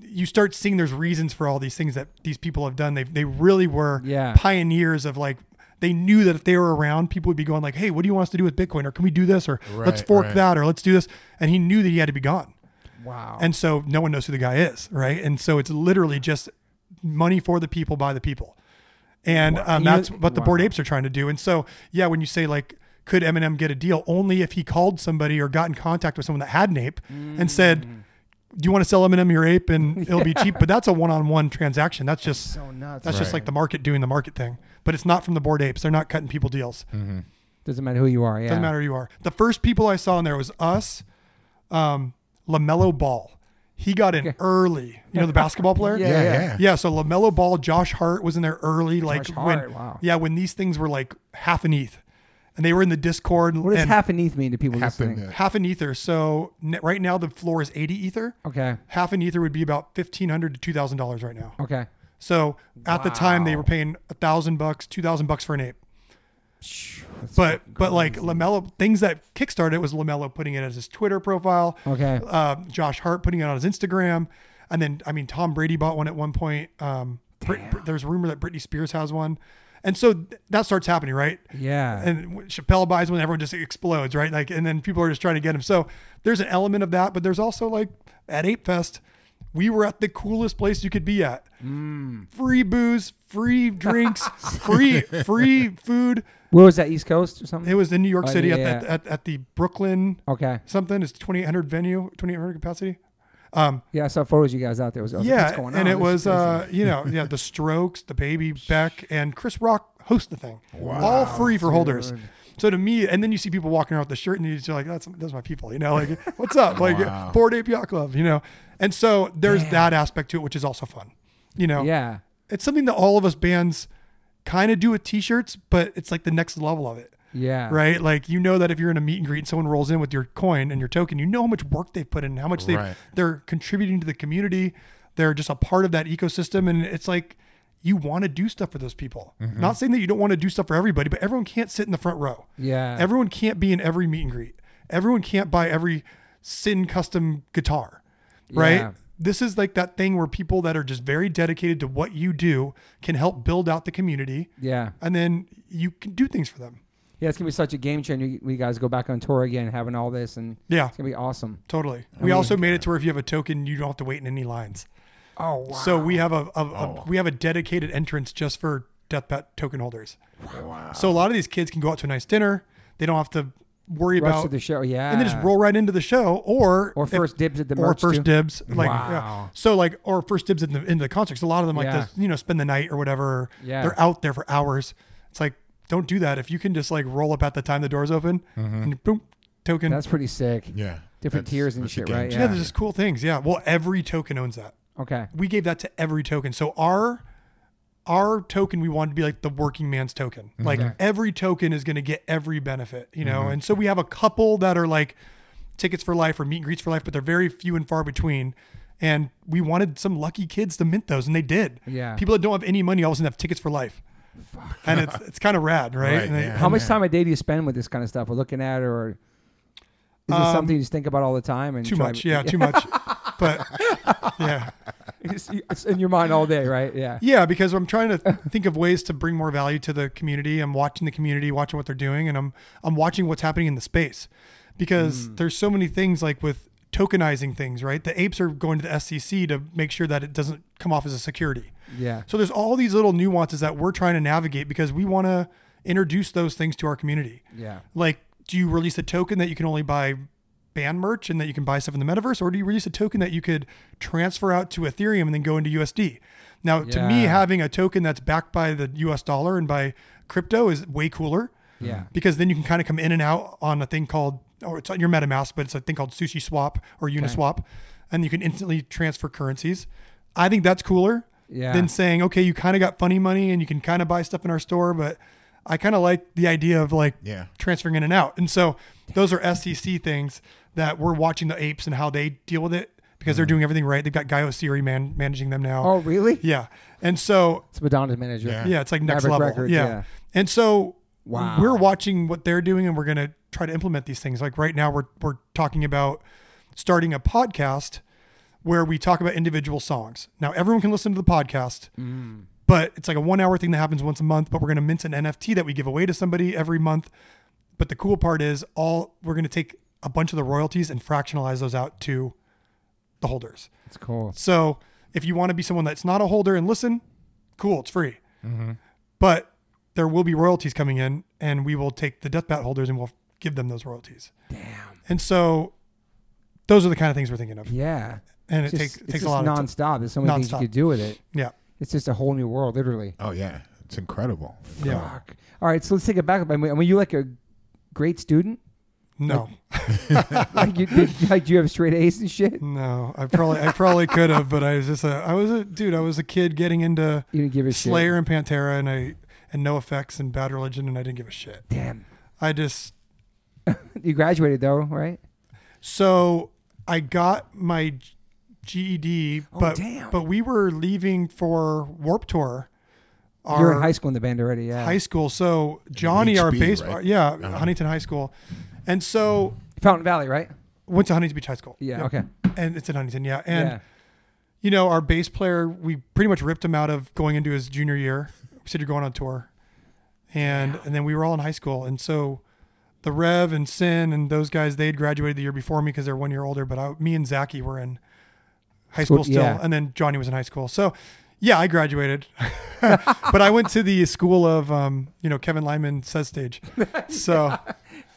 S3: you start seeing there's reasons for all these things that these people have done. They they really were
S1: Yeah.
S3: pioneers of like they knew that if they were around, people would be going like, "Hey, what do you want us to do with Bitcoin? Or can we do this? Or let's fork
S2: right.
S3: that? Or let's do this." And he knew that he had to be gone.
S1: wow.
S3: And so no one knows who the guy is, right? And so it's literally just money for the people by the people. And um, that's what the
S1: bored
S3: apes are trying to do. And so, yeah, when you say like, could Eminem get a deal? Only if he called somebody or got in contact with someone that had an ape and said,
S1: Mm.
S3: "Do you want to sell Eminem your ape and it'll be cheap?" But that's a one-on-one transaction. That's just
S1: so nuts.
S3: that's just like the market doing the market thing. But it's not from the bored apes. They're not cutting people deals.
S1: Doesn't matter who you are. Yeah.
S3: Doesn't matter who you are. The first people I saw in there was us, um, Lamelo Ball. He got in
S1: Okay.
S3: early. You know the basketball player.
S1: Yeah,
S2: Yeah,
S1: yeah.
S2: yeah.
S3: Yeah, so Lamelo Ball, Josh Hart was in there early, like
S1: Josh
S3: when
S1: Hart, wow.
S3: yeah, when these things were like half an ETH, and they were in the Discord.
S1: What does
S3: and
S1: half an ETH mean to people
S2: Half an
S1: listening?
S2: ETH.
S3: half an ether? So n- right now the floor is eighty ether.
S1: Okay.
S3: Half an ether would be about 1,500 to two thousand dollars right now.
S1: Okay.
S3: So at the time they were paying a thousand bucks, two thousand bucks for an ape. But but like Lamelo, things that kickstarted it was Lamelo putting it as his Twitter profile.
S1: Okay.
S3: uh, Josh Hart putting it on his Instagram, and then I mean Tom Brady bought one at one point. Um, Brit, Brit- there's a rumor that Britney Spears has one, and so th- that starts happening, right?
S1: Yeah.
S3: And Chappelle buys one, everyone just explodes, right? Like, and then people are just trying to get him. So there's an element of that, but there's also like at Ape Fest, we were at the coolest place you could be at.
S1: Mm.
S3: Free booze, free drinks, free free food.
S1: Where was that? East Coast or something?
S3: It was in New York
S1: Oh,
S3: City
S1: yeah,
S3: at, the, at at the Brooklyn
S1: okay.
S3: something. It's 2800 venue, 2800 capacity. Um,
S1: Yeah, I saw photos of you guys out there. I was, I was like,
S3: yeah,
S1: what's going on?
S3: and it was uh, you know, yeah, the Strokes, the Baby Beck, and Chris Rock host the thing, wow, all free for holders. So to me, and then you see people walking around with the shirt, and you're just like, "That's that's my people," you know, like, "What's up?" Like,
S2: Wow.
S3: Bored Ape Yacht Club, you know. And so there's
S1: Damn.
S3: that aspect to it, which is also fun, you know.
S1: Yeah.
S3: It's something that all of us bands kind of do with T-shirts, but it's like the next level of it
S1: Yeah.
S3: right? Like you know that if you're in a meet and greet and someone rolls in with your coin and your token, you know how much work they've put in, how much they
S2: Right.
S3: they're contributing to the community. They're just a part of that ecosystem, and it's like you want to do stuff for those people.
S2: Mm-hmm.
S3: Not saying that you don't want to do stuff for everybody, but everyone can't sit in the front row.
S1: Yeah.
S3: Everyone can't be in every meet and greet. Everyone can't buy every Sin custom guitar, right?
S1: Yeah.
S3: This is like that thing where people that are just very dedicated to what you do can help build out the community,
S1: yeah.
S3: and then you can do things for them.
S1: Yeah. It's gonna be such a game changer. We guys go back on tour again, having all this, and
S3: Yeah,
S1: it's gonna be awesome.
S3: Totally.
S1: I
S3: we
S1: mean-
S3: also made it to where if you have a token, you don't have to wait in any lines.
S1: Oh wow.
S3: So we have a, a, a-
S2: Oh.
S3: we have a dedicated entrance just for Deathbat token holders.
S2: Wow.
S3: So a lot of these kids can go out to a nice dinner. They don't have to worry
S1: rush to
S3: about
S1: the show. Yeah.
S3: and they just roll right into the show or
S1: Or
S3: if-
S1: first dibs at the
S3: or
S1: merch
S3: first
S1: too.
S3: dibs like
S1: Wow.
S3: yeah. so like or first dibs in the into the concerts. A lot of them like
S1: Yeah.
S3: to you know spend the night or whatever.
S1: Yeah.
S3: They're out there for hours. It's like don't do that. If you can just like roll up at the time the doors open and boom token.
S1: That's pretty sick.
S2: yeah.
S1: Different
S2: That's-
S1: tiers and shit, right?
S3: yeah,
S1: Yeah.
S3: there's just cool things. Yeah. Well, every token owns that.
S1: Okay.
S3: we gave that to every token. So our our token we wanted to be like the working man's token. Like every token is going to get every benefit, you know. And so we have a couple that are like tickets for life or meet and greets for life, but they're very few and far between. And we wanted some lucky kids to mint those, and they did.
S1: Yeah.
S3: People that don't have any money all of a sudden have tickets for life. Fuck. And it's it's kind of rad, right?
S2: Right,
S3: And they-
S2: yeah.
S1: How much
S2: man.
S1: time a day do you spend with this kind of stuff? Or looking at, it, or is it
S3: Um,
S1: something you just think about all the time? And
S3: Too
S1: try-
S3: much, yeah, too much. But yeah,
S1: it's, it's in your mind all day, right? Yeah.
S3: Yeah, because I'm trying to think of ways to bring more value to the community. I'm watching the community, watching what they're doing, and I'm I'm watching what's happening in the space. Because mm. there's so many things like with tokenizing things, right? The apes are going to the SEC to make sure that it doesn't come off as a security.
S1: Yeah.
S3: So there's all these little nuances that we're trying to navigate because we want to introduce those things to our community.
S1: Yeah.
S3: Like, do you release a token that you can only buy band merch and that you can buy stuff in the metaverse, or do you release a token that you could transfer out to Ethereum and then go into USD? Now, to me, having a token that's backed by the US dollar and by crypto is way cooler
S1: Yeah.
S3: because then you can kind of come in and out on a thing called, or it's on your MetaMask, but it's a thing called Sushi Swap or Uniswap, and you can instantly transfer currencies. I think that's cooler
S1: Yeah.
S3: than saying, okay, you kind of got funny money and you can kind of buy stuff in our store, but I kind of like the idea of like
S2: Yeah.
S3: transferring in and out. And so those are SEC things that we're watching the apes and how they deal with it because they're doing everything right. They've got Guy Oseary man managing them now.
S1: oh, really?
S3: Yeah. And so
S1: It's Madonna's manager.
S2: Yeah.
S3: yeah, it's like next
S1: Maverick
S3: level.
S1: Records,
S3: yeah.
S1: yeah.
S3: And so
S1: Wow.
S3: we're watching what they're doing and we're going to try to implement these things. Like right now we're we're talking about starting a podcast where we talk about individual songs. Now everyone can listen to the podcast.
S1: Mm.
S3: But it's like a 1 hour thing that happens once a month, but we're going to mint an NFT that we give away to somebody every month. But the cool part is all we're going to take a bunch of the royalties and fractionalize those out to the holders.
S1: It's cool.
S3: So if you want to be someone that's not a holder and listen, cool, it's free. Mm-hmm. But there will be royalties coming in, and we will take the Deathbat holders and we'll give them those royalties.
S1: Damn.
S3: And so those are the kind of things we're thinking of.
S1: Yeah.
S3: And it
S1: It's
S3: takes
S1: just,
S3: it
S1: it's
S3: takes a
S1: just
S3: lot of time.
S1: nonstop. There's so many things you
S3: Nonstop.
S1: could do with it.
S3: Yeah.
S1: It's just a whole new world, literally.
S2: Oh yeah, it's incredible.
S3: Yeah.
S1: Fuck. All right, so let's take it back. I mean, were you like a great student?
S3: No.
S1: Like you did? Like do you have straight A's and shit?
S3: No. I probably I probably could have, but I was just a I was a dude, I was a kid getting into
S1: You didn't give a shit.
S3: Slayer and Pantera and I and NOFX and Bad Religion and I didn't give a shit.
S1: Damn.
S3: I just
S1: You graduated though, right?
S3: So I got my GED,
S1: Oh,
S3: but
S1: damn.
S3: but we were leaving for Warp Tour.
S1: You're in high school in the band already. Yeah.
S3: high school. So Johnny, our
S2: HB,
S3: bass,
S2: right?
S3: yeah,
S2: Uh-huh.
S3: Huntington High School, and so
S1: Fountain Valley, right?
S3: went to Huntington Beach High School.
S1: Yeah.
S3: Yep.
S1: Okay.
S3: and it's in Huntington, yeah. And
S1: yeah.
S3: you know, our bass player, we pretty much ripped him out of going into his junior year. We said you're going on tour, and and then we were all in high school, and so the Rev and Sin and those guys they had graduated the year before me because they're one year older. But I, me and Zacky were in high
S1: School-
S3: school still,
S1: yeah.
S3: and then Johnny was in high school. So yeah, I graduated, but I went to the school of um, you know Kevin Lyman says stage. So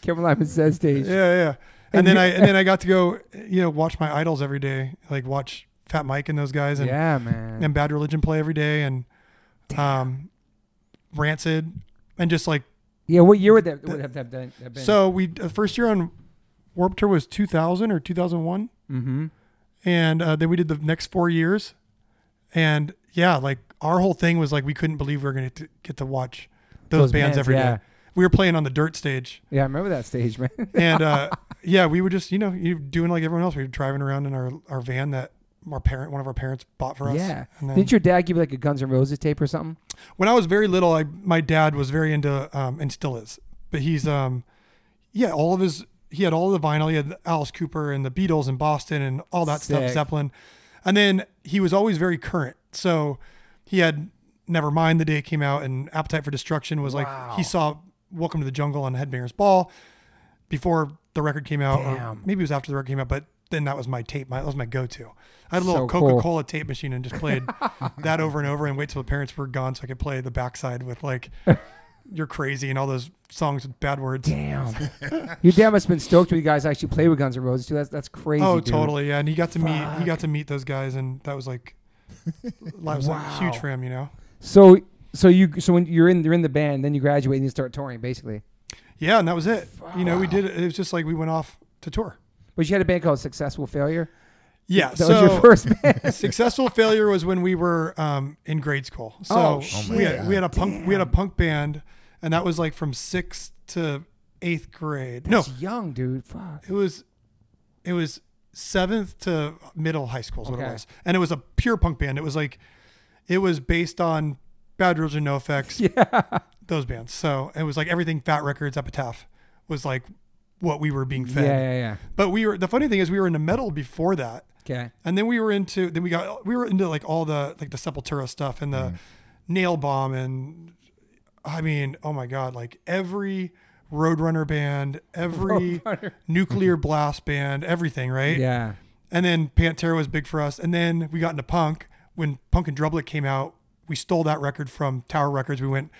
S1: Kevin Lyman says stage.
S3: yeah, yeah.
S1: And
S3: And, then
S1: you-
S3: I and then I got to go, you know, watch my idols every day, like watch Fat Mike and those guys, and
S1: Yeah, man.
S3: and Bad Religion play every day, and um, Rancid, and just like
S1: Yeah, what year would that would have, have been? Have been?
S3: So we the first year on Warp Tour was 2000 or 2001,
S1: mm-hmm.
S3: and uh, then we did the next four years, and yeah, like our whole thing was like we couldn't believe we were going to get to watch those,
S1: Those
S3: bands
S1: bands,
S3: every day. We were playing on the dirt stage,
S1: Yeah, I remember that stage, man.
S3: and uh, yeah, we were just you know you doing like everyone else. We were driving around in our our van that our parent one of our parents bought for us.
S1: yeah.
S3: And then-
S1: Didn't your dad give you like a Guns N' Roses tape or something?
S3: when I was very little, I my dad was very into um, and still is, but he's um yeah, all of his he had all the vinyl. He had Alice Cooper and the Beatles in Boston and all that stuff, Zeppelin, and then he was always very current. So he had Nevermind the day it came out, and Appetite for Destruction was like he saw Welcome to the Jungle on Headbangers Ball before the record came out, or maybe it was after the record came out, but. Then that was my tape. My, that was my go-to. I had a little
S1: So.
S3: Coca-Cola tape machine and just played that over and over and wait till the parents were gone so I could play the backside with like "You're Crazy" and all those songs with bad words.
S1: Damn. your dad must have been stoked when you guys actually play with Guns N' Roses too. That's that's crazy.
S3: oh,
S1: dude.
S3: totally, yeah. And he got to meet he got to meet those guys, and that was like that was like huge for him, you know.
S1: So so you so when you're in you're in the band, then you graduate and you start touring basically.
S3: Yeah, and that was it. You know, we did it. It was just like we went off to tour.
S1: But you had a band called Successful Failure.
S3: Yeah.
S1: That
S3: so
S1: was your first band.
S3: successful failure was when we were um, in grade school. So
S1: Oh,
S3: we had
S2: shit.
S3: we had a punk we had a punk band, and that was like from sixth to eighth grade. no,
S1: That's young, dude. Fuck.
S3: It was, it was seventh to middle high school is what
S1: Okay.
S3: it was, and it was a pure punk band. It was like, it was based on Bad Religion, and NOFX,
S1: Yeah.
S3: those bands. So it was like everything Fat Wreck Chords, Epitaph, was like what we were being fed.
S1: yeah, yeah. Yeah.
S3: But we were the funny thing is we were into metal before that,
S1: Okay.
S3: and then we were into then we got we were into like all the like the Sepultura stuff and the mm. Nail Bomb and I mean oh my god like every Roadrunner band, every
S1: Roadrunner.
S3: nuclear blast band, everything, right?
S1: Yeah.
S3: And then Pantera was big for us. And then we got into punk. When Punk in Drublic came out, we stole that record from Tower Records. We went,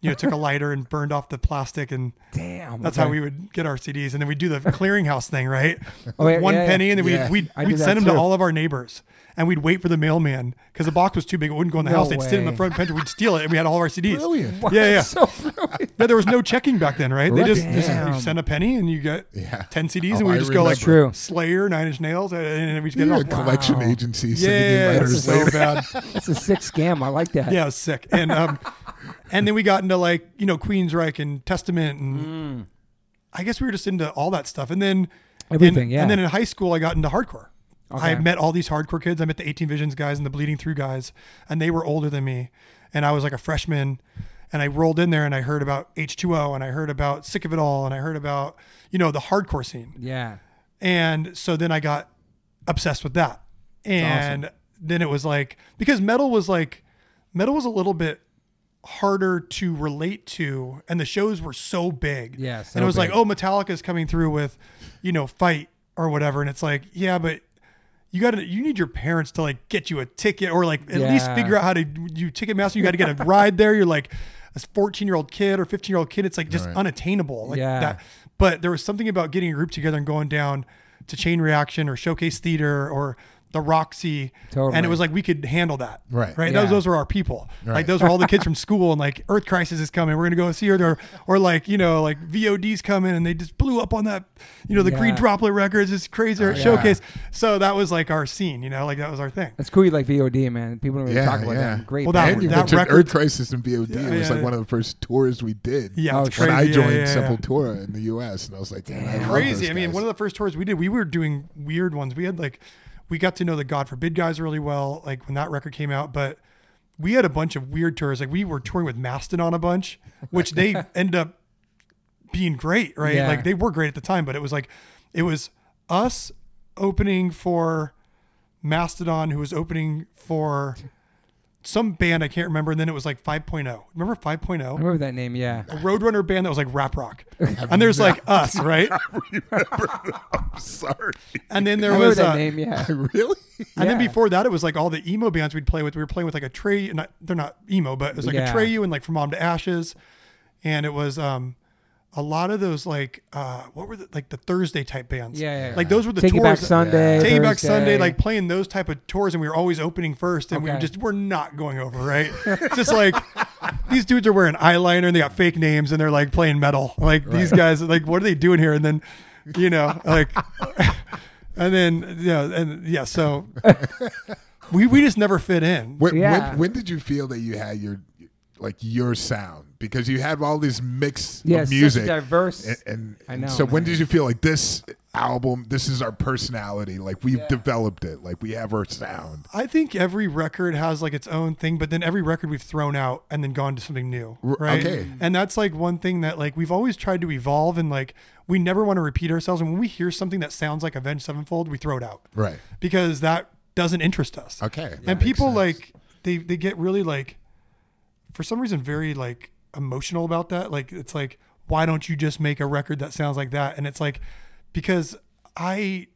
S3: you know, took a lighter and burned off the plastic, and
S1: Damn.
S3: that's
S1: okay.
S3: how we would get our CDs. And then we'd do the clearinghouse thing, right?
S1: Oh, yeah,
S3: One
S1: yeah,
S3: penny, and then
S2: Yeah.
S3: we'd we'd, we'd send them to all of our neighbors. And we'd wait for the mailman because the box was too big; it wouldn't go in the
S1: No
S3: house. They'd sit in the front pantry. We'd steal it, and we had all of our CDs.
S2: Brilliant.
S3: Yeah, yeah.
S1: So brilliant.
S3: Yeah, there was no checking back then, right? They just, just you send a penny and you get
S2: Yeah.
S3: ten CDs,
S2: Oh,
S3: and we
S2: I
S3: just go like.
S1: True.
S3: Slayer, Nine Inch Nails, and, we get
S2: You're a
S3: it all.
S2: collection
S1: Wow.
S2: agency sending
S3: Yeah,
S2: you
S3: it's
S2: letters
S3: so bad.
S1: That's a sick scam. I like that.
S3: Yeah, it was sick. And um, and then we got into like you know Queensryche and Testament, and
S1: Mm.
S3: I guess we were just into all that stuff. And then
S1: Everything,
S3: in-
S1: yeah.
S3: And then in high school, I got into hardcore. I met all these hardcore kids. I met the 18 Visions guys and the Bleeding Through guys, and they were older than me. And I was like a freshman, and I rolled in there and I heard about H2O, and I heard about Sick of It All, and I heard about you know the hardcore scene.
S1: Yeah.
S3: And so then I got obsessed with that. And then it was like because metal was like metal was a little bit harder to relate to and the shows were so big.
S1: Yeah, so
S3: and it was like,
S1: big.
S3: oh, Metallica's coming through with, you know, fight or whatever. And it's like, yeah, but you gotta you need your parents to like get you a ticket or like at least figure out how to you Ticketmaster, you gotta get a ride there. You're like a 14 year old kid or 15 year old kid. It's like just
S2: Right.
S3: unattainable. Like
S1: Yeah.
S3: that. But there was something about getting a group together and going down to Chain Reaction or Showcase Theater or the Roxy,
S1: Totally.
S3: and it was like we could handle that.
S2: Right.
S3: right.
S1: Yeah.
S3: Those those were our people. Like those were all the kids from school, and like Earth Crisis is coming. We're gonna go see her, or, or like you know like VOD's coming, and they just blew up on that. You know the Green
S1: Yeah.
S3: Droplet Records is crazy oh, or
S1: yeah.
S3: Showcase. So that was like our scene. You know, like that was our thing.
S1: That's cool. You like VOD, man. People don't really
S2: Yeah,
S1: talk about that. Great.
S3: Well, that-
S1: band.
S2: And you
S3: that
S2: mentioned
S3: record-
S2: Earth Crisis and VOD.
S3: Yeah,
S2: it was
S3: yeah.
S2: like one of the first tours we did.
S3: Yeah,
S1: Oh.
S2: When
S3: crazy.
S2: I joined
S3: yeah, yeah, yeah.
S2: Sepultura in the U.S. and I was like, damn, I love
S3: crazy.
S2: those
S3: I mean, one of the first tours we did, we were doing weird ones. We had like, we got to know the God Forbid guys really well, like when that record came out. But we had a bunch of weird tours. Like we were touring with Mastodon a bunch, which they ended up being great, right?
S1: Yeah.
S3: Like they were great at the time, but it was like, it was us opening for Mastodon, who was opening for some band I can't remember, and then it was like 5.0. Remember 5.0?
S1: I remember that name. Yeah.
S3: a Roadrunner band that was like rap rock. And there's like us, right?
S2: I'm sorry.
S3: And then there
S1: remember
S3: was
S1: that
S3: uh,
S1: name. Yeah.
S2: really?
S3: And then before that, it was like all the emo bands we'd play with. We were playing with like a Trey, not they're not emo, but it was like
S1: Yeah.
S3: Atreyu and like From Autumn to Ashes, and it was um a lot of those like uh what were the like the Thursday type bands.
S1: Yeah, yeah, yeah.
S3: like those were the
S1: Take
S3: tours.
S1: It Back
S3: that-
S1: Sunday.
S3: Taking Back Sunday, like playing those type of tours, and we were always opening first, and we were just we're not going over, right? It's just like these dudes are wearing eyeliner and they got fake names and they're like playing metal. Like these guys, like what are they doing here? And then, you know, like, and then yeah, and yeah. So we we just never fit in.
S2: When,
S1: Yeah.
S2: when, when did you feel that you had your like your sound because you had all this mix
S1: Yeah,
S2: of
S1: such
S2: music
S1: diverse-
S2: and, and
S1: I know,
S2: so when did you feel like this album this is our personality like we've developed it like we have our sound
S3: I think every record has like its own thing, but then every record we've thrown out and then gone to something new, right?
S2: okay.
S3: And that's like one thing that like we've always tried to evolve and like we never want to repeat ourselves. And when we hear something that sounds like Avenged Sevenfold, we throw it out
S2: right
S3: because that doesn't interest us.
S2: okay that
S3: and people
S2: sense.
S3: like they they get really like for some reason very like emotional about that like it's like why don't you just make a record that sounds like that and it's like because i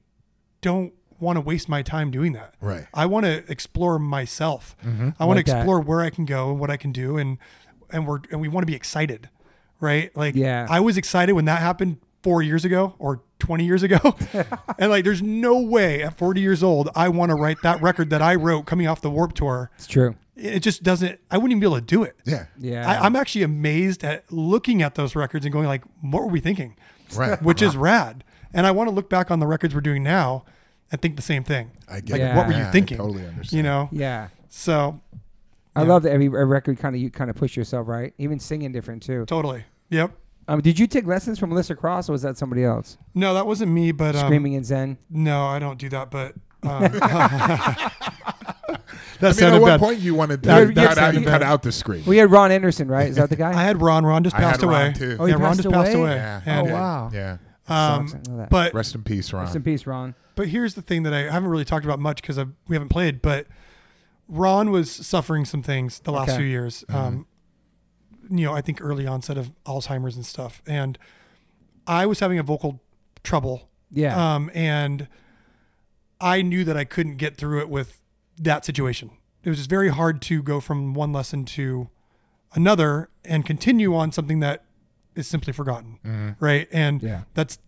S3: don't want to waste my time doing that
S2: Right.
S3: i want to explore myself
S2: Mm-hmm.
S3: i want
S1: Like
S3: to
S1: that.
S3: explore where i can go and what i can do and and we're and we want to be excited right like
S1: Yeah.
S3: i was excited when that happened four years ago or 20 years ago and like there's no way at 40 years old i want to write that record that i wrote coming off the warp tour
S1: It's true.
S3: It just doesn't i wouldn't even be able to do it
S2: yeah
S1: Yeah.
S3: I, i'm actually amazed at looking at those records and going like what were we thinking
S2: right
S3: which is rad and i want to look back on the records we're doing now and think the same thing
S2: I get
S3: like
S2: it.
S3: what were
S2: Yeah,
S3: you
S2: I
S3: thinking
S2: totally understand
S3: you know
S1: yeah.
S3: so
S1: I
S3: Yeah.
S1: love that every, every record kind of you kind of push yourself right, even singing different too.
S3: totally yep
S1: Um, did you take lessons from Melissa Cross, or was that somebody else?
S3: no that wasn't me but um,
S1: Screaming in Zen.
S3: no i don't do that but um,
S2: I mean,
S3: sounded
S2: at one
S3: bad
S2: point you wanted to
S1: Yeah,
S2: cut,
S1: yeah,
S2: out,
S1: sounded
S2: cut out the screen.
S1: We had Ron Anderson, right? Is that the guy?
S3: i had ron ron just
S2: I had
S3: passed
S2: Ron,
S3: away
S2: too.
S1: Oh, he
S3: yeah ron
S1: passed
S3: just passed
S1: away?
S3: away
S2: Yeah.
S1: Oh wow.
S2: yeah.
S3: um,
S1: Sucks, I know that.
S3: but
S2: Rest in peace, Ron.
S1: Rest in peace, Ron.
S3: But here's the thing that I haven't really talked about much because we haven't played. But Ron was suffering some things the last
S1: Okay.
S3: few years.
S2: Mm-hmm.
S3: Um, you know, I think early onset of Alzheimer's and stuff. And I was having a vocal trouble.
S1: Yeah.
S3: Um, and I knew that I couldn't get through it with that situation. It was just very hard to go from one lesson to another and continue on something that is simply forgotten. Right. And
S1: Yeah.
S3: that's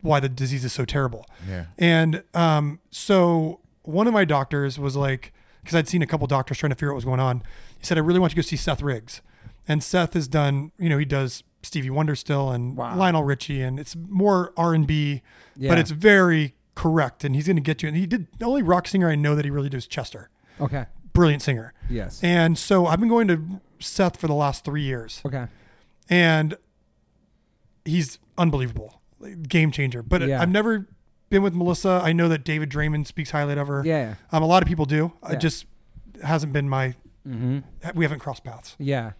S3: why the disease is so terrible.
S2: yeah.
S3: And um, so one of my doctors was like, because I'd seen a couple doctors trying to figure out what was going on. He said, I really want you to go see Seth Riggs. And Seth has done, you know, he does Stevie Wonder still and
S1: Wow.
S3: Lionel Richie, and it's more R and B, but it's very correct. And he's going to get you. And he did the only rock singer I know that he really did is Chester,
S1: okay.
S3: brilliant singer.
S1: Yes.
S3: And so I've been going to Seth for the last three years
S1: okay.
S3: and he's unbelievable, like, game changer. But
S1: Yeah.
S3: I've never been with Melissa. I know that David Draiman speaks highly of her.
S1: Yeah.
S3: um, a lot of people do.
S1: Yeah.
S3: It just hasn't been my.
S1: Mm-hmm.
S3: We haven't crossed paths.
S1: Yeah.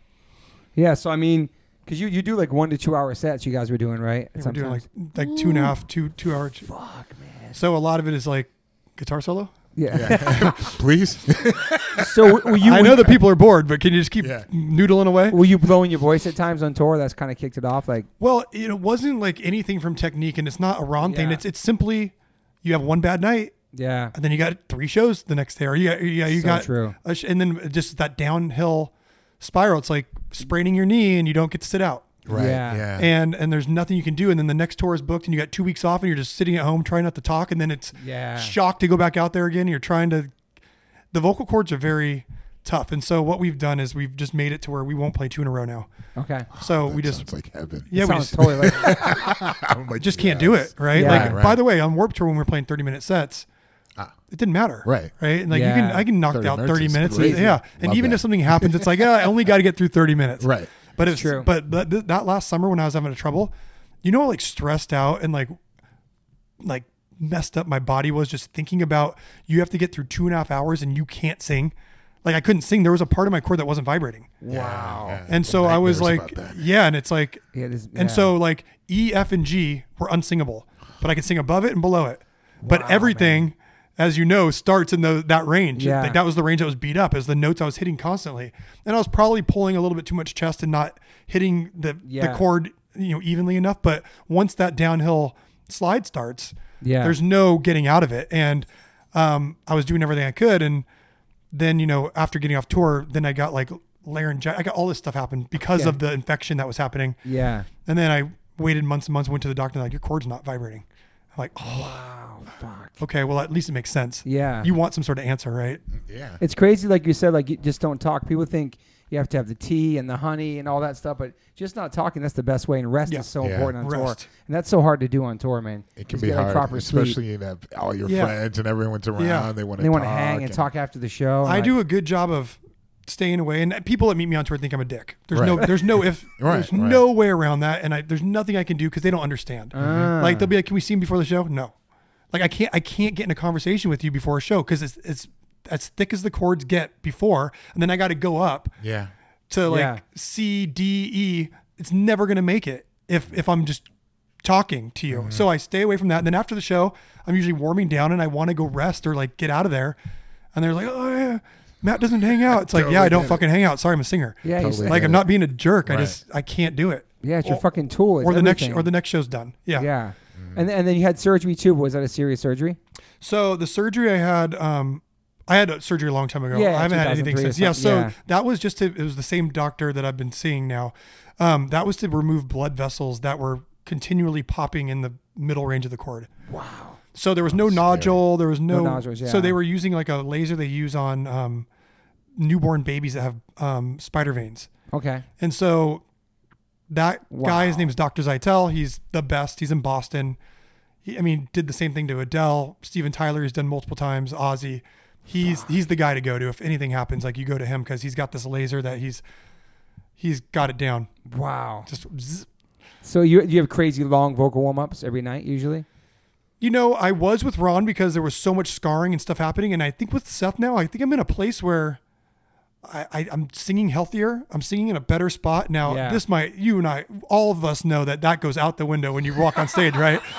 S1: Yeah. So I mean, because you, you do like one to two hour sets, you guys were doing right?
S3: We're doing like like two and a half, two two hours.
S1: Fuck man.
S3: So a lot of it is like guitar solo.
S1: Yeah.
S2: Yeah. Please.
S1: so were you?
S3: I know that people are bored, but can you just keep
S2: Yeah.
S3: noodling away?
S1: Were you blowing your voice at times on tour? That's kind of kicked it off. Like,
S3: Well, it wasn't like anything from technique, and it's not a Ron thing. It's it's simply you have one bad night,
S1: yeah.
S3: and then you got three shows the next day, or you got, yeah you
S1: So
S3: got
S1: true.
S3: a sh- and then just that downhill spiral. It's like spraining your knee and you don't get to sit out,
S2: right.
S1: Yeah.
S2: Yeah.
S3: and and there's nothing you can do. And then the next tour is booked, and you got two weeks off, and you're just sitting at home trying not to talk, and then it's
S1: Yeah.
S3: shocked to go back out there again. You're trying to. The vocal cords are very tough, and so what we've done is we've just made it to where we won't play two in a row now.
S1: Okay.
S3: So
S2: That
S3: we just
S2: like heaven.
S3: yeah we just,
S1: totally like.
S2: Like,
S3: just can't do it right.
S1: Yeah.
S3: like
S2: Right.
S3: by the way, on Warp Tour when we're playing 30 minute sets.
S2: Ah.
S3: It didn't matter,
S2: Right.
S3: Right, and like you can, I can knock
S2: 30
S3: out thirty
S2: is
S3: minutes,
S2: crazy.
S3: yeah. And
S2: Love
S3: even
S2: that.
S3: if something happens, it's like, oh, I only got to get through thirty minutes,
S2: Right.
S3: But it's
S1: true.
S3: But but th- that last summer when I was having a trouble, you know, like stressed out and like like messed up my body was just thinking about you have to get through two and a half hours and you can't sing. Like I couldn't sing. There was a part of my cord that wasn't vibrating,
S2: Wow.
S3: and so I was like,
S2: Nightmares about that.
S3: yeah, and it's like,
S1: Yeah, this-
S3: and so like E, F, and G were unsingable, but I could sing above it and below it. But
S1: Wow,
S3: everything, as you know, starts in the that range.
S1: Yeah.
S3: Like that was the range that was beat up as the notes I was hitting constantly, and I was probably pulling a little bit too much chest and not hitting the
S1: Yeah.
S3: the chord you know evenly enough. But once that downhill slide starts,
S1: Yeah.
S3: there's no getting out of it. And um, I was doing everything I could, and then you know after getting off tour, then I got like laryngitis. I got all this stuff happened because
S1: Yeah.
S3: of the infection that was happening.
S1: Yeah.
S3: And then I waited months and months, went to the doctor, and like, your cord's not vibrating. I'm like, oh,
S1: Wow. Fuck.
S3: okay, well, at least it makes sense.
S1: Yeah.
S3: You want some sort of answer, right?
S2: Yeah.
S1: It's crazy, like you said, like you just don't talk. People think you have to have the tea and the honey and all that stuff. But just not talking, that's the best way. And rest
S3: Yeah.
S1: is so
S2: Yeah.
S1: important on tour. And that's so hard to do on tour, man.
S2: It can
S1: Just
S2: be
S1: get, like,
S2: hard,
S1: proper sleep.
S2: especially you have all your
S3: Yeah.
S2: friends and everyone's around.
S3: Yeah.
S2: They want to
S1: They want to
S2: talk
S1: hang and talk after the show. and,
S3: I
S1: like,
S3: do a good job of staying away, and people that meet me on tour think I'm a dick. There's no,
S2: Right.
S3: there's no if,
S2: Right,
S3: there's
S2: right.
S3: no way around that, and I, there's nothing I can do because they don't understand.
S1: Ah.
S3: Like they'll be like, "Can we see him before the show?" No, like I can't, I can't get in a conversation with you before a show because it's it's as thick as the chords get before, and then I got to go up
S2: Yeah.
S3: to like
S1: Yeah.
S3: C, D, E. It's never gonna make it if if I'm just talking to
S2: Mm-hmm.
S3: you. So I stay away from that. And then after the show, I'm usually warming down and I want to go rest or like get out of there. And they're like, "Oh yeah, Matt doesn't hang out." It's like,
S2: Totally
S3: "Yeah, I don't
S2: get it.
S3: fucking hang out. Sorry, I'm a singer."
S1: Yeah,
S2: Totally
S3: Like I'm not being a jerk. I just I can't do it.
S1: yeah, it's your
S3: or-
S1: fucking tool. It's
S3: Or the next or the next show's done. Yeah.
S1: yeah.
S2: Mm-hmm.
S1: And and then you had surgery too. Was that a serious surgery?
S3: So the surgery I had, um, I had a surgery a long time ago.
S1: Yeah,
S3: I haven't had anything since. Yeah, so
S1: yeah.
S3: that was just to, it was the same doctor that I've been seeing now. Um, that was to remove blood vessels that were continually popping in the middle range of the cord.
S1: Wow.
S3: So there was no nodule. There was no.
S1: No nodules,
S3: So they were using like a laser they use on um, newborn babies that have um, spider veins.
S1: Okay.
S3: And so that guy, his
S1: Wow.
S3: name is Dr. Zeitel. He's the best. He's in Boston. He, I mean, did the same thing to Adele. Steven Tyler he's done multiple times. Ozzy. He's he's the guy to go to if anything happens. Like you go to him because he's got this laser that he's he's got it down.
S1: Wow.
S3: Just zzz.
S1: So you you have crazy long vocal warm ups every night usually.
S3: you know, I was with Ron because there was so much scarring and stuff happening, and I think with Seth now, I think I'm in a place where. I, I, I'm singing healthier. I'm singing in a better spot now.
S1: Yeah.
S3: This might you and I, all of us know that that goes out the window when you walk on stage, right?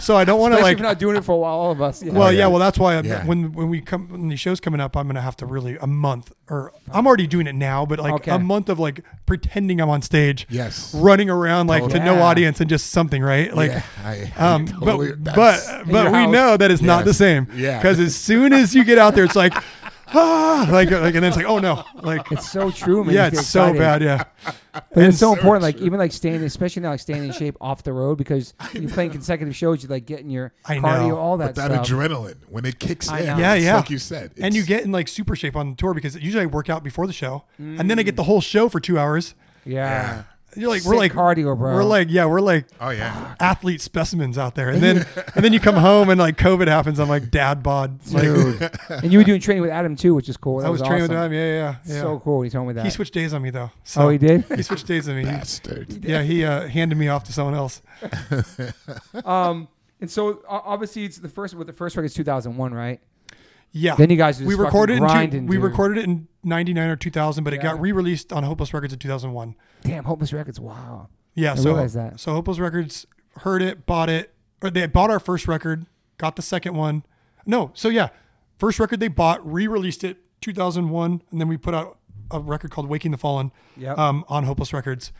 S3: So I don't want to like
S1: if you're not doing it for a while. All of us. Yeah.
S3: Well, yeah.
S2: yeah.
S3: Well, that's why I'm,
S2: Yeah.
S3: when when we come when the show's coming up, I'm gonna have to really a month or I'm already doing it now, but like
S1: Okay.
S3: a month of like pretending I'm on stage,
S2: Yes.
S3: running around like to no audience and just something, right? Like,
S2: yeah, I,
S3: um,
S2: totally-
S3: but but but we
S1: house.
S3: know that it's not the same.
S2: Yeah.
S3: Because as soon as you get out there, it's like. Ah, like, like, and then it's like, oh no, like,
S1: it's so true, man.
S3: yeah,
S1: You get
S3: it's so
S1: excited.
S3: bad, yeah.
S1: But it's so
S2: so
S1: important, like even like staying, especially now, like staying in shape off the road because you're playing consecutive shows. You like getting your
S3: I
S1: cardio,
S3: know.
S1: all that,
S2: But that
S1: stuff.
S2: adrenaline when it kicks
S1: I
S2: in,
S1: know.
S3: Yeah,
S2: it's
S3: yeah.
S2: like you said,
S3: and you
S2: it's-
S3: get in like super shape on the tour because usually I work out before the show, and then I get the whole show for two hours.
S1: yeah.
S3: You're like,
S1: Sick
S3: we're like
S1: cardio, bro.
S3: We're like, yeah, we're like
S2: oh yeah,
S3: athlete specimens out there. And then and then you come home and like COVID happens. I'm like dad bod. Like,
S1: dude. and you were doing training with Adam too, which is cool. That
S3: I was, training
S1: awesome.
S3: with him. Yeah, yeah, yeah.
S1: So cool. He told me that.
S3: he switched days on me though. So
S1: oh, he did.
S3: he switched days on me. He-
S2: bastard.
S3: yeah, he uh, handed me off to someone else.
S1: um, and so o- obviously it's the first. With the first record is 2001, right?
S3: Yeah.
S1: Then you guys
S3: we
S1: just
S3: recorded
S1: fucking
S3: in two,
S1: grinding,
S3: we
S1: dude.
S3: recorded it in 99 or 2000 but it
S1: Yeah.
S3: got re-released on hopeless records in 2001
S1: Damn, Hopeless Records. Wow.
S3: yeah
S1: I
S3: so
S1: realized that.
S3: so hopeless records heard it bought it or they bought our first record got the second one no so yeah first record they bought re-released it 2001 and then we put out a record called waking the fallen
S1: Yep.
S3: um, on hopeless records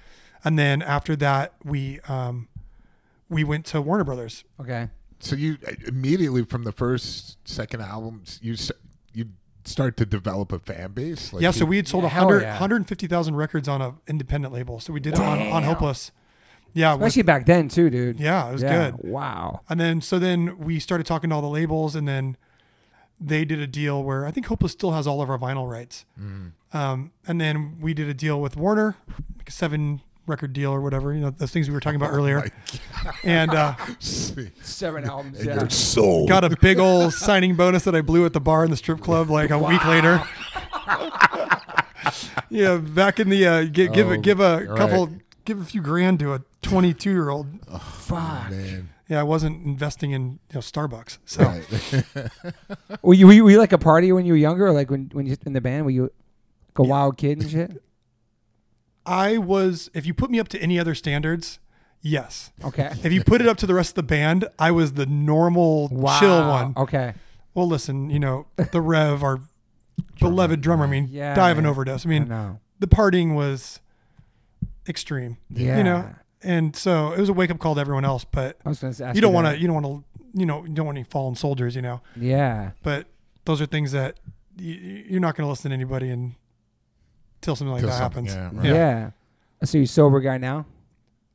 S3: and then after that we um, we went to warner brothers
S1: Okay.
S2: So you immediately from the first, second albums, you you start to develop a fan base. Like
S3: yeah so we had sold
S1: Yeah,
S3: 100
S1: yeah.
S3: 150000 records on a independent label so we did it on, on hopeless yeah with-
S1: Especially back then too, dude.
S3: yeah it was
S1: Yeah.
S3: good
S1: Wow.
S3: And then so then we started talking to all the labels, and then they did a deal where I think Hopeless still has all of our vinyl rights. Um, and then we did a deal with Warner, like a seven record deal or whatever, you know, those things we were talking about earlier.
S2: my
S3: And uh,
S1: Seven albums.
S2: and
S1: Yeah.
S2: you're sold.
S3: got a big old signing bonus that I blew at the bar in the strip club like a week later. yeah, back in the uh, give give, a
S2: Oh,
S3: give a
S2: right.
S3: couple give a few grand to a 22 year old.
S1: Fuck.
S2: man.
S3: Yeah, I wasn't investing in you know Starbucks. So
S2: Right.
S1: Were you, were you were you like a party when you were younger, or like when when you in the band? Were you like a wild kid and shit?
S3: I was, if you put me up to any other standards, yes.
S1: Okay.
S3: If you put it up to the rest of the band, I was the normal
S1: Wow.
S3: chill one.
S1: Okay.
S3: Well, listen, you know, the Rev, our beloved drummer, I mean,
S1: Yeah,
S3: die of an overdose. I
S1: I
S3: mean,
S1: know.
S3: the partying was extreme,
S1: Yeah.
S3: you know, and so it was a wake up call to everyone else. But
S1: I was gonna ask
S3: you don't want to, you don't want to, you know, you don't want any fallen soldiers, you know.
S1: Yeah.
S3: But those are things that you, you're not going to listen to anybody and until something like
S2: Till
S3: that
S2: something-
S3: happens.
S2: yeah,
S1: Yeah.
S2: right.
S1: So you sober guy now?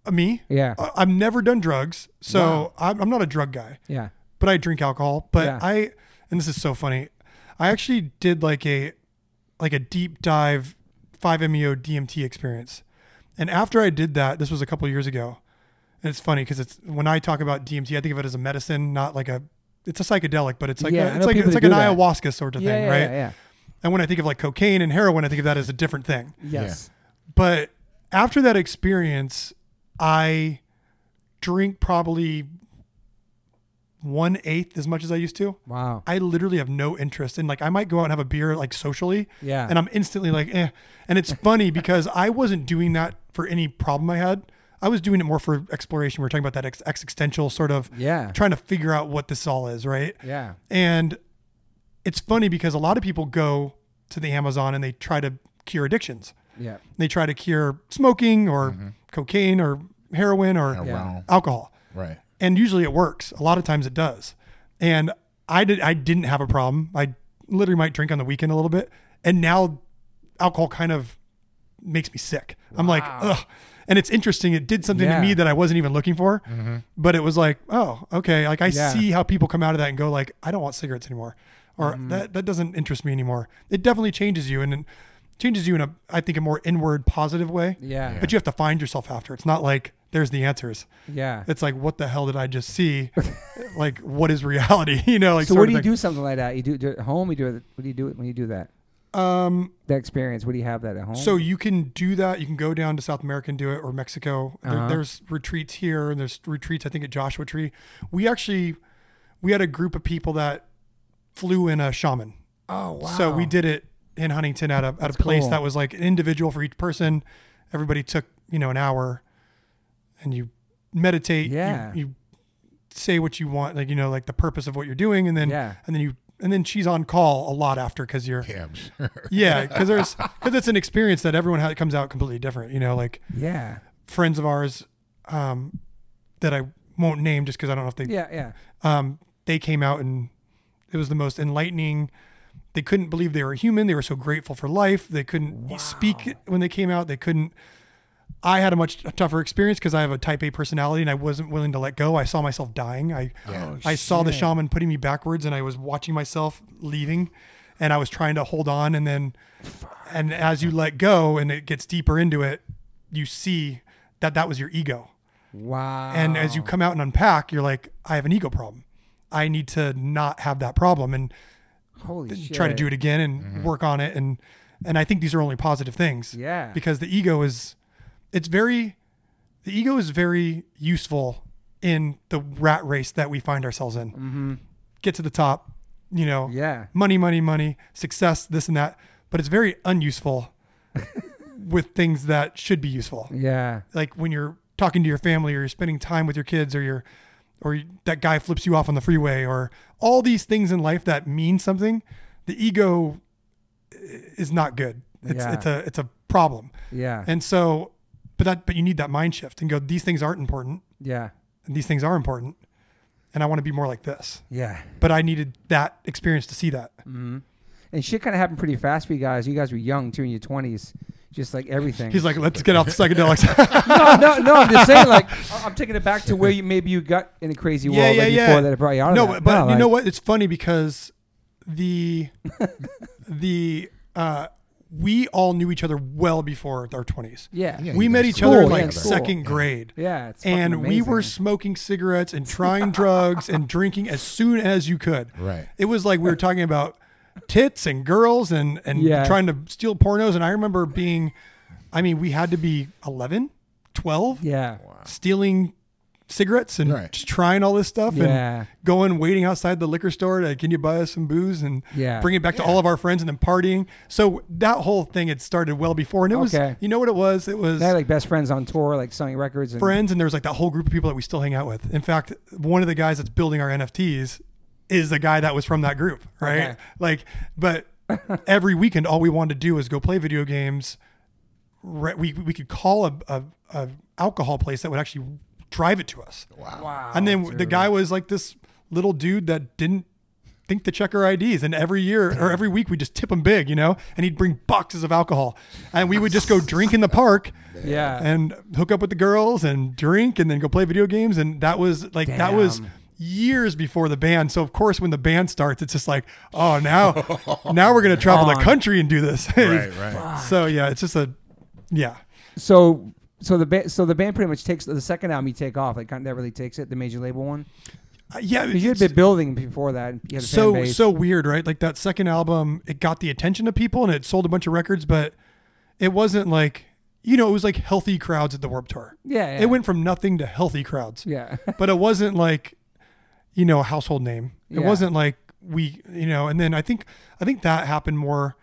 S3: Uh, me,
S1: Yeah.
S3: I- I've never done drugs, so
S1: Wow.
S3: I'm, I'm not a drug guy.
S1: Yeah.
S3: but I drink alcohol. But
S1: Yeah.
S3: I, and this is so funny, I actually did like a, like a deep dive 5-MeO DMT experience. And after I did that, this was a couple years ago. And it's funny because it's when I talk about DMT, I think of it as a medicine, not like a. It's a psychedelic, but it's like
S1: Yeah, I
S3: a,
S1: know
S3: it's like it's like an
S1: that.
S3: ayahuasca sort of
S1: yeah,
S3: thing,
S1: yeah,
S3: right?
S1: yeah, yeah.
S3: And when I think of like cocaine and heroin, I think of that as a different thing.
S1: Yes.
S3: But after that experience, I drink probably one eighth as much as I used to.
S1: Wow.
S3: I literally have no interest in like I might go out and have a beer like socially,
S1: Yeah.
S3: and I'm instantly like, eh. And it's funny because I wasn't doing that for any problem I had. I was doing it more for exploration. We are talking about that ex- existential sort of
S1: Yeah.
S3: trying to figure out what this all is, right?
S1: Yeah.
S3: And it's funny because a lot of people go to the Amazon and they try to cure addictions.
S1: Yeah.
S3: They try to cure smoking or mm-hmm. cocaine or heroin or
S1: Yeah.
S3: alcohol.
S2: Right.
S3: And usually it works. A lot of times it does. And I did I didn't have a problem. I literally might drink on the weekend a little bit. And now alcohol kind of makes me sick. I'm like, ugh. And it's interesting. It did something
S1: Yeah.
S3: to me that I wasn't even looking for. Mm-hmm. But it was like, oh, okay. Like I
S1: Yeah.
S3: see how people come out of that and go like, I don't want cigarettes anymore. Or that that doesn't interest me anymore. It definitely changes you and it changes you in a I think a more inward positive way.
S1: Yeah.
S3: But you have to find yourself after. It's not like there's the answers.
S1: Yeah.
S3: It's like, what the hell did I just see? like, what is reality? You know, like.
S1: so what do you do something like that? You do, do it at home. You do it. What do you do when you do that?
S3: Um,
S1: That experience. What do you have that at home?
S3: so you can do that. You can go down to South America and do it, or Mexico.
S1: Uh-huh.
S3: there's retreats here, and there's retreats. I think at Joshua Tree. We actually, we had a group of people that flew in a shaman.
S1: oh wow.
S3: So we did it in Huntington at a at
S1: That's
S3: a place
S1: cool.
S3: that was like an individual for each person. Everybody took you know an hour, and you meditate. you-
S1: Yeah.
S3: You, say what you want, like you know, like the purpose of what you're doing, and then
S1: Yeah.
S3: and then you and then she's on call a lot after because you're
S2: Yeah, I'm sure.
S3: yeah because there's because it's an experience that everyone ha- comes out completely different. You know, like
S1: Yeah.
S3: friends of ours um, that I won't name just because I don't know if they
S1: Yeah. Yeah.
S3: um, they came out and it was the most enlightening. They couldn't believe they were human. They were so grateful for life. They couldn't speak when they came out. They couldn't. I had a much tougher experience because I have a type A personality and I wasn't willing to let go. I saw myself dying. I
S2: Yeah.
S3: I saw the shaman putting me backwards and I was watching myself leaving and I was trying to hold on and then and as you let go and it gets deeper into it, you see that that was your ego.
S1: Wow.
S3: And as you come out and unpack, you're like, I have an ego problem. I need to not have that problem and
S1: holy shit.
S3: try to do it again and work on it. And and I think these are only positive things.
S1: Yeah.
S3: Because the ego is it's very the ego is very useful in the rat race that we find ourselves in.
S1: Mm-hmm.
S3: Get to the top, you know,
S1: Yeah.
S3: money, money, money, success, this and that. But it's very unuseful with things that should be useful
S1: Yeah.
S3: like when you're talking to your family or you're spending time with your kids or you're or that guy flips you off on the freeway or all these things in life that mean something the ego is not good it's
S1: Yeah.
S3: it's a it's a problem
S1: Yeah.
S3: and so but that but you need that mind shift and go these things aren't important
S1: yeah.
S3: and these things are important and I want to be more like this
S1: Yeah.
S3: but I needed that experience to see that
S1: Mm-hmm. And shit kind of happened pretty fast for you guys. You guys were young too in your twenties, just like everything.
S3: he's like let's get off the psychedelics
S1: no, no, no. I'm just saying, like, I- I'm taking it back to where you maybe you got in a crazy
S3: Yeah,
S1: world
S3: yeah,
S1: like
S3: yeah.
S1: before that it brought you out of
S3: no,
S1: that.
S3: but, but
S1: No,
S3: you
S1: like-
S3: know what? It's funny because the the uh, we all knew each other well before our twenties.
S1: Yeah.
S2: Yeah,
S3: we met each
S2: grew
S3: other in like
S1: together.
S3: second grade.
S1: Yeah. It's fucking
S3: And we were smoking cigarettes and trying drugs and drinking as soon as you could.
S2: Right.
S3: It was like we were talking about tits and girls and and
S1: Yeah.
S3: trying to steal pornos. And I remember being, I mean, we had to be 11, 12,
S1: Yeah.
S3: stealing cigarettes and
S2: Right.
S3: just trying all this stuff and going waiting outside the liquor store to can you buy us some booze and
S1: Yeah.
S3: bring it back to all of our friends and then partying. So that whole thing had started well before, and it was you know what it was? It was
S1: They had like best friends on tour, like selling records and
S3: friends, and there was like that whole group of people that we still hang out with. In fact, one of the guys that's building our NFTs is the guy that was from that group, right?
S1: Okay.
S3: Like, but every weekend, all we wanted to do was go play video games. Re- We we could call a, a, a alcohol place that would actually drive it to us.
S2: Wow.
S1: Wow.
S3: And then the guy was like this little dude that didn't think to check our IDs. And every year or every week we just tip him big, you know, and he'd bring boxes of alcohol. And we would just go drink in the park
S1: Yeah.
S3: and hook up with the girls and drink and then go play video games. And that was like, that was
S1: Damn.
S3: Years before the band. So of course, when the band starts, it's just like, oh, now, now we're gonna travel the country and do this.
S2: Right, right.
S3: so yeah, it's just a, yeah,
S1: So so the ba- so the band pretty much takes the second album you take off. Like kind of that really takes it. The major label one.
S3: Uh, yeah.
S1: 'Cause you had
S3: it's-
S1: been building before that. You had a fan
S3: so
S1: base.
S3: so weird, right? Like that second album, it got the attention of people and it sold a bunch of records, but it wasn't like you know, it was like healthy crowds at the Warped Tour.
S1: yeah, yeah.
S3: It went from nothing to healthy crowds.
S1: Yeah.
S3: but it wasn't like you know a household name it
S1: Yeah.
S3: wasn't like we you know and then i think i think that happened more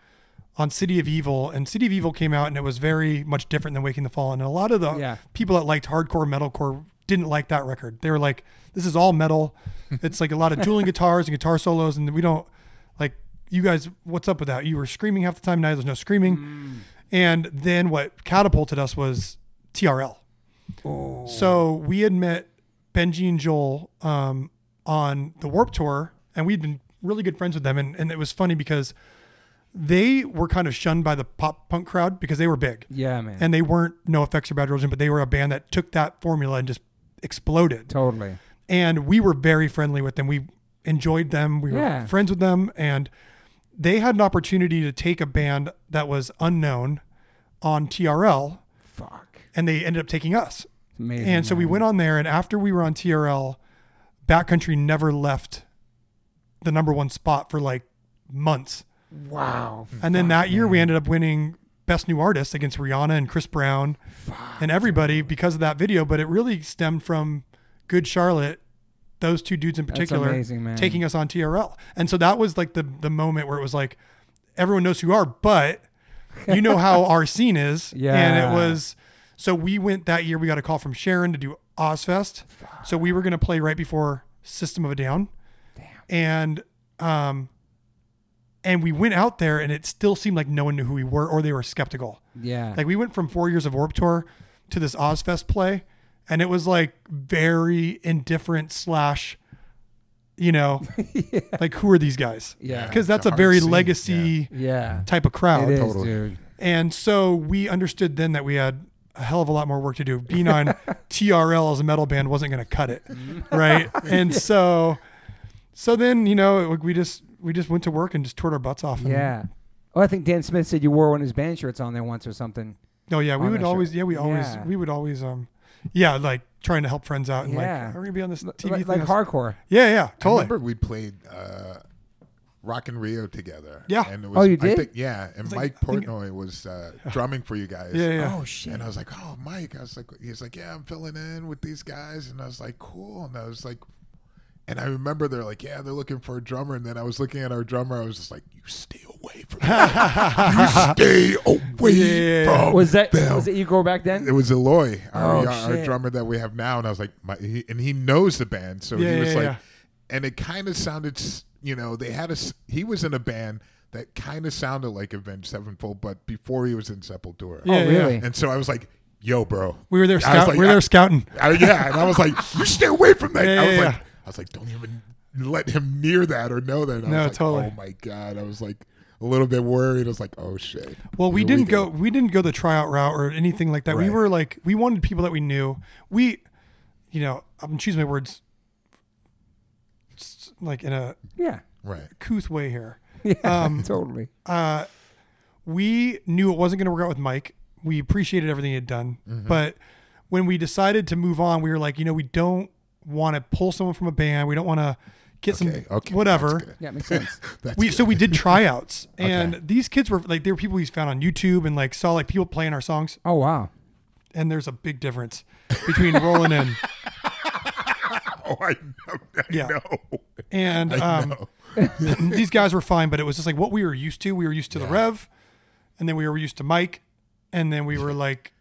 S3: on city of evil and city of evil came out and it was very much different than waking the fallen and a lot of the
S1: Yeah.
S3: people that liked hardcore metalcore didn't like that record they were like this is all metal it's like a lot of dueling guitars and guitar solos and we don't like you guys what's up with that you were screaming half the time now there's no screaming
S1: Mm.
S3: and then what catapulted us was trl
S1: Oh.
S3: so we had met Benji and Joel um, on the Warped Tour, and we'd been really good friends with them. And, and it was funny because they were kind of shunned by the pop punk crowd because they were big.
S1: Yeah, man.
S3: And they weren't NOFX or Bad Religion, but they were a band that took that formula and just exploded.
S1: totally.
S3: And we were very friendly with them. We enjoyed them. We were
S1: Yeah.
S3: friends with them. And they had an opportunity to take a band that was unknown on TRL,
S1: Fuck.
S3: and they ended up taking us.
S1: Amazing.
S3: And so we went on there, and after we were on TRL, Bat Country never left the number one spot for like months.
S1: Wow.
S3: And then that year, we ended up winning Best New Artist against Rihanna and Chris Brown and everybody because of that video. But it really stemmed from Good Charlotte, those two dudes in particular,
S1: amazing,
S3: taking us on TRL. And so that was like the the moment where it was like, everyone knows who you are, but you know how our scene is.
S1: Yeah.
S3: And it was so we went that year, we got a call from Sharon to do Ozzfest. So we were gonna play right before System of a Down. And um and we went out there and it still seemed like no one knew who we were or they were skeptical.
S1: Yeah.
S3: Like we went from four years of Warped Tour to this Ozzfest play, and it was like very indifferent slash, you know, like who are these guys?
S1: Yeah.
S3: because that's a
S2: a
S3: very
S2: hard scene,
S3: legacy
S1: yeah.
S3: type of crowd.
S1: It is,
S2: totally.
S1: dude.
S3: And so we understood then that we had a hell of a lot more work to do. Being on TRL as a metal band wasn't going to cut it, right? And so, so then you know we just we just went to work and just toured our butts off. and-
S1: Yeah. Oh, I think Dan Smith said you wore one of his band shirts on there once or something.
S3: Oh yeah, we
S1: on
S3: would
S1: that show.
S3: always yeah we always
S1: Yeah.
S3: we would always um yeah like trying to help friends out and
S1: Yeah.
S3: like we're gonna be on this
S1: L-
S3: TV
S1: like,
S3: thing.
S1: like hardcore.
S3: yeah yeah
S2: I
S3: totally
S2: remember we played uh, Rock in Rio together.
S3: Yeah.
S2: And it was,
S1: Oh, you
S2: I
S1: did?
S2: think- yeah. And
S3: like-
S2: Mike
S3: I think-
S2: Portnoy was uh, drumming for you guys.
S3: yeah yeah
S1: Oh shit.
S2: And I was like, oh, Mike. I was like, he's like, yeah, I'm filling in with these guys. And I was like, cool. And I was like, and I remember they're like, yeah, they're looking for a drummer. And then I was looking at our drummer. I was just like, you stay away from them. you stay away
S3: Yeah.
S2: from
S1: Was that
S2: them.
S1: was it Igor back then?
S2: It was Eloy, our,
S1: Oh,
S2: our
S1: shit.
S2: drummer that we have now, and I was like, my, he, and he knows the band, so
S3: Yeah,
S2: he was
S3: yeah,
S2: like,
S3: yeah.
S2: and it kind of sounded, s- you know, they had a, s- he was in a band that kind of sounded like Avenged Sevenfold, but before he was in Sepultura, oh,
S3: Yeah,
S1: oh
S3: yeah.
S1: really?
S2: and so I was like, yo, bro,
S3: we were there scout
S2: like,
S3: we were there scouting
S2: I, yeah, and I was like, you stay away from that.
S3: Yeah,
S2: I was
S3: yeah,
S2: like,
S3: yeah.
S2: I was like, don't even let him near that or know that. And I
S3: No,
S2: was like,
S3: totally.
S2: oh my god, I was like a little bit worried. I was like, oh shit.
S3: well we didn't go. we didn't go the tryout route or anything like that we were like we wanted people that we knew we you know um, I'm choosing my words s- like in a
S1: Yeah.
S2: Right.
S3: couth way here
S1: Yeah.
S3: Um,
S1: totally.
S3: uh, we knew it wasn't going to work out with Mike. We appreciated everything he had done,
S2: Mm-hmm.
S3: but when we decided to move on, we were like, you know, we don't want to pull someone from a band. We don't want to get
S2: Okay.
S3: some
S2: Okay.
S3: whatever.
S2: That's good.
S1: Yeah, makes sense.
S2: That's
S3: We
S2: good.
S3: so we did tryouts, and
S2: Okay.
S3: these kids were like they were people we found on YouTube and like saw like people playing our songs.
S1: Oh wow.
S3: And there's a big difference between rolling in
S2: Oh, I know. I
S3: Yeah.
S2: know.
S3: and
S2: I
S3: um,
S2: know.
S3: these guys were fine, but it was just like what we were used to. We were used to the Rev, and then we were used to Mike, and then we were like,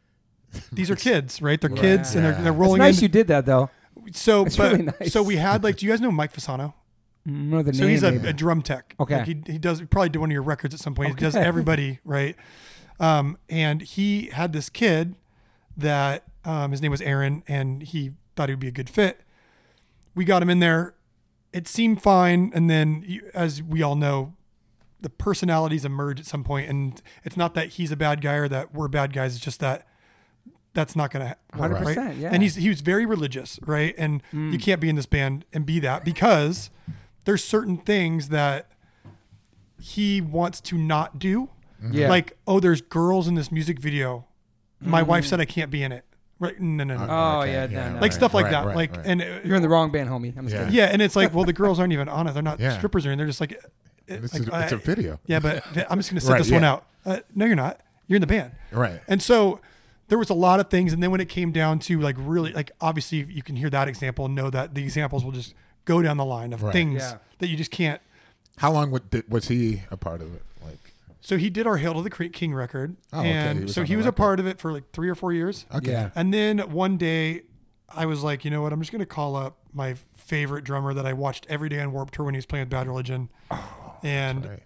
S3: these are kids, right? They're kids, and they're,
S2: Yeah.
S3: they're
S1: It's
S3: rolling
S1: nice
S3: in.
S1: you did that though.
S3: so,
S1: It's
S3: but
S1: really nice.
S3: so we had like, do you guys know Mike Fasano?
S1: know the name.
S3: So
S1: name.
S3: he's a, a drum tech.
S1: Okay.
S3: Like he, he does probably do one of your records at some point. He does everybody, right? Um, and he had this kid that um, his name was Aaron, and he thought he would be a good fit. We got him in there. It seemed fine, and then as we all know, the personalities emerge at some point, and it's not that he's a bad guy or that we're bad guys. It's just that that's not going to happen.
S1: 100%,
S3: Right?
S1: yeah.
S3: And he's he was very religious, right? And you mm. can't be in this band and be that because there's certain things that he wants to not do.
S1: Yeah.
S3: Like, oh, there's girls in this music video. My wife mm. said I can't be in it. Right? No, no, no.
S1: Oh,
S2: Okay,
S1: yeah, no, no.
S3: like stuff like
S2: right,
S3: that.
S2: right,
S3: like,
S2: right.
S3: and uh,
S1: You're in the wrong band, homie. I'm just
S2: Yeah.
S1: kidding.
S3: yeah, and it's like, well, the girls aren't even on it. They're not
S2: Yeah.
S3: strippers or anything. They're just like,
S2: And
S3: it's
S2: it's, a, it's a video.
S3: yeah, but I'm just gonna set
S2: Right,
S3: this one out. Uh, no, you're not. You're in the band.
S2: Right.
S3: And so there was a lot of things, and then when it came down to like really, like obviously you can hear that example and know that the examples will just go down the line of
S2: Right.
S3: things
S1: Yeah.
S3: that you just can't.
S2: How long was he a part of it? Like,
S3: So he did our Hail to the Cre- King record,
S2: Oh, okay. He
S3: and so he was a part of it for like three or four years.
S2: okay.
S1: Yeah.
S3: And then one day, I was like, you know what? I'm just gonna call up my favorite drummer that I watched every day on Warped Tour when he was playing with Bad Religion, and
S2: Right.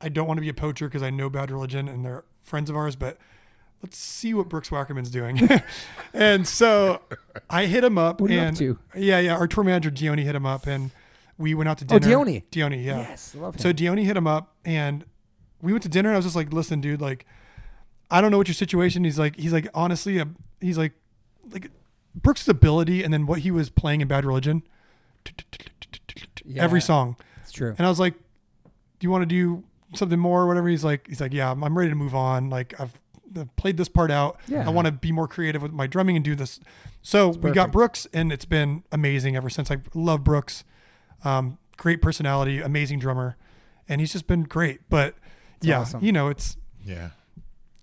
S3: I don't want to be a poacher because I know Bad Religion and they're friends of ours, but let's see what Brooks Wackerman's doing. and so I hit him up.
S1: What are you up
S3: and
S1: to?
S3: Yeah, yeah. Our tour manager Dione hit him up, and we went out to dinner.
S1: Oh,
S3: dinner.
S1: Dione.
S3: Dione, yeah.
S1: Yes, love him.
S3: So Dione hit him up, and we went to dinner. And I was just like, "Listen, dude, like, I don't know what your situation." He's like, he's like, honestly, uh, he's like, like Brooks' ability, and then what he was playing in Bad Religion, every song.
S1: It's true.
S3: And I was like, "Do you want to do something more or whatever?" He's like, "He's like, yeah, I'm, I'm ready to move on. Like I've, I've played this part out.
S1: Yeah.
S3: I want to be more creative with my drumming and do this." So we got. Brooks, and it's been amazing ever since. I love Brooks. Um, great personality, amazing drummer, and he's just been great. But yeah,
S1: awesome.
S3: you know, it's
S2: Yeah.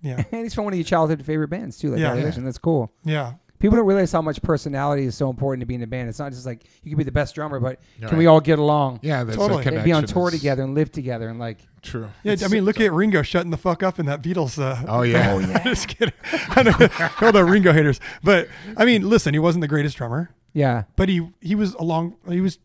S3: yeah,
S1: and he's from one of your childhood favorite bands too, like
S3: Yeah. Yeah.
S1: Religion. That's cool.
S3: yeah.
S1: People don't realize how much personality is so important to be in a band. It's not just like you can be the best drummer, but can
S2: Right.
S1: we all get along?
S2: Yeah. That's
S3: Totally.
S1: And be on tour together and live together and like
S2: True.
S3: Yeah, I mean, look at Ringo shutting the fuck up in that Beatles. Uh,
S2: Oh yeah.
S3: just kidding. All the Ringo haters, but I mean, listen, he wasn't the greatest drummer.
S1: yeah.
S3: but he he was along he was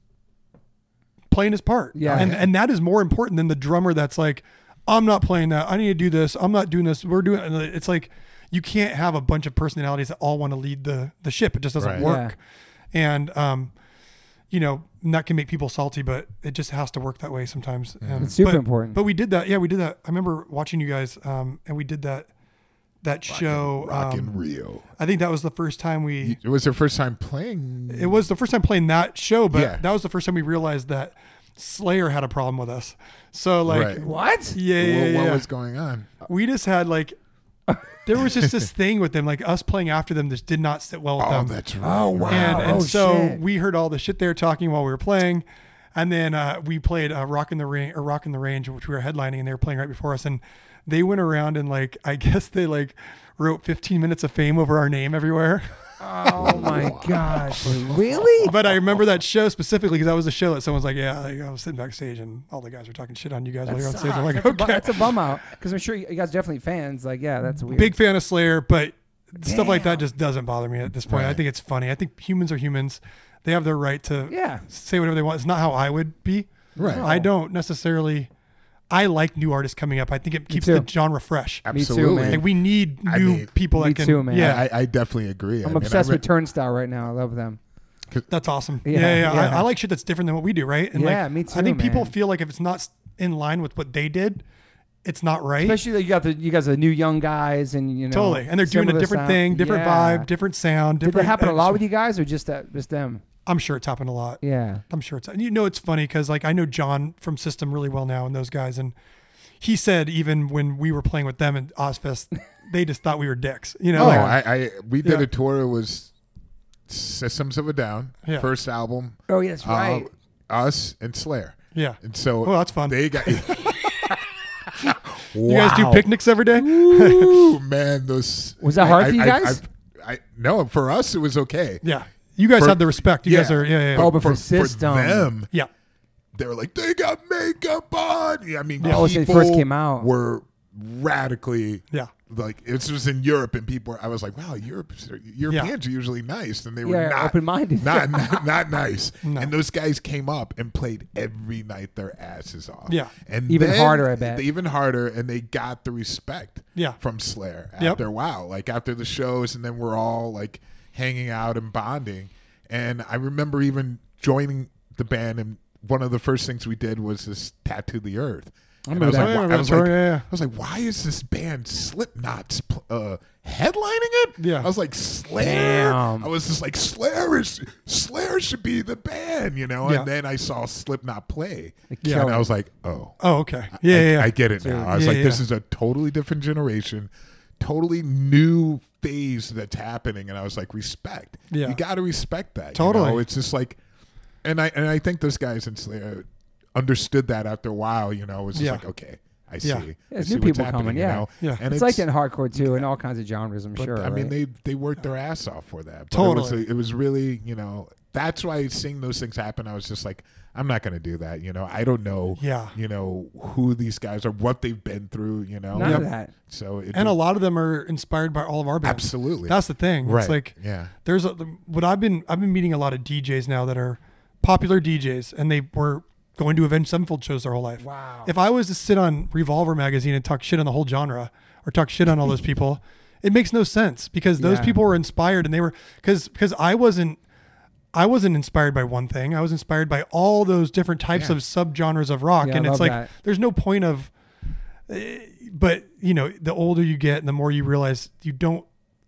S3: playing his part
S1: Yeah.
S3: and
S2: Yeah.
S3: and that is more important than the drummer that's like i'm not playing that i need to do this i'm not doing this we're doing and it's like you can't have a bunch of personalities that all want to lead the the ship it just doesn't
S2: Right.
S3: work and um you know and that can make people salty but it just has to work that way sometimes Um,
S1: It's super
S3: but-
S1: important.
S3: but we did that yeah we did that i remember watching you guys um and we did that that show
S2: Rock in
S3: um,
S2: Rio.
S3: i think that was the first time we
S2: It was their first time playing.
S3: it was the first time playing that show, but
S2: Yeah.
S3: that was the first time we realized that Slayer had a problem with us. So like,
S2: Right.
S1: What?
S3: yeah, yeah,
S2: Well,
S3: yeah,
S2: what was going on?
S3: we just had like, there was just this thing with them, like us playing after them, just did not sit well with
S2: Oh,
S3: them.
S2: that's right.
S1: Oh, wow.
S3: and and
S1: Oh,
S3: so
S1: shit.
S3: we heard all the shit they were talking while we were playing, and then uh, we played uh, Rock in the Range or Rock on the Range, which we were headlining, and they were playing right before us, and they went around and like I guess they like wrote 15 minutes of fame over our name everywhere.
S1: Oh my gosh. Really?
S3: But I remember that show specifically because that was the show that someone's like, yeah, like, I was sitting backstage and all the guys were talking shit on you guys while you're on stage. I'm like,
S1: that's, a, bu- that's a bum out because I'm sure you you guys are definitely fans. Like, yeah, that's weird.
S3: big fan of Slayer, but stuff like that just doesn't bother me at this point. I
S2: Right.
S3: think it's funny. I think humans are humans. They have their right to
S1: Yeah.
S3: say whatever they want. It's not how I would be.
S2: Right.
S3: I don't necessarily. I like new artists coming up. I think it keeps the genre fresh.
S1: Me too,
S2: Absolutely.
S1: man.
S3: Like we need
S2: I
S3: new
S2: mean-
S3: people that
S1: Me
S3: can.
S1: too, man.
S3: Yeah,
S2: I, I definitely agree. I
S1: I'm
S2: mean,
S1: obsessed
S2: I
S1: with Turnstile right now. I love them.
S3: that's awesome.
S1: Yeah,
S3: Yeah, yeah. I,
S1: yeah.
S3: I like shit that's different than what we do, right? And
S1: Yeah,
S3: like,
S1: me
S3: I
S1: too,
S3: think people feel like if it's not in line with what they did, it's not right.
S1: Especially that you got the you guys are the new young guys and you know
S3: Totally, and they're doing a different
S1: sound.
S3: thing, different
S1: Yeah.
S3: vibe, different sound.
S1: Did
S3: Different
S1: that happen a lot with you guys or just that just them?
S3: I'm sure it's happened a lot.
S1: Yeah.
S3: I'm sure it's. You know, it's funny because like I know John from System really well now, and those guys, and he said even when we were playing with them at Ozzfest, they just thought we were dicks. You know,
S2: Oh,
S3: like,
S2: I, I we did
S3: Yeah.
S2: a tour. It was Systems of a Down,
S3: Yeah.
S2: first album.
S1: Oh, yeah, that's
S2: uh,
S1: right.
S2: us and Slayer.
S3: yeah.
S2: And so
S3: Oh, that's fun.
S2: They got.
S3: You guys do picnics every day?
S2: Ooh, man, those
S1: Was that hard
S2: I-
S1: for you
S2: I-
S1: guys?
S2: I, I, no, for us it was okay.
S3: yeah. You guys
S2: For-
S3: have the respect. You
S2: yeah.
S3: guys are. Yeah, yeah.
S1: Oh, but for System.
S2: them,
S3: yeah.
S2: they were like, they got makeup on. Yeah, I mean,
S1: Oh, so they
S2: people
S1: first came out.
S2: were radically
S3: Yeah.
S2: like this was in Europe, and people. Were, I was like, wow, Europe, Europeans are usually nice, and they were
S1: Yeah,
S2: not
S1: open-minded.
S2: not, not not nice.
S3: No.
S2: And those guys came up and played every night their asses off.
S3: Yeah.
S2: and
S1: Even
S2: then-
S1: harder, I bet.
S2: Even harder, and they got the respect.
S3: Yeah.
S2: from Slayer after a while, like after the shows, and then we're all like hanging out and bonding. And I remember even joining the band, and one of the first things we did was this tattoo the earth. I
S1: remember
S2: was
S1: that.
S2: like, I was like,
S3: yeah.
S2: I was like, why is this band Slipknot's uh, headlining it?
S3: Yeah.
S2: I was like, Slayer.
S1: Damn.
S2: I was just like, Slayer is Slayer should be the band, you know.
S3: Yeah.
S2: And then I saw Slipknot play,
S1: Yeah.
S2: and I was like, oh,
S3: Oh, okay. Yeah,
S2: I,
S3: yeah, yeah.
S2: I get it now. I was like, this is a totally different generation, totally new phase that's happening, and I was like, respect.
S3: Yeah.
S2: you got to respect that. you
S3: Totally.
S2: know? it's just like, and I and I think those guys in Slayer uh, understood that after a while. You know, it's just
S3: Yeah.
S2: like, okay, I see.
S3: Yeah.
S2: I
S1: There's
S2: see
S1: new
S2: what's
S1: people
S2: happening,
S1: coming,
S2: you
S1: yeah.
S2: know?
S3: Yeah.
S2: and
S1: it's, like in hardcore too, and all kinds of genres. I'm
S2: but,
S1: sure.
S2: I mean,
S1: right?
S2: they they worked their ass off for that. But
S3: Totally.
S2: It was, it was really, you know, that's why seeing those things happen, I was just like, I'm not going to do that. You know, I don't know.
S3: Yeah.
S2: You know who these guys are, what they've been through. You know.
S1: none
S3: Yep.
S1: of that.
S2: So it
S3: and a lot of them are inspired by all of our bands.
S2: absolutely
S3: That's the thing.
S2: right.
S3: It's like
S2: yeah.
S3: there's a, what I've been I've been meeting a lot of DJs now that are popular DJs and they were going to Avenged Sevenfold shows their whole life.
S1: Wow.
S3: If I was to sit on Revolver magazine and talk shit on the whole genre or talk shit on all those people, it makes no sense because those
S1: Yeah.
S3: people were inspired and they were because because I wasn't I wasn't inspired by one thing. I was inspired by all those different types
S2: Yeah.
S3: of subgenres of rock,
S1: Yeah,
S3: and it's like
S1: that.
S3: there's no point of. eh, But you know, the older you get, and the more you realize you don't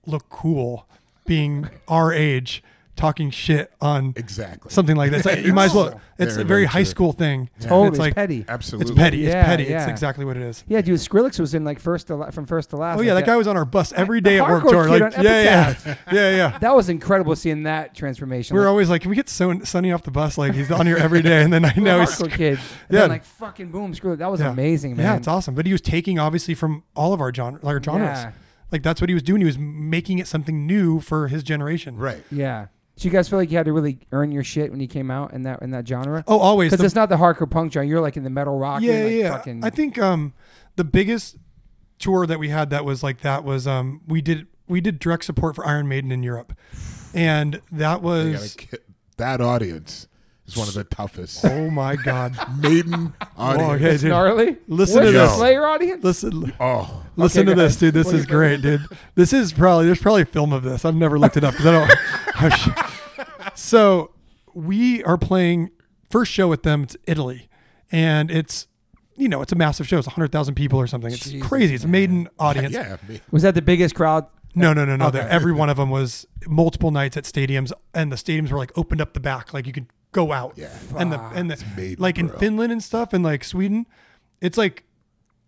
S3: look cool being our age talking shit on
S2: Exactly.
S3: something like that. It's like, you might as well. It's
S2: Very,
S3: a very
S2: very
S3: high
S2: true.
S3: school thing.
S1: Oh, totally,
S3: It's like
S1: petty.
S2: Absolutely.
S3: it's petty. It's
S1: Yeah,
S3: petty. It's exactly what it is.
S1: Yeah, dude, Skrillex was in like first to la- from first to last.
S3: Oh yeah,
S1: like
S3: that guy was on our bus every day at work. Tour. Like, yeah, yeah, yeah, yeah.
S1: That was incredible seeing that transformation.
S3: We were
S1: like,
S3: always like, can we get Son- Sonny off the bus? Like he's on here every day, and then I know he's
S1: hardcore kid.
S3: Yeah.
S1: Yeah, like fucking boom, screw. That was amazing, man.
S3: Yeah, it's awesome. But he was taking obviously from all of our genre, like our genres.
S1: Yeah.
S3: Like that's what he was doing. He was making it something new for his generation.
S2: Right.
S1: Yeah. So you guys feel like you had to really earn your shit when you came out in that in that genre?
S3: Oh, always.
S1: Because
S3: The-
S1: it's not the hardcore punk genre. You're like in the metal rock.
S3: yeah,
S1: like,
S3: yeah.
S1: Fucking,
S3: I think um, the biggest tour that we had that was like that was um, we did we did direct support for Iron Maiden in Europe, and that was
S2: that audience is one of the toughest.
S3: oh my god.
S2: Maiden
S3: Oh,
S2: audience.
S3: okay,
S1: it's
S3: dude.
S1: gnarly.
S3: Listen
S1: What's
S3: to
S1: the
S2: this.
S1: Slayer audience.
S3: Listen,
S2: Oh,
S3: listen
S1: Okay,
S3: to this,
S1: ahead.
S3: dude. This
S1: What
S3: is great, dude. This is probably there's probably a film of this. I've never looked it up because I don't. I'm so we are playing first show with them. It's Italy, and it's you know it's a massive show. It's hundred thousand people or something. It's
S1: Jesus,
S3: crazy. It's a maiden audience.
S2: yeah. me-
S1: Was that the biggest crowd?
S3: No, no, no, no.
S1: Okay.
S3: Every one of them was multiple nights at stadiums, and the stadiums were like opened up the back, like you could go out.
S2: Yeah.
S3: And the and the
S2: Maiden,
S3: like in. Finland and stuff, and like Sweden, it's like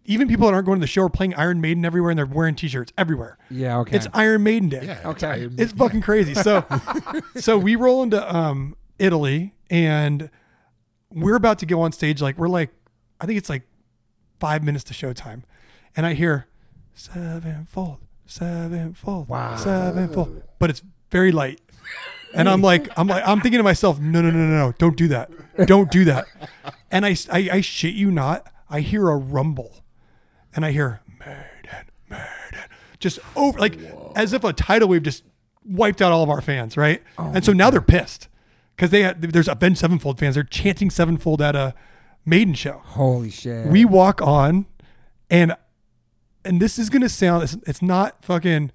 S3: even people that aren't going to the show are playing Iron Maiden everywhere, and they're wearing T-shirts everywhere.
S1: Yeah. Okay.
S3: It's Iron Maiden Day.
S2: Yeah.
S1: Okay.
S2: I-
S3: It's fucking crazy. So, so we roll into um, Italy, and we're about to go on stage. Like we're like, I think it's like five minutes to showtime, and I hear sevenfold, sevenfold,
S1: Wow.
S3: sevenfold, but it's very light. And I'm like, I'm like, I'm thinking to myself, no, no, no, no, no, don't do that, don't do that. And I, I, I shit you not, I hear a rumble, and I hear Maiden, Maiden, just over like as if a tidal wave just wiped out all of our fans, right? Oh and so now they're pissed because they had, there's Avenged Sevenfold fans. They're chanting Sevenfold at a Maiden show.
S1: Holy shit.
S3: We walk on, and and this is gonna sound it's, it's not fucking.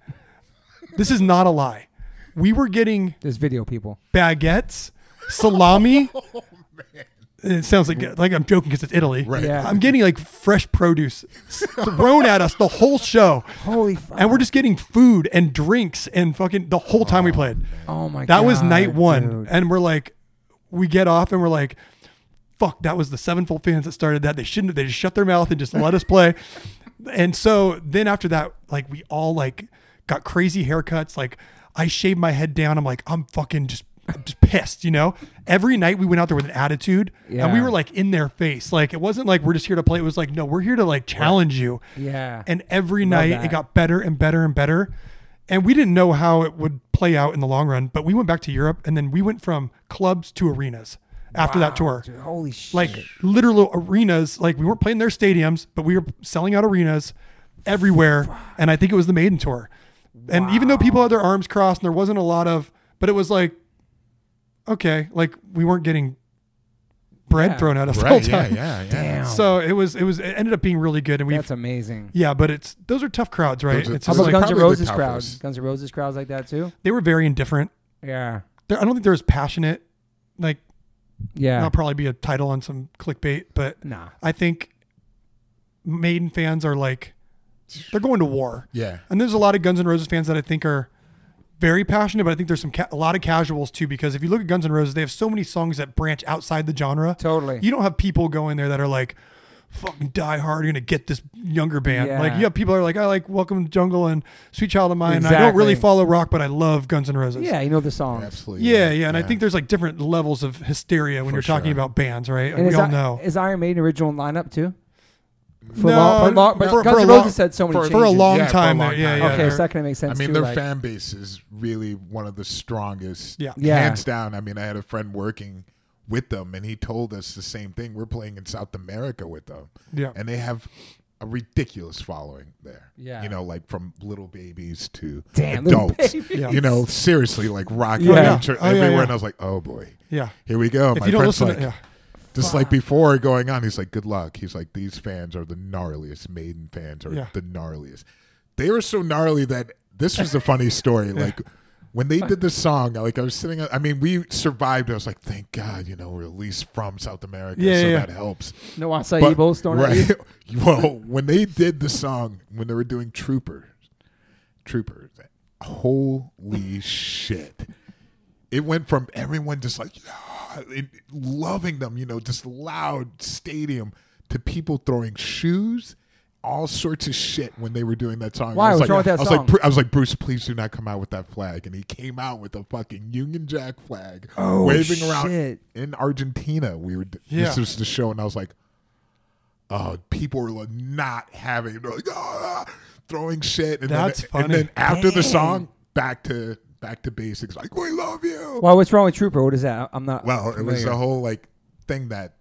S3: This is not a lie. We were getting
S1: There's video people.
S3: baguettes, salami. Oh, It sounds like like I'm joking because it's Italy.
S2: Right.
S1: Yeah.
S3: I'm getting like fresh produce thrown at us the whole show,
S1: Holy fuck.
S3: and we're just getting food and drinks and fucking the whole time we played.
S1: Oh my god.
S3: That was night one,
S1: dude.
S3: and we're like, we get off and we're like, fuck, that was the Sevenfold fans that started that. They shouldn't have. They just shut their mouth and just let us play. And so then after that, like we all like got crazy haircuts. Like I shaved my head down. I'm like, I'm fucking just. Just pissed, you know. Every night we went out there with an attitude, and we were like in their face. Like it wasn't like we're just here to play. It was like, no, we're here to like challenge you.
S1: Yeah.
S3: And every
S1: Love
S3: night
S1: that.
S3: it got better and better and better. And we didn't know how it would play out in the long run, but we went back to Europe and then we went from clubs to arenas after that tour.
S1: dude, holy shit.
S3: Like literal arenas. Like we weren't playing their stadiums, but we were selling out arenas everywhere. And I think it was the Maiden tour. And even though people had their arms crossed and there wasn't a lot of, but it was like, okay, like we weren't getting bread
S1: Yeah.
S3: thrown at us the
S2: right.
S3: whole
S2: Yeah.
S3: time.
S2: Yeah. Yeah.
S1: Damn.
S3: So it was, it was, it ended up being really good. And we
S1: That's amazing.
S3: yeah, but it's those are tough crowds, right?
S2: Are-
S3: it's
S1: How
S3: just
S1: about
S2: like
S1: Guns N' Roses crowds? Guns N' Roses crowds like that too.
S3: they were very indifferent.
S1: Yeah.
S3: They're, I don't think they're as passionate. Like
S1: Yeah.
S3: that'll probably be a title on some clickbait, but
S1: nah.
S3: I think Maiden fans are like they're going to war.
S2: Yeah.
S3: And there's a lot of Guns N' Roses fans that I think are very passionate, but I think there's some ca- a lot of casuals too because if you look at Guns N' Roses, they have so many songs that branch outside the genre.
S1: Totally.
S3: You don't have people going there that are like fucking die hard, you're gonna get this younger band.
S1: Yeah.
S3: Like you have people that are like, I like Welcome to Jungle and Sweet Child of Mine. and I don't really follow rock, but I love Guns N' Roses.
S1: Yeah, you know the song.
S2: Absolutely.
S3: Yeah, yeah, and I think there's like different levels of hysteria when
S2: For
S3: you're talking
S2: sure.
S3: about bands, right? Like,
S1: And
S3: we all
S1: I-
S3: know.
S1: is Iron Maiden original lineup too? For
S3: No,
S1: long, for long, but
S3: for-
S1: Guns N'
S3: a long-
S1: Roses said so many
S2: for-
S1: changes.
S3: for a long
S2: Yeah, for a
S3: time
S2: long
S3: there, yeah,
S2: time.
S3: yeah.
S1: okay,
S3: they're-
S1: so that kind of makes sense
S2: I mean,
S1: too.
S2: their
S1: like-
S2: fan base is really one of the strongest.
S3: Yeah.
S1: Yeah.
S2: Hands down. I mean, I had a friend working with them, and he told us the same thing. We're playing in South America with them,
S3: Yeah.
S2: and they have a ridiculous following there.
S1: Yeah.
S2: You know, like from little babies to
S1: Damn,
S2: adults.
S1: babies.
S3: Yeah.
S2: You know, seriously, like rock
S1: Yeah.
S2: yeah.
S3: Yeah.
S2: church
S3: Oh, yeah,
S2: everywhere,
S3: yeah.
S2: and I was like, oh boy,
S3: Yeah.
S2: here we go.
S3: If
S2: My
S3: you don't
S2: friend's
S3: listen
S2: like,
S3: to yeah.
S2: just like before going on, he's like, "Good luck." He's like, "These fans are the gnarliest. Maiden fans are
S3: Yeah.
S2: the gnarliest." They were so gnarly that this was a funny story. Like when they did the song, like I was sitting. I mean, we survived. I was like, "Thank God," you know, we're at least from South America,
S3: Yeah,
S2: so
S3: yeah,
S2: that helps.
S1: no acai bowls thrown at you.
S2: right? well, when they did the song, when they were doing Troopers, Troopers, holy shit! It went from everyone just like "Yeah," it- loving them, you know, just loud stadium, to people throwing shoes. All sorts of shit when they were doing that song.
S1: Why?
S2: I was
S1: What's
S2: like,
S1: wrong with that
S2: I was
S1: song?
S2: like, I was like, Bruce, please do not come out with that flag. And he came out with a fucking Union Jack flag,
S1: Oh,
S2: waving around
S1: shit.
S2: in Argentina. We were
S3: Yeah.
S2: this was the show, and I was like, oh, people were like not having. They're like ah, throwing shit, and
S3: That's
S2: then,
S3: funny.
S2: And then after the song, back to back to basics. Like we love you.
S1: Well, what's wrong with Trooper? What is that? I'm not.
S2: Well, it was the whole like thing that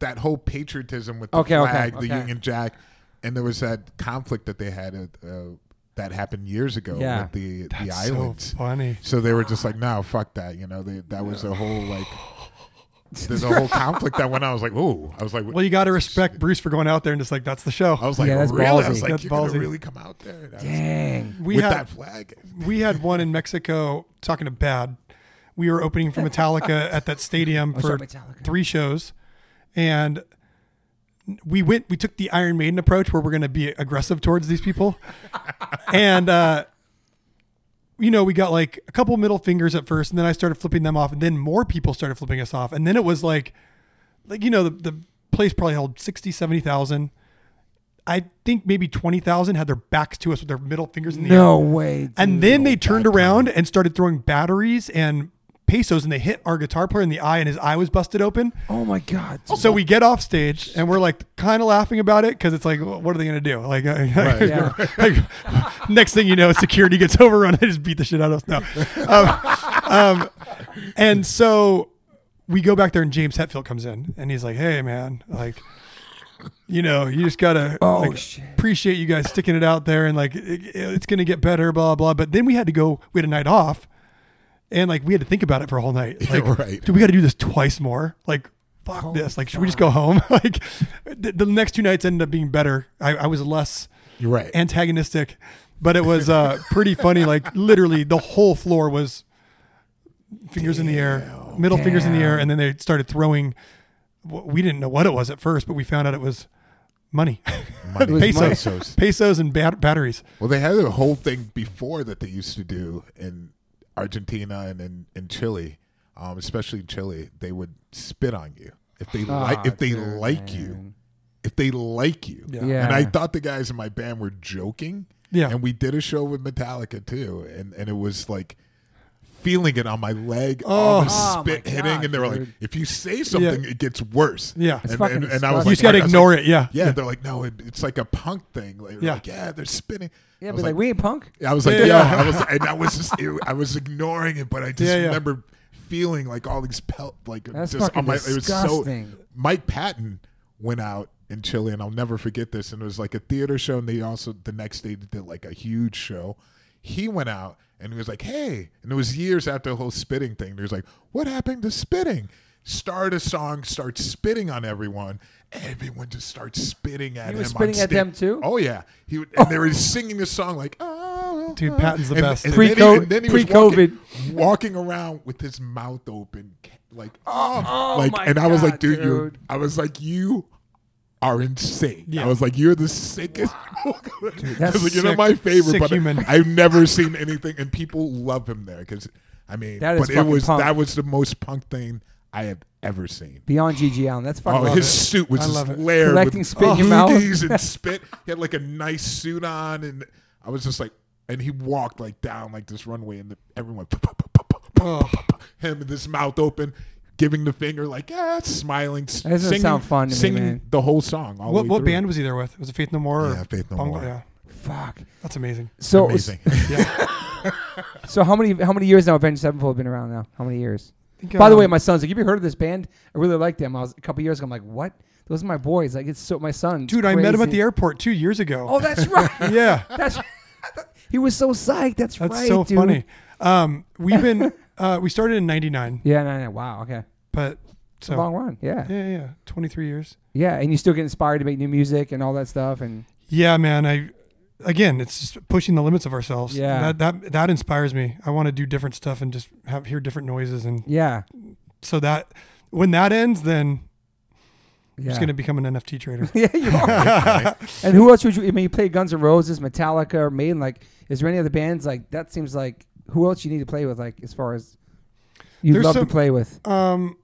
S2: that whole patriotism with the
S1: Okay, okay,
S2: flag, the
S1: okay.
S2: Union Jack, and there was that conflict that they had uh, uh, that happened years ago
S1: Yeah.
S2: with the the
S3: That's so
S2: islands.
S3: funny.
S2: So they were just like, no, fuck that. You know, they, that was the whole like, there's a whole conflict that went on. I was like, ooh, I was like,
S3: Well, you got to respect Bruce for going out there and just like that's the show.
S2: I was like,
S1: Yeah, that's
S2: really? I was
S1: ballsy.
S2: like,
S3: That's
S2: you're gonna really come out there That's-
S1: Dang.
S3: we
S2: with
S3: had
S2: that flag?
S3: we had one in Mexico talking to Bad. We were opening for Metallica at that stadium
S1: Oh,
S3: for
S1: sorry,
S3: three shows, and we went. We took the Iron Maiden approach where we're going to be aggressive towards these people, and uh, you know we got like a couple middle fingers at first, and then I started flipping them off, and then more people started flipping us off, and then it was like, like you know the the place probably held 60, 70,000. I think maybe 20,000 had their backs to us with their middle fingers in the air.
S1: No way.
S3: And then they turned around and started throwing batteries and pesos, and they hit our guitar player in the eye, and his eye was busted open.
S1: Oh my god.
S3: So we get off stage, and we're like kind of laughing about it because it's like, well, what are they gonna do? Like, uh,
S1: Yeah.
S3: like, next thing you know, security gets overrun. They just beat the shit out of us. No, um, um, and so we go back there, and James Hetfield comes in, and he's like, "Hey, man, like." You know, you just gotta
S1: Oh,
S3: like, appreciate you guys sticking it out there, and like it, it's gonna get better, blah blah. But then we had to go. We had a night off, and like we had to think about it for a whole night. Like,
S2: right.
S3: do we got to do this twice more? Like, fuck
S1: Holy
S3: this. Like, should we just go home? like, the, the next two nights ended up being better. I, I was less
S2: You're right.
S3: antagonistic, but it was uh, pretty funny. Like, literally, the whole floor was fingers in the air, middle fingers in the air, and then they started throwing. We didn't know what it was at first, but we found out it was money,
S2: Money.
S1: was
S3: pesos,
S2: Pesos.
S3: pesos, and bat- batteries.
S2: Well, they had a whole thing before that they used to do in Argentina and in, in Chile, um, especially in Chile. They would spit on you if they like
S1: Ah,
S2: if they
S1: dude,
S2: like you. If they like you.
S3: Yeah.
S1: Yeah.
S2: And I thought the guys in my band were joking.
S3: Yeah.
S2: And we did a show with Metallica too, and and it was like feeling it on my leg, all oh. the
S1: Oh.
S2: spit
S1: Oh my
S2: hitting,
S1: God,
S2: and they were like,
S1: dude.
S2: "If you say something, it gets worse."
S3: Yeah.
S1: It's
S2: and,
S1: fucking
S2: and, and I was
S1: disgusting.
S2: like,
S3: you just got to
S2: I was
S3: ignore
S2: like,
S3: it. Yeah.
S2: Yeah, they're like, no, it, it's like a punk thing. Like,
S3: Yeah.
S2: like, yeah, they're spinning.
S1: Yeah,
S2: I
S1: but
S2: was
S1: like, we ain't punk.
S2: I was like,
S3: Yeah,
S2: yo,
S3: yeah.
S2: I was, and I was just, it, I was ignoring it, but I just
S3: Yeah, yeah.
S2: remember feeling like all these pelt, like
S1: That's
S2: just
S1: fucking
S2: on my. It was so. Mike Patton went out in Chile, and I'll never forget this. And it was like a theater show, and they also the next day did like a huge show. He went out and he was like, "Hey," and it was years after the whole spitting thing. He was like, "What happened to spitting?" Start a song, start spitting on everyone. Everyone just starts spitting at
S1: He
S2: him.
S1: was
S2: on
S1: spitting at
S2: sta-
S1: them too?
S2: Oh yeah, he would, and they were singing this song like, "Oh,
S3: Dude,
S2: oh."
S3: Patton's the
S2: And-
S3: best.
S2: and
S1: Pre-
S2: then he- and then he was
S1: pre-COVID.
S2: walking, walking around with his mouth open, like,
S1: oh
S2: like,
S1: my
S2: and I was
S1: God,
S2: like, dude, you,
S1: dude.
S2: I was like, you are insane.
S3: Yeah.
S2: I was like, you're the sickest.
S1: that's
S2: Like, you're not my favorite, but
S3: human.
S2: I've never seen anything, and people love him there because, I mean,
S1: That
S2: but it was
S1: punk.
S2: that was the most punk thing I have ever seen.
S1: Beyond GG Allen. That's fucking.
S2: Oh, his
S1: it.
S2: suit was
S3: I
S2: just layered
S1: Collecting
S2: with
S1: spit in your mouth.
S2: and spit. He had like a nice suit on, and I was just like, and he walked like down like this runway, and the, everyone,
S3: Oh.
S2: him with his mouth open, giving the finger, like yeah, smiling, s-
S1: That doesn't
S2: singing,
S1: sound fun to me,
S2: singing
S1: man.
S2: the whole song. All the
S3: What
S2: way
S3: what
S2: through.
S3: band was he there with? Was it Faith No More? Or
S2: Yeah, Faith No
S3: Bungle?
S2: More.
S3: Yeah,
S1: Fuck.
S3: that's amazing.
S1: So
S2: Amazing.
S1: so how many how many years now? Avenged Sevenfold been around now? How many years?
S3: think,
S1: By the way,
S3: um,
S1: my son's like, "Have you heard of this band? I really like them." I was a couple years ago. I'm like, "What? Those are my boys." Like, it's so my son.
S3: dude, I met him at the airport two years ago.
S1: Oh, that's right.
S3: yeah,
S1: that's. He was so psyched. That's,
S3: that's
S1: right.
S3: so
S1: dude.
S3: funny. Um, we've been uh, we started in '99,
S1: Yeah, no, no. Wow. Okay.
S3: But
S1: It's a
S3: so
S1: long run. Yeah.
S3: yeah, yeah, 23 years.
S1: Yeah, and you still get inspired to make new music and all that stuff. And
S3: Yeah, man. I again, it's just pushing the limits of ourselves.
S1: Yeah.
S3: that that that inspires me. I want to do different stuff and just have hear different noises, and
S1: yeah,
S3: so that when that ends, then I'm just gonna become an NFT trader.
S1: yeah, you are. and who else would you? I mean, you play Guns N' Roses, Metallica, or Maiden. Like, is there any other bands like that? Seems like who else you need to play with? Like, as far as you'd
S3: There's
S1: love
S3: some-
S1: to play with.
S3: um,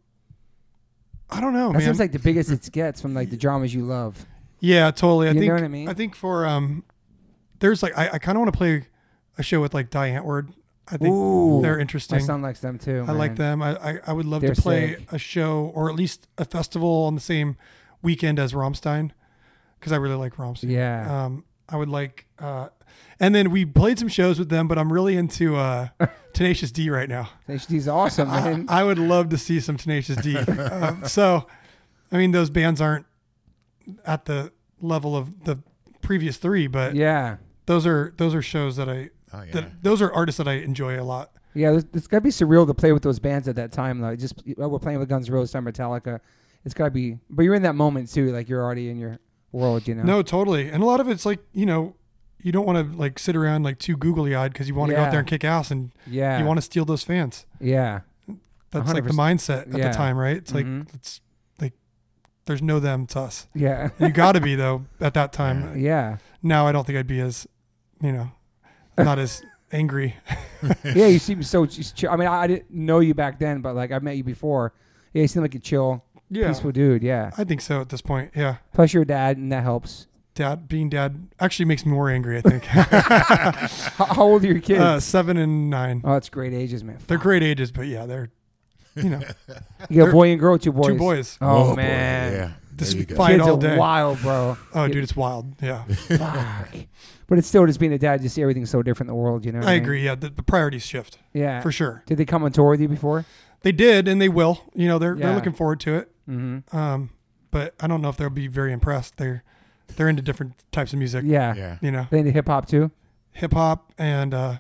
S3: I don't know,
S1: that
S3: man.
S1: seems like the biggest it gets from like the dramas you love.
S3: yeah, totally. I
S1: You know
S3: think
S1: what I mean?
S3: think for um, there's like I, I kind of want to play a show with like Die Antwoord. I think
S1: Ooh,
S3: they're interesting.
S1: my
S3: interesting.
S1: son likes them too.
S3: I like
S1: man.
S3: them. I, I, I would love
S1: They're
S3: to play
S1: sick.
S3: a show or at least a festival on the same weekend as Rammstein because I really like Rammstein.
S1: Yeah.
S3: Um, I would like, uh, and then we played some shows with them, but I'm really into uh, Tenacious D right now.
S1: Tenacious D's awesome, man.
S3: I would love to see some Tenacious D. um, so, I mean, those bands aren't at the level of the previous three, but
S1: yeah,
S3: those are those are shows that I
S2: Oh yeah.
S3: that those are artists that I enjoy a lot.
S1: yeah. It's, it's gotta be surreal to play with those bands at that time. Though, just we're playing with Guns N' Roses, time Metallica. It's gotta be, but you're in that moment too. Like you're already in your world, you know.
S3: No, totally. And a lot of it's like, you know, you don't want to like sit around like too googly eyed because you want to go out there and kick ass and
S1: Yeah.
S3: you want to steal those fans.
S1: Yeah.
S3: That's like the mindset at
S1: Yeah.
S3: the time, right? It's like
S1: Mhm.
S3: it's like there's no them, it's us.
S1: Yeah.
S3: You got to be though at that time.
S1: yeah.
S3: Now I don't think I'd be as, you know, not as angry.
S1: Yeah. You seem so. Chill. I mean, I, I didn't know you back then, but like I met you before. Yeah, you seem like a chill,
S3: Yeah,
S1: peaceful dude. Yeah.
S3: I think so at this point. Yeah,
S1: Plus, you're dad, and that helps.
S3: Dad being dad actually makes me more angry. I think.
S1: How, how old are your kids?
S3: uh, seven and nine.
S1: oh, it's great ages, man.
S3: They're great ages, but yeah, they're you know
S1: You got a boy and girl, two boys.
S3: two boys.
S1: Oh,
S2: boy,
S1: man.
S2: Yeah.
S3: This
S2: There you go.
S3: fight
S1: Kids
S3: all
S1: are
S3: day.
S1: wild, bro.
S3: Oh,
S1: Yeah.
S3: dude, it's wild. Yeah.
S1: Fuck. But it's still just being a dad. You see everything so different in the world. You know. what
S3: I
S1: mean?
S3: agree. Yeah, the, the priorities shift
S1: Yeah.
S3: for sure.
S1: Did they come on tour with you before?
S3: They did, and they will. You know, they're
S1: Yeah.
S3: they're looking forward to it.
S1: Mm-hmm.
S3: Um, but I don't know if they'll be very impressed. They're they're into different types of music.
S1: Yeah.
S2: Yeah.
S3: You know,
S1: They into hip hop too.
S3: hip hop and uh,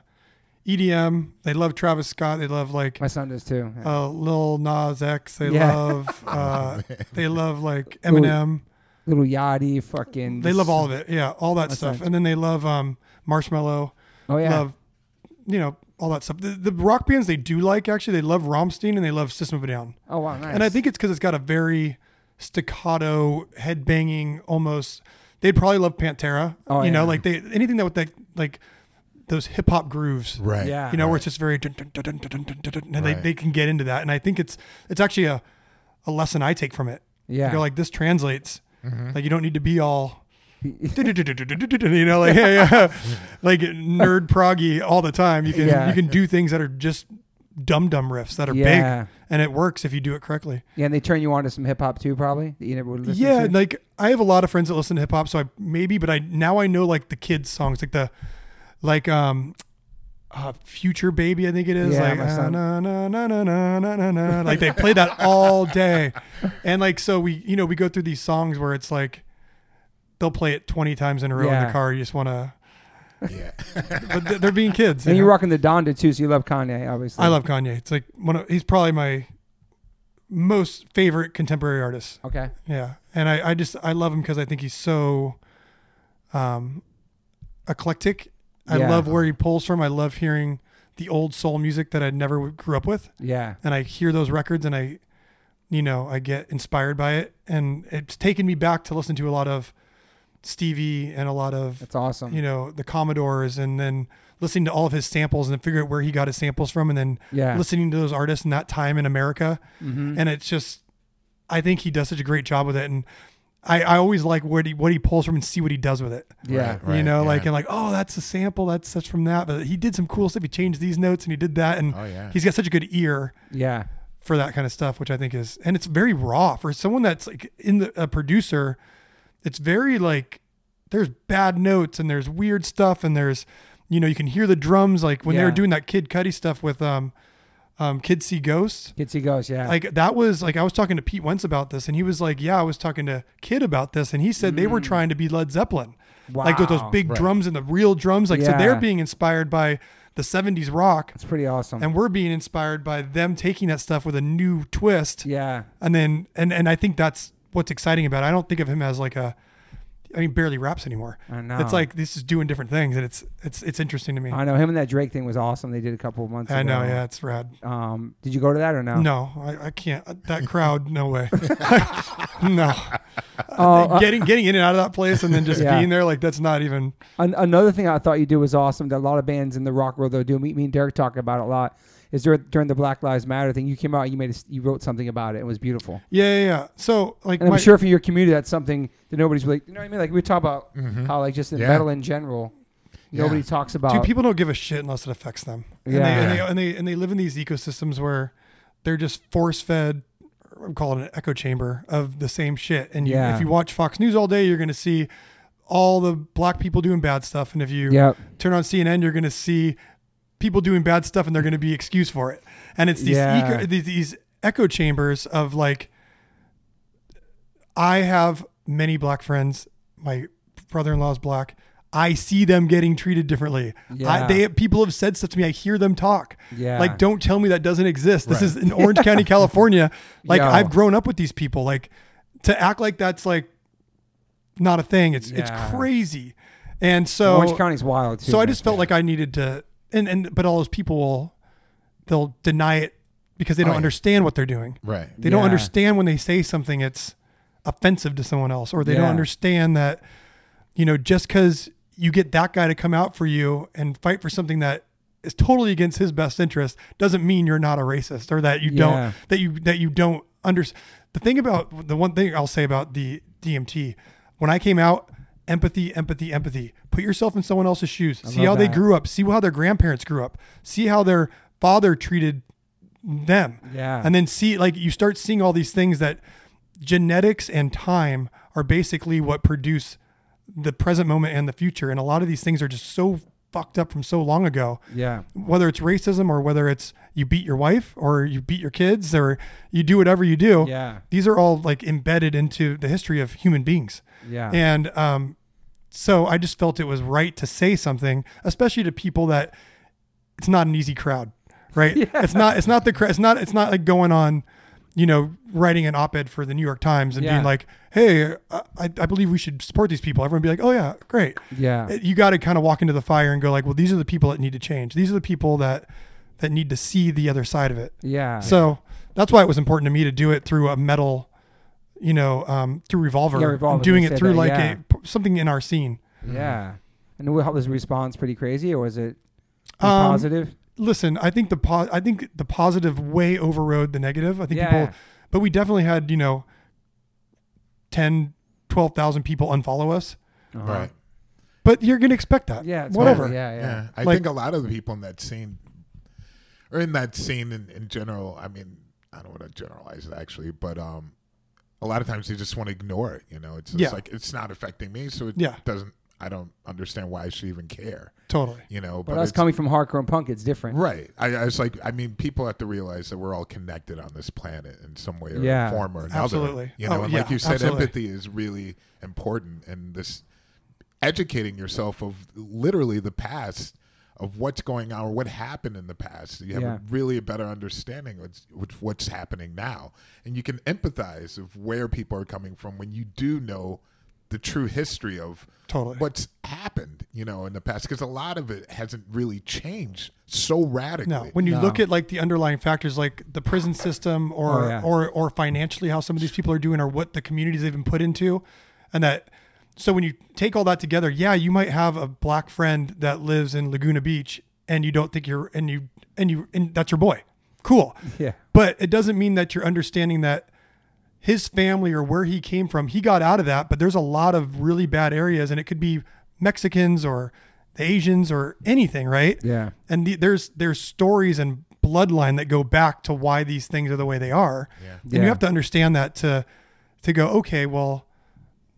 S3: EDM. They love Travis Scott. They love like
S1: My son does too.
S3: uh, Lil Nas X. They
S1: Yeah.
S3: love uh, they love like Eminem.
S1: Little Yachty, fucking.
S3: They love all of it. Yeah, all that stuff.
S1: son-
S3: And then they love um, Marshmello.
S1: Oh yeah.
S3: Love you know all that stuff. The, the rock bands they do like actually they love Rammstein and they love System of a Down.
S1: oh wow, nice.
S3: And I think it's because it's got a very staccato headbanging almost they'd probably love Pantera.
S1: Oh,
S3: you
S1: yeah.
S3: know, like they anything that with like like those hip hop grooves.
S2: Right.
S1: Yeah.
S3: You know,
S2: right.
S3: where it's just very dun, dun, dun, and
S2: right.
S3: they, they can get into that. And I think it's it's actually a a lesson I take from it.
S1: Yeah.
S3: you're like this translates.
S2: Mm-hmm.
S3: Like you don't need to be all you know, like yeah, yeah, like nerd proggy all the time. You can
S1: yeah.
S3: you can do things that are just dum dum riffs that are
S1: yeah.
S3: big, and it works if you do it correctly.
S1: Yeah, and they turn you on to some hip hop too, probably. That you never would listen
S3: Yeah,
S1: to.
S3: like I have a lot of friends that listen to hip hop, so I maybe, but I now I know like the kids songs, like the like um uh, Future Baby, I think it is.
S1: Yeah,
S3: like uh, na, na, na, na, na, na, na. like they play that all day, and like so we you know we go through these songs where it's like they'll play it twenty times in a row in the car. You just want to,
S2: Yeah.
S3: but they're being kids.
S1: and
S3: you
S1: you're rocking the Donda too, so you love Kanye, obviously.
S3: I love Kanye. It's like one of he's probably my most favorite contemporary artist.
S1: Okay.
S3: Yeah, and I, I just I love him because I think he's so um, eclectic. I
S1: Yeah.
S3: love where he pulls from. I love hearing the old soul music that I never grew up with,
S1: Yeah.
S3: and I hear those records and I you know, I get inspired by it, and it's taken me back to listen to a lot of Stevie and a lot of
S1: That's awesome.
S3: you know the Commodores, and then listening to all of his samples and then figure out where he got his samples from, and then
S1: Yeah.
S3: listening to those artists in that time in America,
S1: Mhm.
S3: and it's just, I think he does such a great job with it, and I, I always like what he what he pulls from and see what he does with it.
S1: yeah.
S2: Right,
S3: you know,
S2: yeah.
S3: like and like, oh, that's a sample. That's that's from that. But he did some cool stuff. He changed these notes and he did that, and
S2: Oh yeah.
S3: he's got such a good ear
S1: Yeah.
S3: for that kind of stuff, which I think is, and it's very raw for someone that's like in the a producer. It's very like there's bad notes and there's weird stuff and there's, you know, you can hear the drums like when they
S1: Yeah.
S3: were doing that Kid Cudi stuff with um, um, Kids See Ghosts.
S1: Kids See Ghosts. Yeah.
S3: Like that was like I was talking to Pete Wentz about this, and he was like, "Yeah, I was talking to Kid about this, and he said they were trying to be Led Zeppelin, like with those
S1: Mm.
S3: Big
S2: Right.
S3: drums and the real drums. Like so, they're being inspired by the '70s rock,
S1: It's pretty awesome.
S3: and we're being inspired by them taking that stuff with a new twist.
S1: yeah.
S3: And then and and I think that's what's exciting about it. I don't think of him as like a I mean barely raps anymore.
S1: I know.
S3: It's like this is doing different things and it's it's it's interesting to me.
S1: I know him and that Drake thing was awesome. They did a couple of months
S3: I
S1: ago.
S3: know, yeah, it's rad.
S1: Um, did you go to that or no?
S3: No, I, I can't. That crowd, no way. no.
S1: Oh, uh,
S3: getting getting in and out of that place and then just
S1: Yeah.
S3: being there, like that's not even
S1: An- another thing I thought you did was awesome. That a lot of bands in the rock world though do. Me, me and Derek talk about it a lot. Is during, during the Black Lives Matter thing, you came out, you made, a, you wrote something about it. It was beautiful.
S3: Yeah, yeah, yeah. So like
S1: And I'm sure for your community, that's something that nobody's really. You know what I mean? Like we talk about mm-hmm. how like just in
S2: Yeah.
S1: metal in general,
S2: Yeah.
S1: nobody talks about.
S3: dude, people don't give a shit unless it affects them. And
S1: Yeah.
S3: they, and they and they and they live in these ecosystems where they're just force fed I'm calling it an echo chamber of the same shit. And you,
S1: Yeah.
S3: if you watch Fox News all day, you're gonna see all the black people doing bad stuff. And if you
S1: Yep.
S3: turn on CNN, you're going to see people doing bad stuff, and they're going to be excused for it. And it's these
S1: Yeah.
S3: eco, these, these echo chambers of like, I have many black friends. My brother-in-law is black. I see them getting treated differently.
S1: Yeah.
S3: I, they people have said stuff to me. I hear them talk.
S1: Yeah.
S3: Like, don't tell me that doesn't exist. This
S2: Right.
S3: is in Orange County, California. Like,
S1: Yo.
S3: I've grown up with these people. Like, to act like that's like not a thing. It's
S1: Yeah.
S3: it's crazy. And so
S1: Orange County's wild too.
S3: so I just felt like I needed to, and and but all those people will, they'll deny it because they don't
S2: Oh, yeah.
S3: understand what they're doing.
S2: Right.
S3: They don't understand when they say something it's offensive to someone else, or they don't understand that, you know, just because you get that guy to come out for you and fight for something that is totally against his best interest doesn't mean you're not a racist or that you
S1: Yeah.
S3: don't that you that you don't understand. The thing about the one thing I'll say about the DMT, when I came out, empathy, empathy, empathy. Put yourself in someone else's shoes. see
S1: love
S3: how they grew up. See how their grandparents grew up. See how their father treated them.
S1: Yeah.
S3: And then see like you start seeing all these things that genetics and time are basically what produce the present moment and the future. And a lot of these things are just so fucked up from so long ago
S1: yeah.
S3: whether it's racism or whether it's you beat your wife or you beat your kids or you do whatever you do
S1: Yeah.
S3: these are all like embedded into the history of human beings
S1: Yeah.
S3: and um so i just felt it was right to say something especially to people that it's not an easy crowd right Yeah. it's not it's not the it's not it's not like going on you know writing an op-ed for the new york times and
S1: Yeah.
S3: being like hey I, I believe we should support these people everyone be like oh yeah great
S1: yeah.
S3: you got to kind of walk into the fire and go like, well, these are the people that need to change. These are the people that that need to see the other side of it.
S1: yeah.
S3: So that's why it was important to me to do it through a metal, you know, um, through Revolver,
S1: Yeah, Revolver,
S3: and doing it through
S1: that,
S3: like
S1: yeah.
S3: a something in our scene.
S1: yeah. And what was the response pretty crazy, or was it
S3: Um,
S1: positive?
S3: Listen, I think the po- I think the positive way overrode the negative. I think
S1: Yeah.
S3: people, but we definitely had you know, 10, 12,000 people unfollow us.
S1: Uh-huh.
S2: Right.
S3: But you're gonna expect that.
S1: Yeah.
S3: Whatever.
S1: whatever. Yeah. Yeah.
S2: Yeah. I
S3: Like-
S2: think a lot of the people in that scene, or in that scene in, in general, I mean, I don't want to generalize it actually, but um, a lot of times they just want to ignore it. You know, it's just
S3: Yeah.
S2: like it's not affecting me, so it
S3: Yeah.
S2: doesn't. I don't understand why I should even care.
S3: Totally.
S2: You know,
S1: But,
S2: but,
S1: us
S2: it's,
S1: coming from hardcore and punk, it's different.
S2: right. I, I was like, I mean, people have to realize that we're all connected on this planet in some way or
S1: Yeah.
S2: form or another.
S3: Absolutely.
S2: You know,
S3: Oh,
S2: and
S3: yeah,
S2: like you said,
S3: absolutely.
S2: empathy is really important, and this educating yourself of literally the past of what's going on or what happened in the past. You have
S1: Yeah.
S2: a really a better understanding of with what's happening now, and you can empathize of where people are coming from when you do know the true history of
S3: Totally.
S2: what's happened, you know, in the past because a lot of it hasn't really changed so radically.
S3: No, when you
S1: No.
S3: look at like the underlying factors, like the prison system, or
S1: Oh, yeah.
S3: or or financially how some of these people are doing, or what the communities they've been put into, and that. So when you take all that together, yeah, you might have a black friend that lives in Laguna Beach, and you don't think you're, and you and you and that's your boy, cool.
S1: Yeah.
S3: But it doesn't mean that you're understanding that his family or where he came from, he got out of that, but there's a lot of really bad areas, and it could be Mexicans or the Asians or anything, right?
S1: Yeah.
S3: And the, there's there's stories and bloodline that go back to why these things are the way they are.
S2: Yeah.
S3: And
S1: Yeah.
S3: you have to understand that to to go, okay, well,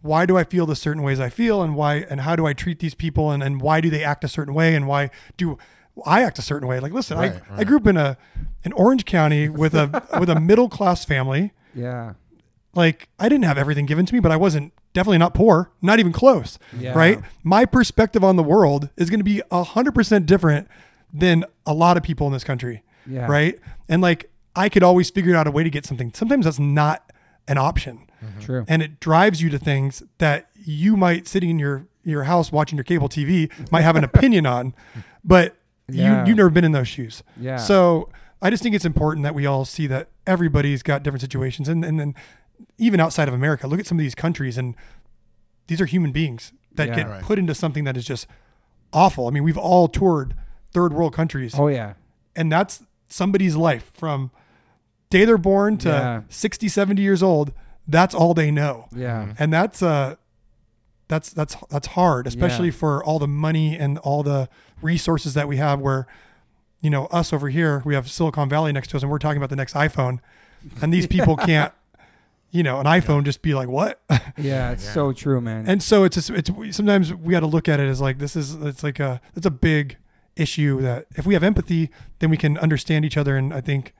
S3: why do I feel the certain ways I feel and why and how do I treat these people and, and why do they act a certain way and why do I act a certain way? Like listen,
S2: Right,
S3: I, I grew up in a in Orange County with a with a middle class family
S1: Yeah.
S3: like I didn't have everything given to me, but I wasn't definitely not poor, not even close.
S1: Yeah.
S3: Right? My perspective on the world is going to be a hundred percent different than a lot of people in this country.
S1: Yeah.
S3: Right? And like I could always figure out a way to get something. Sometimes that's not an option. Mm-hmm.
S1: True.
S3: And it drives you to things that you might sitting in your your house watching your cable TV might have an opinion on, but
S1: Yeah.
S3: you you've never been in those shoes.
S1: Yeah.
S3: So I just think it's important that we all see that everybody's got different situations, and and then even outside of America, look at some of these countries, and these are human beings that
S1: Yeah.
S3: get
S2: Right.
S3: put into something that is just awful. I mean, we've all toured third world countries,
S1: Oh yeah.
S3: and that's somebody's life from day they're born to
S1: Yeah.
S3: 60, 70 years old. That's all they know
S1: Yeah.
S3: and that's uh that's that's that's hard especially
S1: Yeah.
S3: for all the money and all the resources that we have where you know us over here we have silicon valley next to us and we're talking about the next iphone and these people can't you know an iphone just be like what
S1: Yeah. It's
S2: Yeah.
S1: so true, man.
S3: and so it's just, it's sometimes we got to look at it as like this is it's like a it's a big issue that if we have empathy then we can understand each other and i think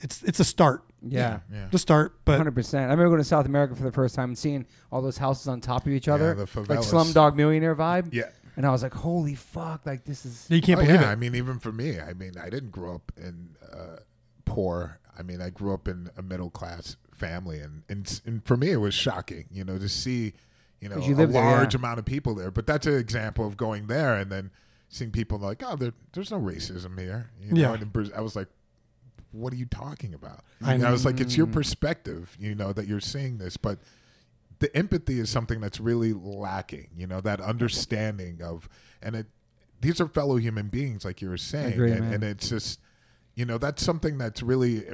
S3: it's it's a start
S1: yeah.
S2: yeah.
S3: the start but
S1: Hundred percent. I remember going to South America for the first time and seeing all those houses on top of each other,
S2: the
S1: like. Slumdog Millionaire vibe.
S2: Yeah.
S1: And I was like, "Holy fuck! Like this is."
S3: you can't
S2: oh,
S3: believe
S2: yeah.
S3: it
S2: I mean, even for me, I mean, I didn't grow up in uh, poor. I mean, I grew up in a middle class family, and, and and for me, it was shocking, you know, to see, you know,
S1: you
S2: a
S1: lived there,
S2: large
S1: yeah.
S2: amount of people there. But that's an example of going there and then seeing people like, oh, there, there's no racism here. You know?
S3: Yeah.
S2: And in Braz- I was like, what are you talking about?
S3: I
S2: And I was like, it's your perspective, you know, that you're seeing this, but the empathy is something that's really lacking, you know, that understanding of, and it, these are fellow human beings, like you were saying,
S1: agree,
S2: and, and it's just, you know, that's something that's really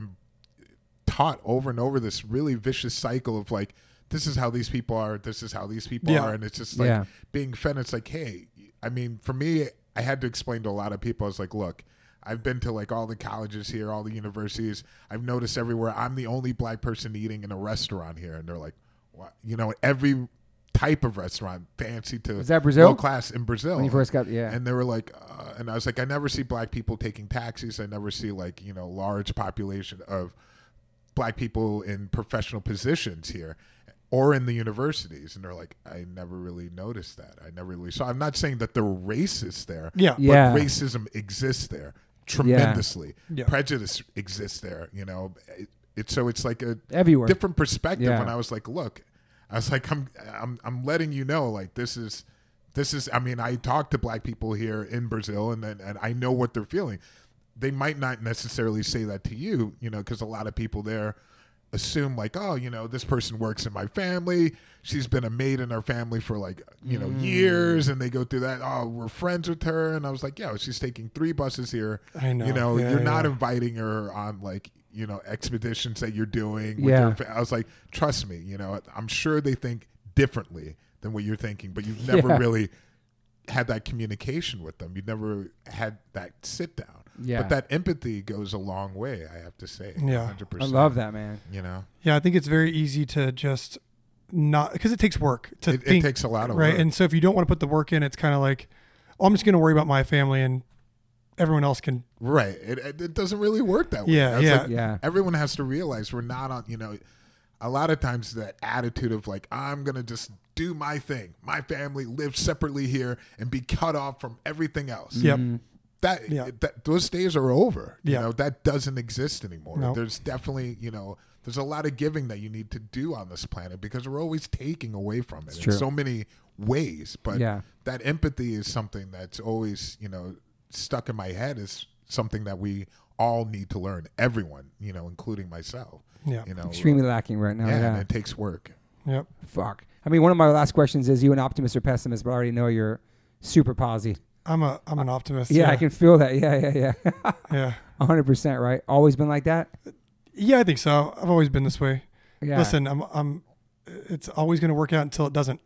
S2: taught over and over. This really vicious cycle of like, this is how these people are, this is how these people
S3: Yeah.
S2: are, and it's just like
S1: Yeah.
S2: being fed. It's like, hey, I mean, for me, I had to explain to a lot of people. I was like, look. I've been to like all the colleges here, all the universities. I've noticed everywhere I'm the only black person eating in a restaurant here, and they're like, "What?" You know, every type of restaurant, fancy to
S1: Was that Brazil?
S2: low class in Brazil.
S1: When you first got, yeah.
S2: And they were like, uh, and I was like, I never see black people taking taxis. I never see like you know large population of black people in professional positions here or in the universities. And they're like, I never really noticed that. I never really saw. I'm not saying that they're racist there.
S3: Yeah.
S1: Yeah.
S2: But racism exists there tremendously.
S3: Yeah.
S2: Prejudice exists there. You know, it, it's so it's like a
S1: Everywhere.
S2: different perspective.
S1: Yeah.
S2: And I was like, look, I was like, I'm, I'm, I'm letting you know, like this is, this is. I mean, I talk to black people here in Brazil, and then and I know what they're feeling. They might not necessarily say that to you, you know, because a lot of people there assume like, oh, you know, this person works in my family. She's been a maid in our family for like, you know, years, mm. and they go through that. Oh, we're friends with her, and I was like, yeah, she's taking three buses here.
S3: I know.
S2: You know,
S3: Yeah,
S2: you're not inviting her on like you know expeditions that you're doing. With
S1: Yeah.
S2: your fa- I was like, trust me, you know, I'm sure they think differently than what you're thinking, but you've never
S1: Yeah.
S2: really had that communication with them. You've never had that sit down.
S1: Yeah.
S2: But that empathy goes a long way, I have to say.
S3: Yeah.
S2: 100%.
S1: I love that, man.
S2: You know,
S3: Yeah, I think it's very easy to just not because it takes work to
S2: it, it takes a lot of
S3: right.
S2: work.
S3: And so if you don't want to put the work in, it's kind of like, oh, I'm just going to worry about my family and everyone else can.
S2: Right. It, it, it doesn't really work that way.
S3: Yeah,
S2: It's
S3: yeah.
S2: like
S1: Yeah.
S2: Everyone has to realize we're not on, you know, a lot of times that attitude of like, I'm going to just do my thing. My family live separately here and be cut off from everything else.
S3: Yep. Mm-hmm.
S2: That,
S3: Yeah.
S2: that those days are over. You
S3: Yeah.
S2: know, that doesn't exist anymore.
S3: No.
S2: There's definitely, you know, there's a lot of giving that you need to do on this planet because we're always taking away from it in
S1: true.
S2: so many ways. But
S1: Yeah.
S2: that empathy is something that's always, you know, stuck in my head is something that we all need to learn. Everyone, you know, including myself.
S3: Yeah.
S2: You know,
S1: Extremely uh, lacking right now.
S2: yeah,
S1: Yeah.
S2: and it takes work.
S3: Yep.
S1: Fuck. I mean, one of my last questions is: you an optimist or pessimist? But I already know you're super posy.
S3: I'm a I'm an optimist.
S1: Yeah, I can feel that. Yeah, yeah, yeah.
S3: Yeah.
S1: hundred percent. Right. Always been like that.
S3: Yeah, I think so. I've always been this way.
S1: Yeah.
S3: Listen, I'm I'm it's always going to work out until it doesn't.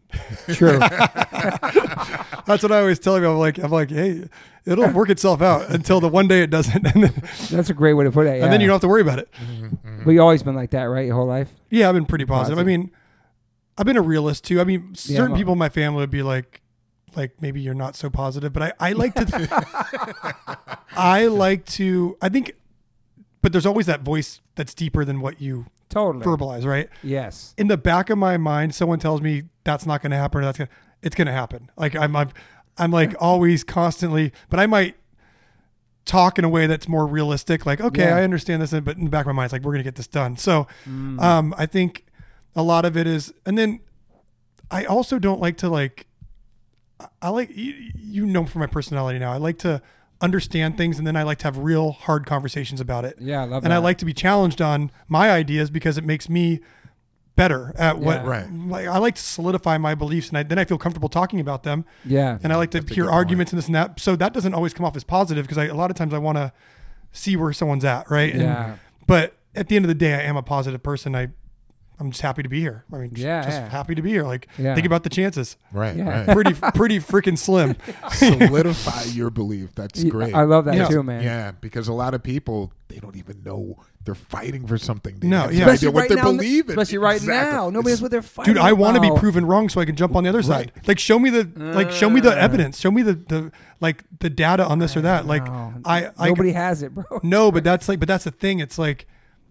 S1: True.
S3: That's what I always tell people. I'm like, I'm like, hey, it'll work itself out until the one day it doesn't, and then,
S1: That's a great way to put it. Yeah.
S3: and then you don't have to worry about it. Mm-hmm.
S1: But you always been like that, right? Your whole life.
S3: Yeah, I've been pretty positive. I
S1: Positive.
S3: mean, I've been a realist too. I mean, certain
S1: well-
S3: people in my family would be like, like maybe you're not so positive, but I, I like to, I like to, I think, but there's always that voice that's deeper than what you
S1: Totally.
S3: verbalize, right?
S1: Yes.
S3: In the back of my mind, someone tells me that's not going to happen or that's going to, it's going to happen. Like I'm, I'm, I'm like always constantly, but I might talk in a way that's more realistic. Like, okay,
S1: Yeah.
S3: I understand this, but in the back of my mind, it's like, we're going to get this done. So,
S1: Mm.
S3: um, I think a lot of it is, and then I also don't like to like, I- I like, you, you know, from my personality now, I like to understand things and then I like to have real hard conversations about it.
S1: Yeah, I love
S3: And
S1: that.
S3: I like to be challenged on my ideas because it makes me better at what,
S1: Yeah.
S2: Right.
S3: like, I like to solidify my beliefs and I, then I feel comfortable talking about them
S1: Yeah.
S3: and I like to
S2: That's
S3: hear
S2: good
S3: arguments and this and that. So that doesn't always come off as positive because a lot of times I want to see where someone's at. Right. And-
S1: Yeah.
S3: but at the end of the day, I am a positive person. I, I'm just happy to be here. I mean, just,
S1: Yeah,
S3: just
S1: yeah.
S3: happy to be here. Like,
S1: Yeah.
S3: think about the chances.
S2: Right.
S1: Yeah.
S2: Right.
S3: Pretty, pretty freaking slim.
S2: Solidify your belief. That's great.
S1: I love that
S3: Yeah.
S1: too, man.
S2: Yeah, because a lot of people they don't even know they're fighting for something. They
S3: No,
S2: have
S3: yeah.
S2: no idea what
S1: right
S2: they
S1: now,
S2: believe in.
S1: Especially right
S2: Exactly.
S1: now. Nobody knows
S2: It's-
S1: what they're fighting
S3: Dude, I want to be proven wrong so I can jump on the other side. Like, show me the, like, show me the
S1: Uh.
S3: evidence. Show me the, the, like, the data on this or that. Like,
S1: No.
S3: I, I,
S1: Nobody has it, bro.
S3: no, but that's like, but that's the thing. It's like,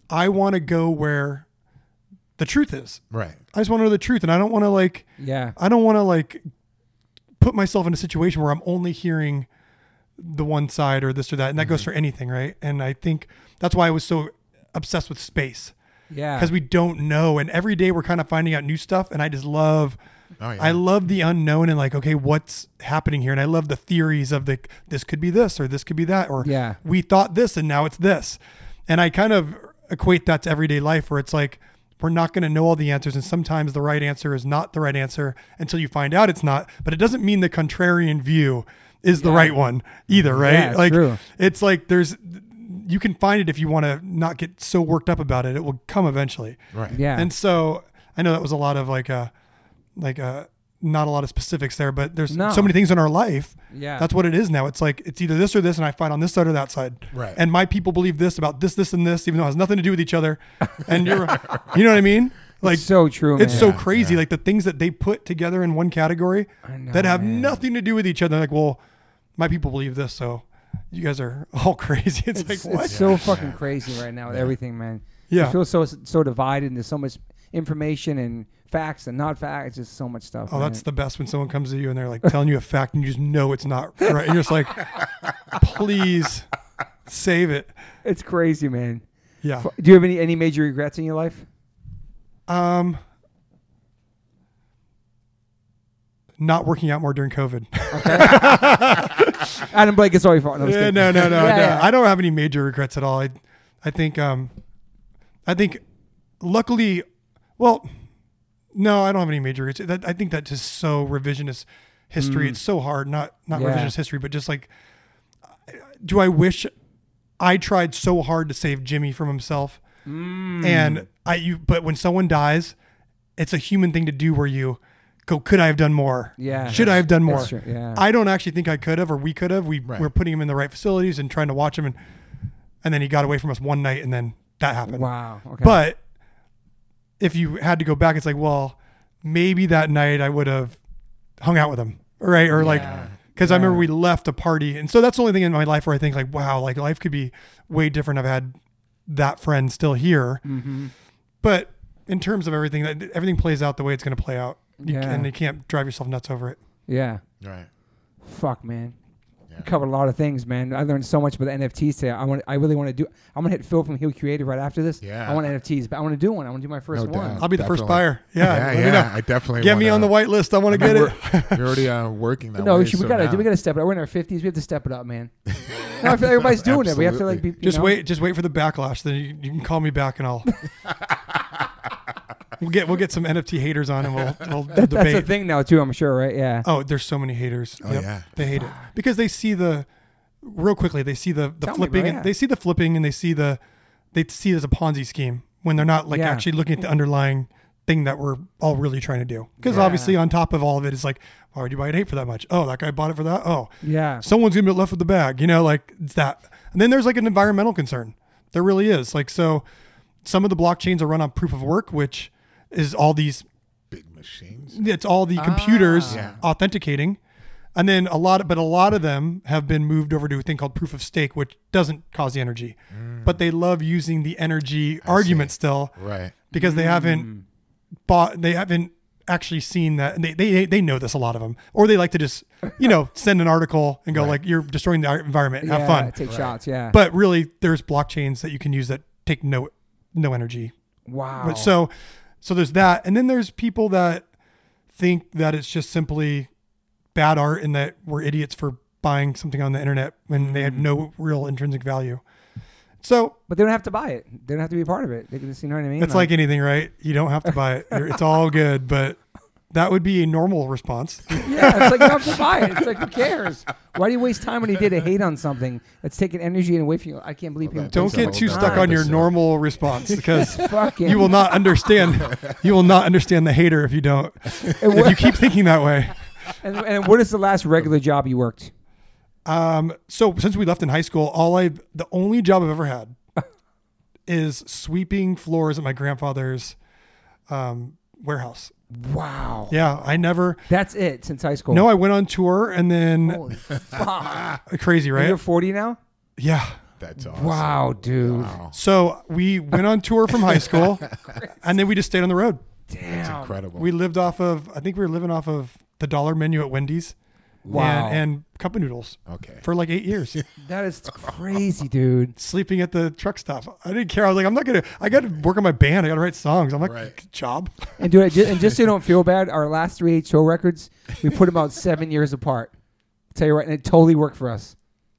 S3: I want to go where the truth is.
S2: Right.
S3: I just want to know the truth, and I don't want to like,
S1: Yeah.
S3: I don't want to like put myself in a situation where I'm only hearing the one side or this or that, and that goes
S2: Mm-hmm.
S3: for anything, right? And I think that's why I was so obsessed with space
S1: Yeah.
S3: because we don't know, and every day we're kind of finding out new stuff, and I just love.
S2: Oh yeah.
S3: I love the unknown and like, okay, what's happening here? And I love the theories of the this could be this or this could be that or
S1: Yeah.
S3: we thought this and now it's this. And I kind of equate that to everyday life where it's like we're not going to know all the answers and sometimes the right answer is not the right answer until you find out it's not, but it doesn't mean the contrarian view is the right one either, right?
S1: Yeah, it's
S3: like
S1: true.
S3: it's like there's you can find it if you want to not get so worked up about it. It will come eventually.
S2: right.
S1: yeah.
S3: And so I know that was a lot of like uh like uh not a lot of specifics there, but there's
S1: No.
S3: so many things in our life.
S1: yeah.
S3: That's what it is now. It's like it's either this or this, and I fight on this side or that side.
S2: Right.
S3: And my people believe this about this, this, and this, even though it has nothing to do with each other. And you're, you know what I mean? Like
S1: so true, man.
S3: it's so crazy.
S2: yeah.
S3: Like the things that they put together in one category
S1: know,
S3: that have
S1: man.
S3: nothing to do with each other. Like, well, my people believe this, so you guys are all crazy. It's,
S1: It's,
S3: like what?
S1: it's so
S2: Yeah.
S1: fucking crazy right now with
S2: Yeah.
S1: everything, man.
S3: yeah.
S1: You feel so so divided, and there's so much information and facts and not facts. It's just so much stuff.
S3: Oh,
S1: man.
S3: that's the best when someone comes to you and they're like telling you a fact and you just know it's not right. And you're just like, please save it.
S1: it's crazy, man.
S3: Yeah.
S1: Do you have any any major regrets in your life?
S3: Um, not working out more during COVID.
S1: Adam Blake is sorry for. No,
S3: Yeah, no, no, no,
S1: Yeah,
S3: no.
S1: yeah.
S3: I don't have any major regrets at all. I, I think, um, I think, luckily, well, no, I don't have any major regrets. That, I think that's just so revisionist history. It's so hard. Not not
S1: Mm. Yeah.
S3: revisionist history, but just like, do I wish I tried so hard to save Jimmy from himself?
S1: Mm.
S3: And I, you, but when someone dies, it's a human thing to do where you go, could I have done more?
S1: Yeah.
S3: Should I have done more?
S1: True, yeah.
S3: I don't actually think I could have, or we could have. We
S2: Right.
S3: were putting him in the right facilities and trying to watch him, and and then he got away from us one night, and then that happened.
S1: Wow. Okay.
S3: But if you had to go back, it's like, well, maybe that night I would have hung out with him, right? Or like,
S1: Yeah.
S3: because I remember we left a party, and so that's the only thing in my life where I think like, wow, like life could be way different. I've had that friend still here,
S1: hmm
S3: but in terms of everything, that everything plays out the way it's going to play out, You-
S1: Yeah.
S3: and you can't drive yourself nuts over it.
S1: Yeah.
S2: Right.
S1: Fuck, man.
S2: Yeah.
S1: covered a lot of things, man. I learned so much about the NFTs today. I want. I really want to do. I'm gonna hit Phil from Heel Creative right after this.
S2: Yeah.
S1: I want NFTs, but I want to do one. I want to do my first
S2: No
S1: one.
S2: doubt.
S3: I'll be the first
S2: Definitely.
S3: buyer. Yeah,
S2: yeah,
S3: let me
S2: yeah.
S3: know.
S2: I definitely
S3: Get me
S2: wanna-
S3: on the white list. I want to
S2: I
S3: get it.
S2: you're already uh, working that
S1: No,
S2: way.
S1: we, should, we
S2: so
S1: gotta
S2: now-
S1: do. We gotta step it up. We're in our 50s. We have to step it up, man. no, I feel everybody's doing it. We have to like be. you
S3: Just
S1: know?
S3: wait. Just wait for the backlash. Then you, you can call me back, and I'll. we'll get we'll get some NFT haters on, and we'll we'll
S1: That, that's
S3: debate.
S1: a thing now too. I'm sure, right? Yeah.
S3: Oh, there's so many haters.
S2: Oh, yeah.
S3: they hate it because they see the real quickly. They see the the
S1: Tell me,
S3: flipping.
S1: bro,
S3: and. They see the flipping, and they see the they see it as a Ponzi scheme when they're not like
S1: Yeah.
S3: actually looking at the underlying thing that we're all really trying to do. Because
S1: Yeah.
S3: obviously, on top of all of it, it, is like, why would you buy an eight for that much? Oh, that guy bought it for that. Oh,
S1: Yeah.
S3: someone's gonna be left with the bag. You know, like it's that. And then there's like an environmental concern. There really is. Like so, some of the blockchains are run on proof of work, which is all these
S2: big machines.
S3: it's all the computers
S2: Ah. Yeah.
S3: authenticating and then a lot but a lot of them have been moved over to a thing called proof of stake which doesn't cause the energy but they love using the energy argument
S2: see.
S3: still
S2: Right.
S3: because they haven't bought they haven't actually seen that and they, they they know this a lot of them or they like to just you know send an article and go
S2: Right.
S3: like you're destroying the environment have
S1: yeah,
S3: fun
S1: Take shots. Yeah.
S3: but really there's blockchains that you can use that take no no energy
S1: wow.
S3: but so, so there's that, and then there's people that think that it's just simply bad art and that we're idiots for buying something on the internet when they have no mm-hmm. real intrinsic value. So
S1: But they don't have to buy it. They don't have to be a part of it. They can just, you know what I mean?
S3: it's like anything, right? You don't have to buy it; it's all good. But that would be a normal response.
S1: yeah, it's like you have to buy it. It's like who cares? Why do you waste time when you did a hate on something that's taking energy and away from you? I can't believe
S2: Well,
S1: people.
S3: Don't get too stuck on your normal response because you will not understand. You will not understand the hater if you don't. If you keep thinking that way.
S1: and, and what is the last regular job you worked?
S3: Um, so since we left in high school, all I the only job I've ever had is sweeping floors at my grandfather's um, warehouse.
S1: Wow.
S3: Yeah, I never.
S1: That's it since high school.
S3: No, I went on tour and then
S1: Holy fuck.
S3: crazy,
S1: And
S3: right?
S1: You're 40 now?
S3: Yeah.
S2: That's awesome.
S1: Wow, dude.
S2: Wow.
S3: So we went on tour from high school, and then we just stayed on the road.
S1: Damn.
S2: Incredible.
S3: We lived off of. I think we were living off of the dollar menu at Wendy's.
S1: Wow.
S3: And, and cup of noodles
S2: okay.
S3: for like eight years.
S1: That is crazy, dude.
S3: sleeping at the truck stop. I didn't care. I was like, I'm not gonna. I got to work on my band. I got to write songs. I'm like,
S2: Right.
S3: good job.
S1: And do it, and just so you don't feel bad, our last three H2O records, we put them out seven years apart. tell you right, and it totally worked for us.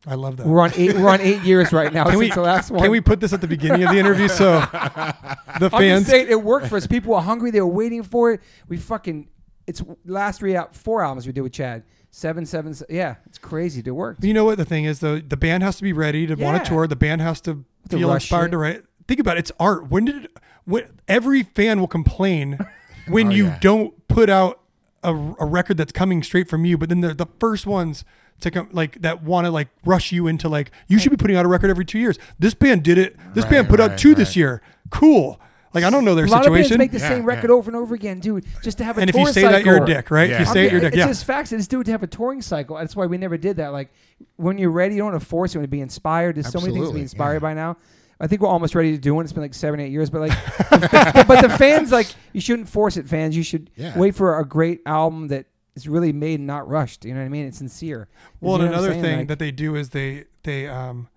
S3: I love that.
S1: We're on eight. We're on eight years right now
S3: Can
S1: since
S3: we-
S1: the last one.
S3: Can we put this at the beginning of the interview so the
S1: I'm just
S3: fans?
S1: saying it worked for us. People were hungry. They were waiting for it. We fucking. It's last three out four albums we did with Chad. Seven, seven. Yeah, it's crazy. It worked.
S3: You know what the thing is though? The band has to be ready to want
S1: Yeah.
S3: to tour. The band has to
S1: To
S3: feel
S1: rush
S3: inspired
S1: it.
S3: to write. Think about it. It's art. When did when every fan will complain when
S2: Oh,
S3: you
S2: yeah.
S3: don't put out a, a record that's coming straight from you, but then they're the first ones to come like that want to like rush you into like you should be putting out a record every two years. This band did it. This
S2: Right,
S3: band put out
S2: right,
S3: two this
S2: right.
S3: year. Cool. Like I don't know their
S1: a lot of bands make the
S2: Yeah,
S1: same record
S2: yeah.
S1: over and over again, dude. Just to have a
S3: and if
S1: tour
S3: you say that, you're a dick, right? If you say
S1: I'm-
S3: you're a dick.
S1: It's
S3: Yeah.
S1: just facts. It's do to have a touring cycle. That's why we never did that. Like when you're ready, you don't want to force it. You want to be inspired. There's so many things to be inspired
S2: yeah.
S1: by now. I think we're almost ready to do one. It's been like seven, eight years, but like, the- but the fans like you shouldn't force it. Fans, you should
S2: Yeah.
S1: wait for a great album that is really made and not rushed. You know what I mean? It's sincere.
S3: Well,
S1: You
S3: and
S1: know
S3: another thing
S1: Like-
S3: that they do is they they um,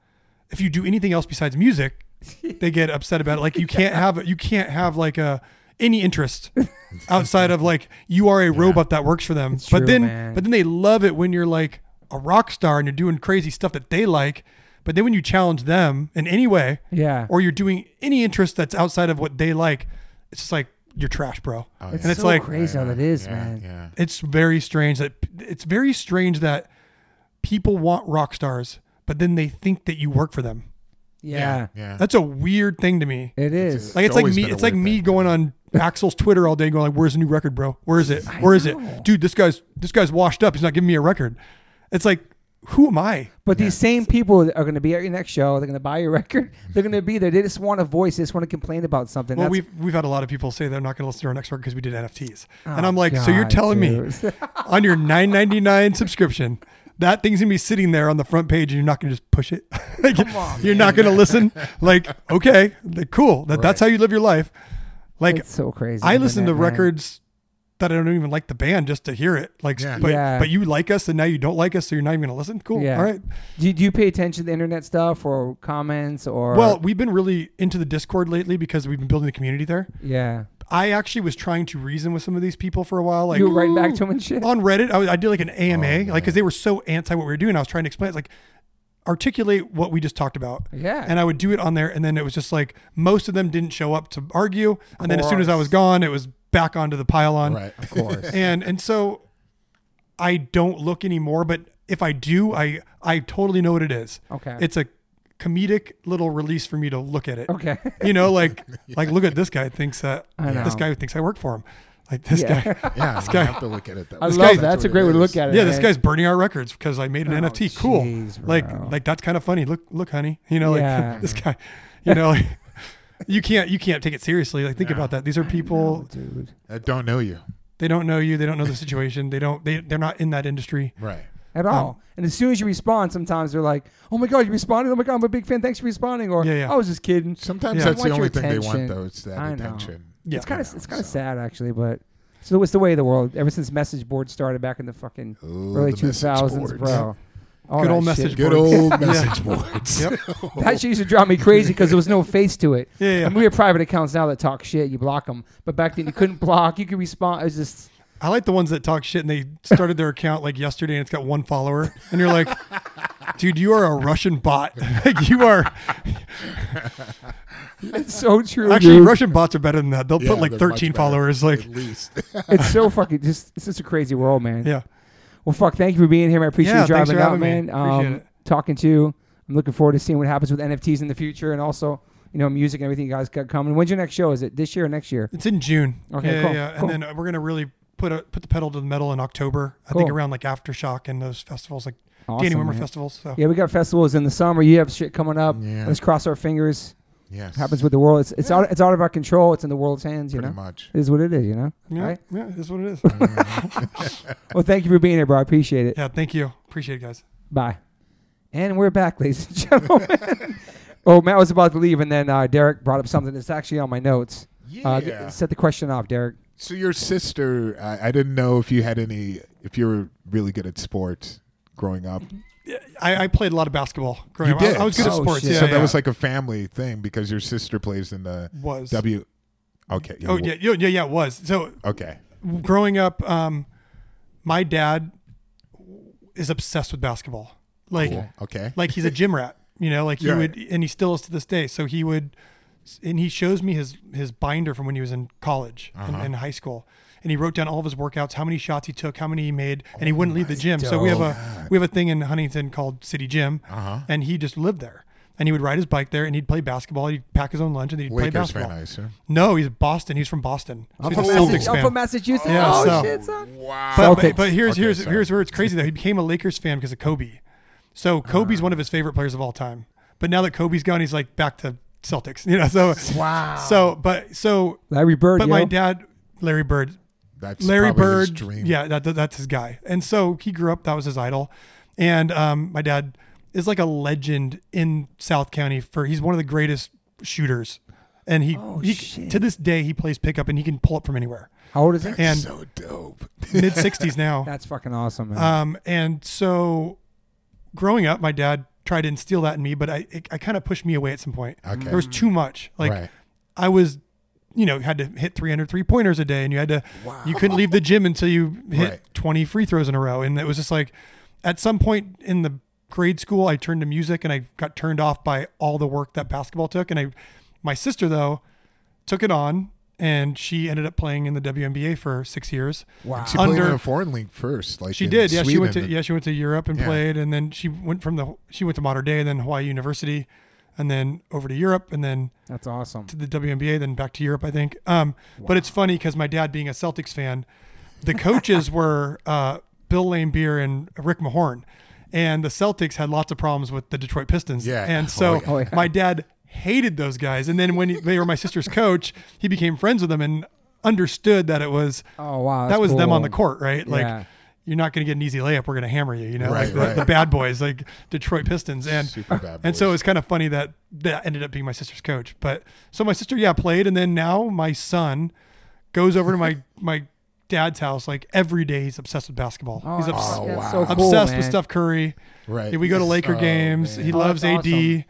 S3: if you do anything else besides music, they get upset about it. Like you can't have you can't have like a any interest outside of like you are a robot that works for them.
S1: It's
S3: but
S1: true,
S3: then
S1: man.
S3: but then they love it when you're like a rock star and you're doing crazy stuff that they like. But then when you challenge them in any way,
S1: yeah.
S3: or you're doing any interest that's outside of what they like, it's just like you're trash, bro.
S2: Oh,
S1: it's
S3: and it's
S1: so
S3: like-
S1: crazy how that is,
S2: yeah,
S1: man.
S2: Yeah.
S3: it's very strange that it's very strange that people want rock stars, but then they think that you work for them.
S1: Yeah,
S2: Yeah.
S3: That's a weird thing to me.
S1: it is.
S3: Like it's,
S2: It's
S3: like me. It's like me
S2: thing.
S3: going on Axl's Twitter all day, going like, "Where's the new record, bro? Where is it? Where is it, dude? This guy's this guy's washed up. He's not giving me a record." It's like, who am I?
S1: But these same people are going to be at your next show. They're going to buy your record. They're going to be there. They just want a voice. They just want to complain about something.
S3: Well,
S1: That's-
S3: we've we've had a lot of people say they're not going to listen to our next record because we did NFTs, and
S1: Oh,
S3: I'm like, so you're
S1: God,
S3: telling me on your 9.99 subscription that thing's gonna be sitting there on the front page and you're not gonna just push it Like,
S1: Come on,
S3: you're not gonna listen like okay like, cool that, that's how you live your life like
S1: it's so crazy.
S3: i listen to
S1: man.
S3: records that I don't even like the band just to hear it. Like,
S2: Yeah.
S3: but
S1: Yeah.
S3: but you like us and now you don't like us, so you're not even gonna listen. Cool.
S1: Yeah.
S3: All right.
S1: Do you, do you pay attention to the internet stuff or comments or?
S3: Well, we've been really into the Discord lately because we've been building the community there.
S1: yeah.
S3: I actually was trying to reason with some of these people for a while. Like
S1: you were writing back to them and shit.
S3: on Reddit, I, was- I did like an AMA,
S2: Oh,
S3: like because they were so anti what we were doing. I was trying to explain, it's like articulate what we just talked about.
S1: Yeah.
S3: And I would do it on there, and then it was just like most of them didn't show up to argue, and then as soon as I was gone, it was back onto the pylon.
S2: Right.
S1: Of course.
S3: And and so I don't look anymore, but if I do, I I totally know what it is.
S1: Okay.
S3: It's a comedic little release for me to look at it.
S1: okay.
S3: You know, like like look at this guy thinks that
S1: I
S3: this
S1: know.
S3: guy thinks I work for him. Like this
S1: Yeah.
S3: guy.
S2: Yeah, this
S3: guy- I
S2: have to look at it that
S1: I love
S3: guy-
S1: that. That's a great way to look at it.
S3: Yeah, this guy's burning our records because I made an
S1: Oh,
S3: NFT. Cool.
S1: jeez, bro.
S3: like like that's kind of funny. Look look, honey. You know, like
S1: Yeah.
S3: this guy. You know, like, you can't you can't take it seriously. Like think
S2: No.
S3: about that. These are people.
S1: dude.
S2: I don't know you.
S3: They don't know you. They don't know the situation. They don't. They they're not in that industry.
S2: Right.
S1: At
S3: Um,
S1: all. and as soon as you respond, sometimes they're like, "Oh my god, you responded! Oh my god, I'm a big fan. Thanks for responding." Or,
S3: Yeah, yeah.
S1: "I was just kidding."
S2: Sometimes
S3: Yeah.
S2: that's
S1: Want
S2: the
S1: your
S2: only thing they want, though. It's that
S1: I
S2: attention.
S3: Yeah.
S1: it's kind of it's kind of
S2: so.
S1: sad actually, but so it's the way of the world. Ever since message boards started back in the fucking
S2: Ooh,
S1: early
S2: the
S1: two
S2: message
S1: thousands,
S2: boards.
S1: bro. All
S3: Good
S1: that
S3: old
S1: shit.
S3: message
S2: Good
S3: boards.
S2: old message boards.
S3: Yep.
S1: That shit used to drive me crazy because there was no face to it.
S3: Yeah, yeah.
S1: And we have private accounts now that talk shit. You block them, but back then you couldn't block. You could respond. It was just
S3: I like the ones that talk shit and they started their account like yesterday and it's got one follower and you're like, dude, you are a Russian bot. like you are.
S1: it's so true.
S3: Actually,
S1: dude.
S3: Russian bots are better than that. They'll
S2: Yeah,
S3: put like 13 followers. Like,
S2: at least.
S1: it's so fucking just it's just a crazy world, man.
S3: yeah.
S1: Well, fuck. Thank you for being here. man. I appreciate
S3: Yeah,
S1: you driving
S3: for
S1: out, man. Um,
S3: it.
S1: talking to you. I'm looking forward to seeing what happens with NFTs in the future, and also you know music and everything you guys got coming. When's your next show? Is it this year or next year?
S3: It's in June.
S1: Okay,
S3: yeah,
S1: cool,
S3: Yeah,
S1: cool.
S3: and then we're gonna really put a, put the pedal to the metal in October. I
S1: Cool.
S3: think around like aftershock and those festivals, like
S1: Awesome,
S3: Danny Wimmer festivals. So
S1: Yeah, we got festivals in the summer. You have shit coming up.
S2: Yeah.
S1: Let's cross our fingers.
S2: Yes.
S1: happens with the world. It's it's out it's out of our control. It's in the world's hands. You
S2: Pretty
S1: know,
S2: much.
S1: it is what it is. You know.
S3: yeah,
S1: Right?
S3: yeah, that's what it is.
S1: Well, thank you for being here, bro. I appreciate it.
S3: yeah, thank you. Appreciate it, guys.
S1: Bye. And we're back, ladies and gentlemen. oh, Matt was about to leave, and then uh, Derek brought up something that's actually on my notes. Uh, g-
S2: Yeah.
S1: set the question off, Derek.
S2: So your sister, I, I didn't know if you had any, if you were really good at sports growing up.
S3: Yeah, I, I played a lot of basketball growing
S2: You
S3: up. I-
S2: did?
S3: I, was good at
S1: Oh,
S3: sports.
S1: shit.
S3: Yeah,
S2: so
S3: yeah.
S2: that was like a family thing because your sister plays in the
S3: was.
S2: W. Okay.
S3: Oh yeah, yeah, yeah, yeah. It was. So
S2: Okay.
S3: growing up, um, my dad is obsessed with basketball. Like,
S2: Cool. Okay.
S3: like he's a gym rat. You know, like he
S2: Yeah.
S3: would, and he still is to this day. So he would, and he shows me his his binder from when he was in college and
S2: Uh-huh.
S3: in high school, and he wrote down all of his workouts, how many shots he took, how many he made, and he wouldn't leave the gym. So we have a we have a thing in Huntington called City Gym,
S2: Uh huh.
S3: and he just lived there. And he would ride his bike there, and he'd play basketball. He'd pack his own lunch, and then he'd play
S2: Lakers fan,
S3: basketball.
S2: I assume.
S3: No, he's Boston. He's from Boston. So
S1: I'm
S3: he's
S1: from,
S3: a
S1: Massa-
S3: Celtics
S1: I'm from Massachusetts.
S3: Yeah,
S1: oh
S3: so-
S1: shit, son.
S2: Wow.
S3: But, but, but here's
S2: Okay,
S3: here's
S2: sorry.
S3: here's where it's crazy though. He became a Lakers fan because of Kobe. So Kobe's one of his favorite players of all time. But now that Kobe's gone, he's like back to Celtics. You know, so
S1: Wow.
S3: so but so
S1: Larry Bird.
S3: but
S1: yo.
S3: my dad, Larry Bird,
S2: That's
S3: Larry
S2: probably his
S3: Bird,
S2: dream.
S3: yeah, that, that- that's his guy. And so he grew up. That was his idol. And um, my dad is like a legend in South County for. He's one of the greatest shooters. And he,
S1: Oh,
S3: he to this day he plays pickup and he can pull up from anywhere.
S1: How old is he?
S3: and-
S2: so dope.
S3: Mid sixties now.
S1: That's fucking awesome, man.
S3: Um, and so growing up, my dad tried to instill that in me, but I, it, I kind of pushed me away at some point.
S2: Okay.
S3: There was too much. Like
S2: right.
S3: I was, you know, had to hit 300 three pointers a day and you had to, you couldn't leave the gym until you hit
S2: Right.
S3: 20 free throws in a row. And it was just like, at some point in the grade school, I turned to music and I got turned off by all the work that basketball took. And I, my sister though, took it on and she ended up playing in the WNBA for six years.
S1: wow.
S2: She played in a foreign league first. Like
S3: She did. Yeah, she went to yeah, she went to Europe and
S2: Yeah.
S3: played and then she went from the she went to Mater Dei and then Hawaii University and then over to Europe and then
S1: That's awesome.
S3: to the WNBA then back to Europe, I think. Um but it's funny cuz my dad being a Celtics fan, the coaches were uh Bill Laimbeer and Rick Mahorn. And the Celtics had lots of problems with the Detroit Pistons.
S2: Yeah.
S3: And so
S2: Oh.
S1: Oh, yeah.
S3: my dad hated those guys. And then when he, they were my sister's coach, he became friends with them and understood that it was
S1: Oh wow.
S3: that
S1: that's
S3: was them on the court, right? Like
S1: Yeah.
S3: you're not going to get an easy layup. We're going to hammer you, you know,
S2: Right,
S3: like the,
S2: right.
S3: the bad boys, like Detroit Pistons. And,
S2: Super bad
S3: and so
S2: boys.
S3: it's kind of funny that that ended up being my sister's coach. But so my sister, yeah, played. And then now my son goes over to my, my dad's house like every day. He's obsessed with basketball.
S4: Oh,
S3: he's obs-
S2: Oh, wow.
S4: so cool,
S3: obsessed with
S4: man.
S3: Steph Curry.
S2: Right.
S3: Yeah, we go to Laker
S2: Oh,
S3: games.
S2: man.
S3: He
S4: Oh,
S3: loves
S4: that's
S3: AD.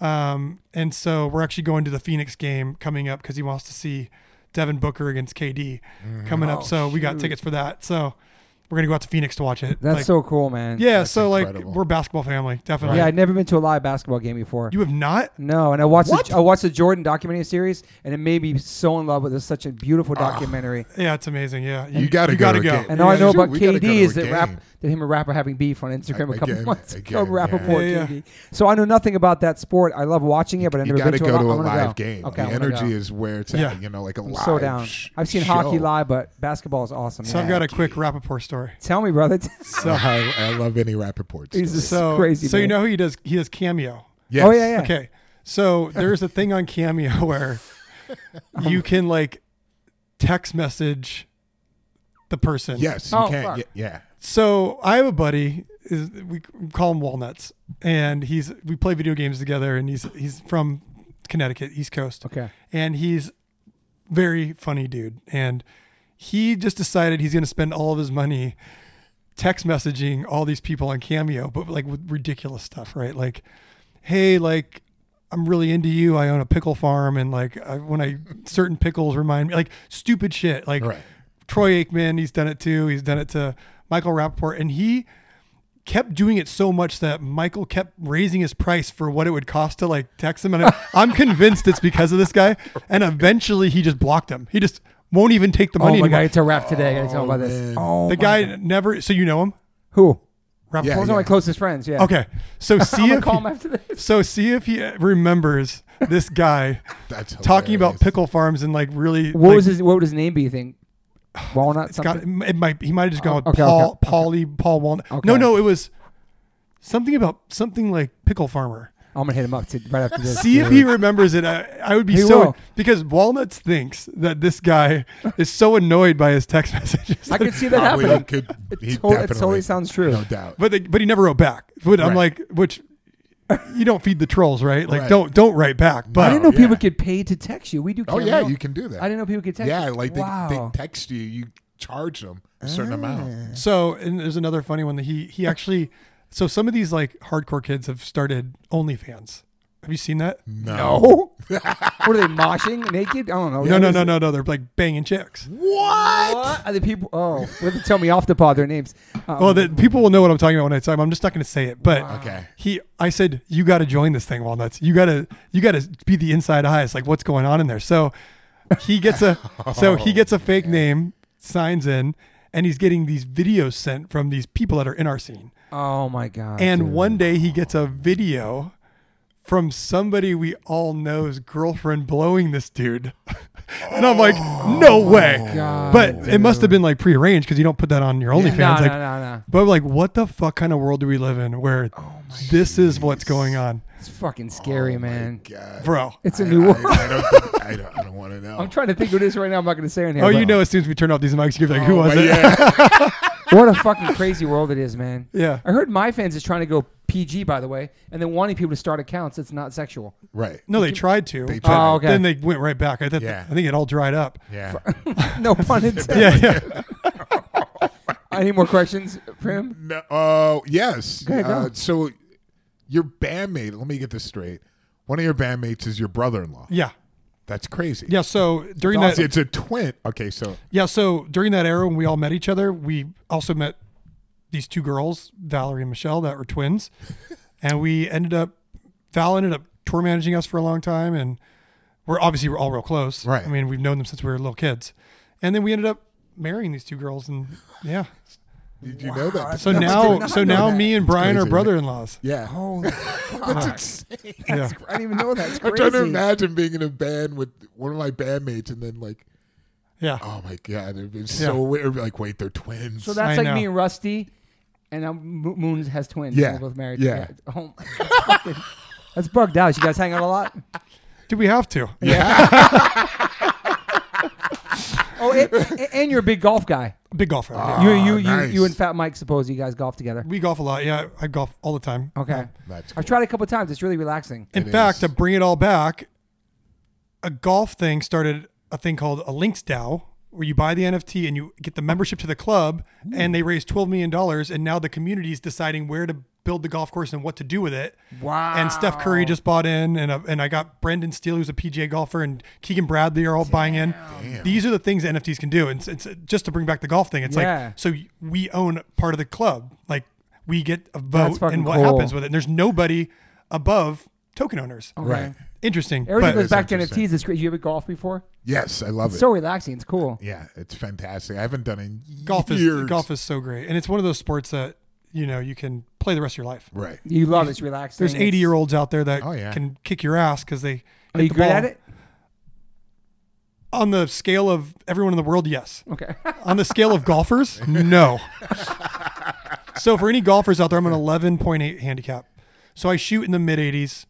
S3: Um, and so we're actually going to the Phoenix game coming up because he wants to see Devin Booker against KD coming up.
S4: Oh,
S3: so we got tickets for that. So we're gonna go out to Phoenix to watch it.
S1: That's
S3: Like,
S1: so cool, man.
S3: yeah.
S2: That's
S3: so like we're a basketball family, definitely.
S1: Yeah, I'd never been to a live basketball game before.
S3: You have not?
S1: no, and I watched
S2: What?
S1: the, I watched the Jordan documentary series, and it made me so in love with it. It's such a beautiful
S2: Ah.
S1: documentary.
S3: Yeah, it's amazing. Yeah,
S2: You gotta
S3: you
S2: go
S3: gotta
S2: to a
S3: go.
S2: game.
S1: And all I know about
S2: we go
S1: KD is that rap
S2: game.
S1: that him and Rapper having beef on Instagram a couple
S2: Again,
S1: months ago.
S2: again,
S1: Rapaport
S3: yeah.
S1: KD. So I know nothing about that sport. I love watching it, but I've never
S2: got to
S1: been to
S2: go to
S1: a,
S2: a
S1: I'm gonna
S2: live game.
S1: Okay,
S2: the
S1: I'm gonna
S2: energy
S1: go.
S2: is where it's
S3: Yeah.
S2: at. You know, like a
S1: I'm
S2: live.
S1: so down. I've seen hockey live, but basketball is awesome.
S3: So I've got a quick Rapaport story.
S1: Tell me, brother.
S2: So I, I love any Rapaport.
S1: He's
S2: story.
S1: just-
S3: So
S1: crazy,
S3: So you know who he does? He does cameo.
S2: Yes.
S1: Oh yeah, yeah.
S3: Okay. So there's a thing on Cameo where you can like text message the person.
S2: Yes, you
S1: Oh,
S2: can.
S1: fuck.
S2: Yeah, yeah.
S3: So I have a buddy. Is we call him Walnuts, and he's we play video games together, and he's he's from Connecticut, East Coast,
S1: Okay.
S3: and he's very funny dude, and he just decided he's going to spend all of his money text messaging all these people on Cameo, but like with ridiculous stuff, right? Like, hey, like I'm really into you. I own a pickle farm, and like I, when I certain pickles remind me, like stupid shit, like
S2: Right.
S3: Troy Aikman, he's done it too. He's done it to Michael Rapaport, and he kept doing it so much that Michael kept raising his price for what it would cost to like text him. And I'm- I'm convinced it's because of this guy. And eventually he just blocked him. He just won't even take the
S1: Oh
S3: money
S1: my
S3: anymore.
S1: god, it's a rap today. I gotta tell
S2: Oh,
S1: about this.
S2: man.
S1: Oh,
S3: the
S1: my
S3: guy
S1: God.
S3: never, so you know him?
S1: who?
S3: Rapaport?
S2: Yeah,
S1: Those are
S2: yeah.
S1: my closest friends. Yeah.
S3: Okay. So
S1: I'm
S3: see
S1: gonna
S3: if
S1: call
S3: he,
S1: him after this.
S3: so see if he remembers this guy
S2: That's
S3: talking about
S2: hilarious.
S3: pickle farms and like really
S1: What
S3: like,
S1: was his What would his name be? You think Walnut
S3: It's got,
S1: something?
S3: it might he might have just gone oh, with
S1: Oh, okay,
S3: Paul
S1: okay,
S3: Paulie Paul Walnut.
S1: Okay.
S3: No, no, it was something about something like pickle farmer.
S1: I'm gonna hit him up to, right after this.
S3: See if he remembers it. I, I would be
S1: He
S3: so
S1: will.
S3: because Walnuts thinks that this guy is so annoyed by his text messages.
S1: I could see that
S2: Probably
S1: happening.
S2: Could,
S1: It totally, it totally sounds true.
S2: No doubt.
S3: but they, but he never wrote back. But I'm like, which you don't feed the trolls, right? Like
S2: Right.
S3: don't don't write back. But I
S1: didn't know
S2: yeah.
S1: people get paid to text you. We do.
S2: Oh
S1: cameo.
S2: yeah, you can do that.
S1: I didn't know people could text.
S2: yeah,
S1: you.
S2: like they,
S1: wow.
S2: they text you, you charge them a certain
S1: Ah.
S2: amount.
S3: so and there's another funny one that he he actually. So some of these like hardcore kids have started OnlyFans. Have you seen that?
S2: No.
S1: No. what are they moshing naked? I don't know.
S3: no, no, no, no, no. They're like banging chicks.
S1: What? Are the people? Oh, well, they tell me off the pod their names. Um,
S3: Well, the, people will know what I'm talking about when I say. I'm just not going to say it. But
S2: Okay.
S3: he, I said, you got to join this thing, Walnuts. You got to, you got to be the inside eyes, like what's going on in there. So he gets a, so he gets a fake name, signs in, and he's getting these videos sent from these people that are in our scene.
S1: Oh my god.
S3: And
S1: dude.
S3: one day he gets a video from somebody we all know's girlfriend blowing this dude. and I'm like, no oh way.
S1: God,
S3: But it must have been like prearranged because you don't put that on your OnlyFans.
S1: No,
S3: like,
S1: no, no, no.
S3: but like, what the fuck kind of world do we live in where oh this is what's going on,
S1: It's fucking scary,
S2: Oh,
S1: man.
S2: God.
S3: bro?
S1: It's a
S2: I-
S1: new
S2: I,
S1: world.
S2: I, don't, I don't, I don't want to know.
S1: I'm trying to think who it is right now. I'm not going to say anything.
S3: Oh,
S1: but-
S3: you know, as soon as we turn off these mics, you're like, oh, who
S2: Oh,
S3: was it?
S2: Yeah.
S1: What a fucking crazy world it is, man.
S3: Yeah.
S1: I heard my fans is trying to go PG, by the way, and then wanting people to start accounts that's not sexual.
S2: right.
S3: No, they tried to.
S2: They
S1: Oh, okay.
S3: Then they went right back. I, thought
S2: Yeah.
S3: I think it all dried up.
S2: Yeah.
S1: no pun intended.
S3: Yeah, yeah.
S1: Any more questions for him?
S2: No, oh, yes.
S1: Go ahead, go.
S2: Uh, so your bandmate, let me get this straight. One of your bandmates is your brother-in-law.
S3: Yeah.
S2: That's crazy.
S3: Yeah. So during
S1: It's
S3: that,
S2: It's a twin. Okay, so
S3: yeah. So during that era when we all met each other, we also met these two girls, Valary and Michelle, that were twins, and we ended up. Val ended up tour managing us for a long time, and we're obviously we're all real close.
S2: Right.
S3: I mean, we've known them since we were little kids, and then we ended up marrying these two girls, and yeah.
S2: Did you know that?
S3: So
S1: No,
S3: now, so now
S1: that.
S3: me and Brian
S2: crazy,
S3: are brother-in-laws.
S2: Yeah.
S1: Holy
S2: That's insane.
S3: Yeah.
S1: I didn't even know that. It's
S2: I'm
S1: crazy.
S2: trying to imagine being in a band with one of my bandmates and then like,
S3: Yeah.
S2: oh my god, it'd be
S3: Yeah.
S2: so weird. Like, wait, they're twins.
S1: So that's
S3: I
S1: like
S3: know.
S1: me and Rusty, and um, Mo- Moons has twins.
S2: Yeah.
S1: We're both married.
S2: Yeah.
S1: Oh, that's, fucking, that's bugged out. You guys hang out a lot?
S3: Do we have to?
S1: Oh, and, and- and you're a big golf guy.
S3: Big golfer.
S2: Ah,
S1: You, you, you,
S2: nice.
S1: you, and Fat Mike. Suppose you guys golf together.
S3: We golf a lot. Yeah, I golf all the time.
S1: Okay.
S2: That's
S1: I've tried a couple times. It's really relaxing.
S3: In
S2: It
S3: fact,
S2: is.
S3: to bring it all back, a golf thing started a thing called a Links DAO, where you buy the NFT and you get the membership to the club, and they raise twelve million dollars, and now the community is deciding where to build the golf course and what to do with it.
S1: Wow.
S3: And Steph Curry just bought in, and uh, and I got Brendan Steele, who's a PGA golfer, and Keegan Bradley are all buying in.
S2: Damn.
S3: These are the things that NFTs can do, and it's, it's just to bring back the golf thing. It's
S1: Yeah.
S3: like so we own part of the club, like we get a vote
S1: fucking
S3: and what
S1: cool.
S3: happens with it. And there's nobody above token owners.
S1: Okay.
S2: Right.
S3: Interesting,
S1: Everything goes back to. NFTs. It's great. You ever golf before?
S2: Yes, I love
S1: It's
S2: it.
S1: so relaxing. It's cool.
S2: yeah, it's fantastic. I haven't done it in
S3: golf is
S2: years.
S3: golf is so great, and it's one of those sports that you know you can play the rest of your life.
S2: right.
S1: You love it. It's relaxing.
S3: There's 80 year olds out there that
S2: Oh, yeah.
S3: can kick your ass because they
S1: Are
S3: hit
S1: you
S3: the
S1: good
S3: ball.
S1: at it?
S3: On the scale of everyone in the world, yes.
S1: Okay.
S3: On the scale of golfers, no. so for any golfers out there, I'm an 11.8 handicap. So I shoot in the mid 80s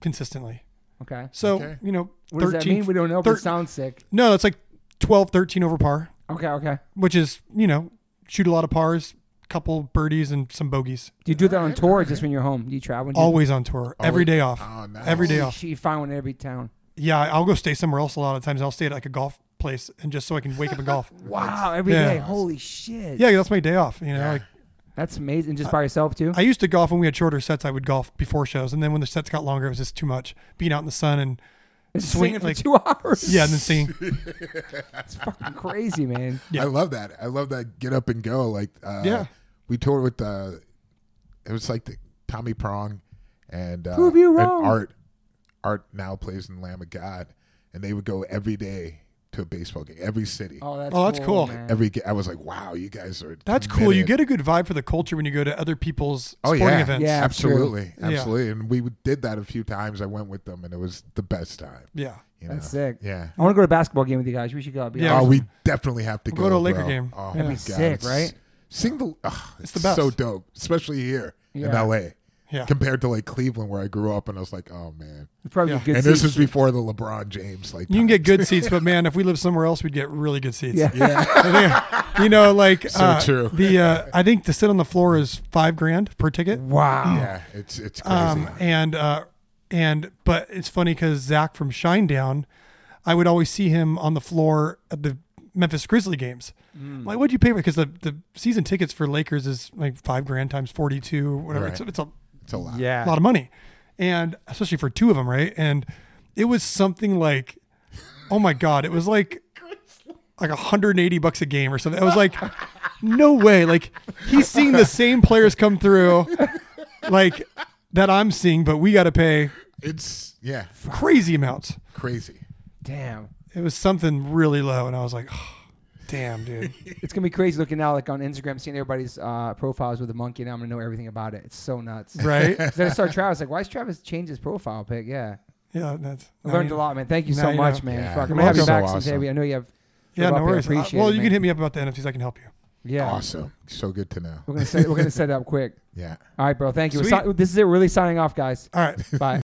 S3: consistently.
S1: okay.
S3: So
S2: Okay.
S3: you know,
S1: What does
S3: 13.
S1: that mean? We don't know, but
S3: thir-
S1: it sounds sick.
S3: no, it's like 12, 13 over par,
S1: Okay. Okay.
S3: which is you know shoot a lot of pars, couple birdies, and some bogeys.
S1: Do you do that on tour or just when you're home? Do you travel? Do you-
S3: Always on tour, every day off.
S2: Oh, nice.
S3: Every day
S1: Holy
S3: off.
S1: shit, You find one in every town.
S3: Yeah, I'll go stay somewhere else a lot of times. I'll stay at like a golf place and just so I can wake up and golf.
S1: Wow. Every day.
S3: Yeah.
S1: Holy shit.
S3: Yeah, that's my day off. You know, like
S1: That's amazing. Just by yourself too.
S3: I used to golf when we had shorter sets. I would golf before shows, and then when the sets got longer, it was just too much. Being out in the sun and
S1: Just
S3: swing-
S1: singing for
S3: like-
S1: two hours.
S3: yeah, and then singing.
S1: It's fucking crazy, man.
S3: Yeah.
S2: I love that. I love that get up and go. Like uh,
S3: Yeah.
S2: We toured with uh it was like the Tommy Prong and uh
S1: Prove you
S2: and
S1: wrong.
S2: Art Art now plays in Lamb of God and they would go every day to a baseball game, every city.
S1: Oh, that's
S3: Oh, that's cool.
S1: man.
S2: Every ga- I was like, wow, you guys are
S3: That's cool. You
S2: committed.
S3: get a good vibe for the culture when you go to other people's
S2: Oh,
S3: sporting
S2: yeah.
S3: events.
S1: Yeah. it's true.
S2: absolutely,
S3: Yeah.
S2: absolutely, and we did that a few times. I went with them, and it was the best time.
S3: Yeah.
S2: You know?
S1: That's sick.
S2: Yeah.
S1: I want to go to a basketball game with you guys. We should go. I'll be
S3: Yeah,
S2: oh,
S1: awesome.
S2: we definitely have to
S3: We'll
S2: go.
S3: go to a Laker
S2: bro.
S3: game.
S2: Oh
S3: That'd
S2: my
S1: be
S2: God,
S1: sick,
S2: it's-
S1: right?
S2: Sing the. oh, it's
S3: the best.
S2: So dope, especially here in
S1: Yeah.
S2: LA.
S3: Yeah.
S2: compared to like Cleveland where I grew up and I was like, oh man.
S1: It's probably
S3: Yeah.
S1: good.
S2: and this
S1: seats.
S2: is before the LeBron James like
S3: You can get good seats, but man, if we lived somewhere else, we'd get really good seats.
S1: Yeah.
S2: Yeah.
S3: I think, you know, like
S2: So
S3: uh,
S2: true.
S3: The uh, I think to sit on the floor is five grand per ticket.
S1: Wow.
S2: yeah, it's it's crazy.
S3: Um, and uh, and but it's funny because Zach from Shinedown, I would always see him on the floor at the Memphis Grizzly games.
S1: Mm.
S3: Like, what'd you pay for? Because the, the season tickets for Lakers is like five grand times forty two, whatever.
S2: Right.
S3: It's, it's a
S2: it's a lot.
S1: Yeah.
S3: lot of money, and especially for two of them, right? And it was something like, oh my god, it was like like 180 bucks a game or something. I was like, no way. Like he's seeing the same players come through, like that I'm seeing, but we got to pay
S2: It's yeah,
S3: crazy amounts.
S2: crazy.
S1: Damn.
S3: It was something really low, and I was like, oh, damn, dude.
S1: It's gonna be crazy looking now, like on Instagram, seeing everybody's uh, profiles with a monkey, and I'm gonna know everything about it. It's so nuts.
S3: Right?
S1: then I saw Travis like, why is Travis change his profile pic? Yeah,
S3: Yeah, that's.
S1: I learned a lot, man. Thank you
S3: now
S1: so
S3: you
S1: much,
S3: know.
S1: man.
S2: Yeah.
S1: Fuck, I'm
S2: You're
S1: gonna have you
S2: welcome.
S1: back
S2: So
S1: someday.
S2: awesome.
S1: I know you have.
S3: Yeah, no
S1: up here.
S3: worries. Uh,
S1: Appreciate
S3: well,
S1: it,
S3: you
S1: man.
S3: can hit me up about the NFTs. I can help you.
S1: Yeah,
S2: Awesome. So good to know.
S1: we're gonna set we're gonna set it up quick.
S2: Yeah.
S1: All right, bro. Thank you. Si- this is it. Really signing off, guys.
S3: All right.
S1: Bye.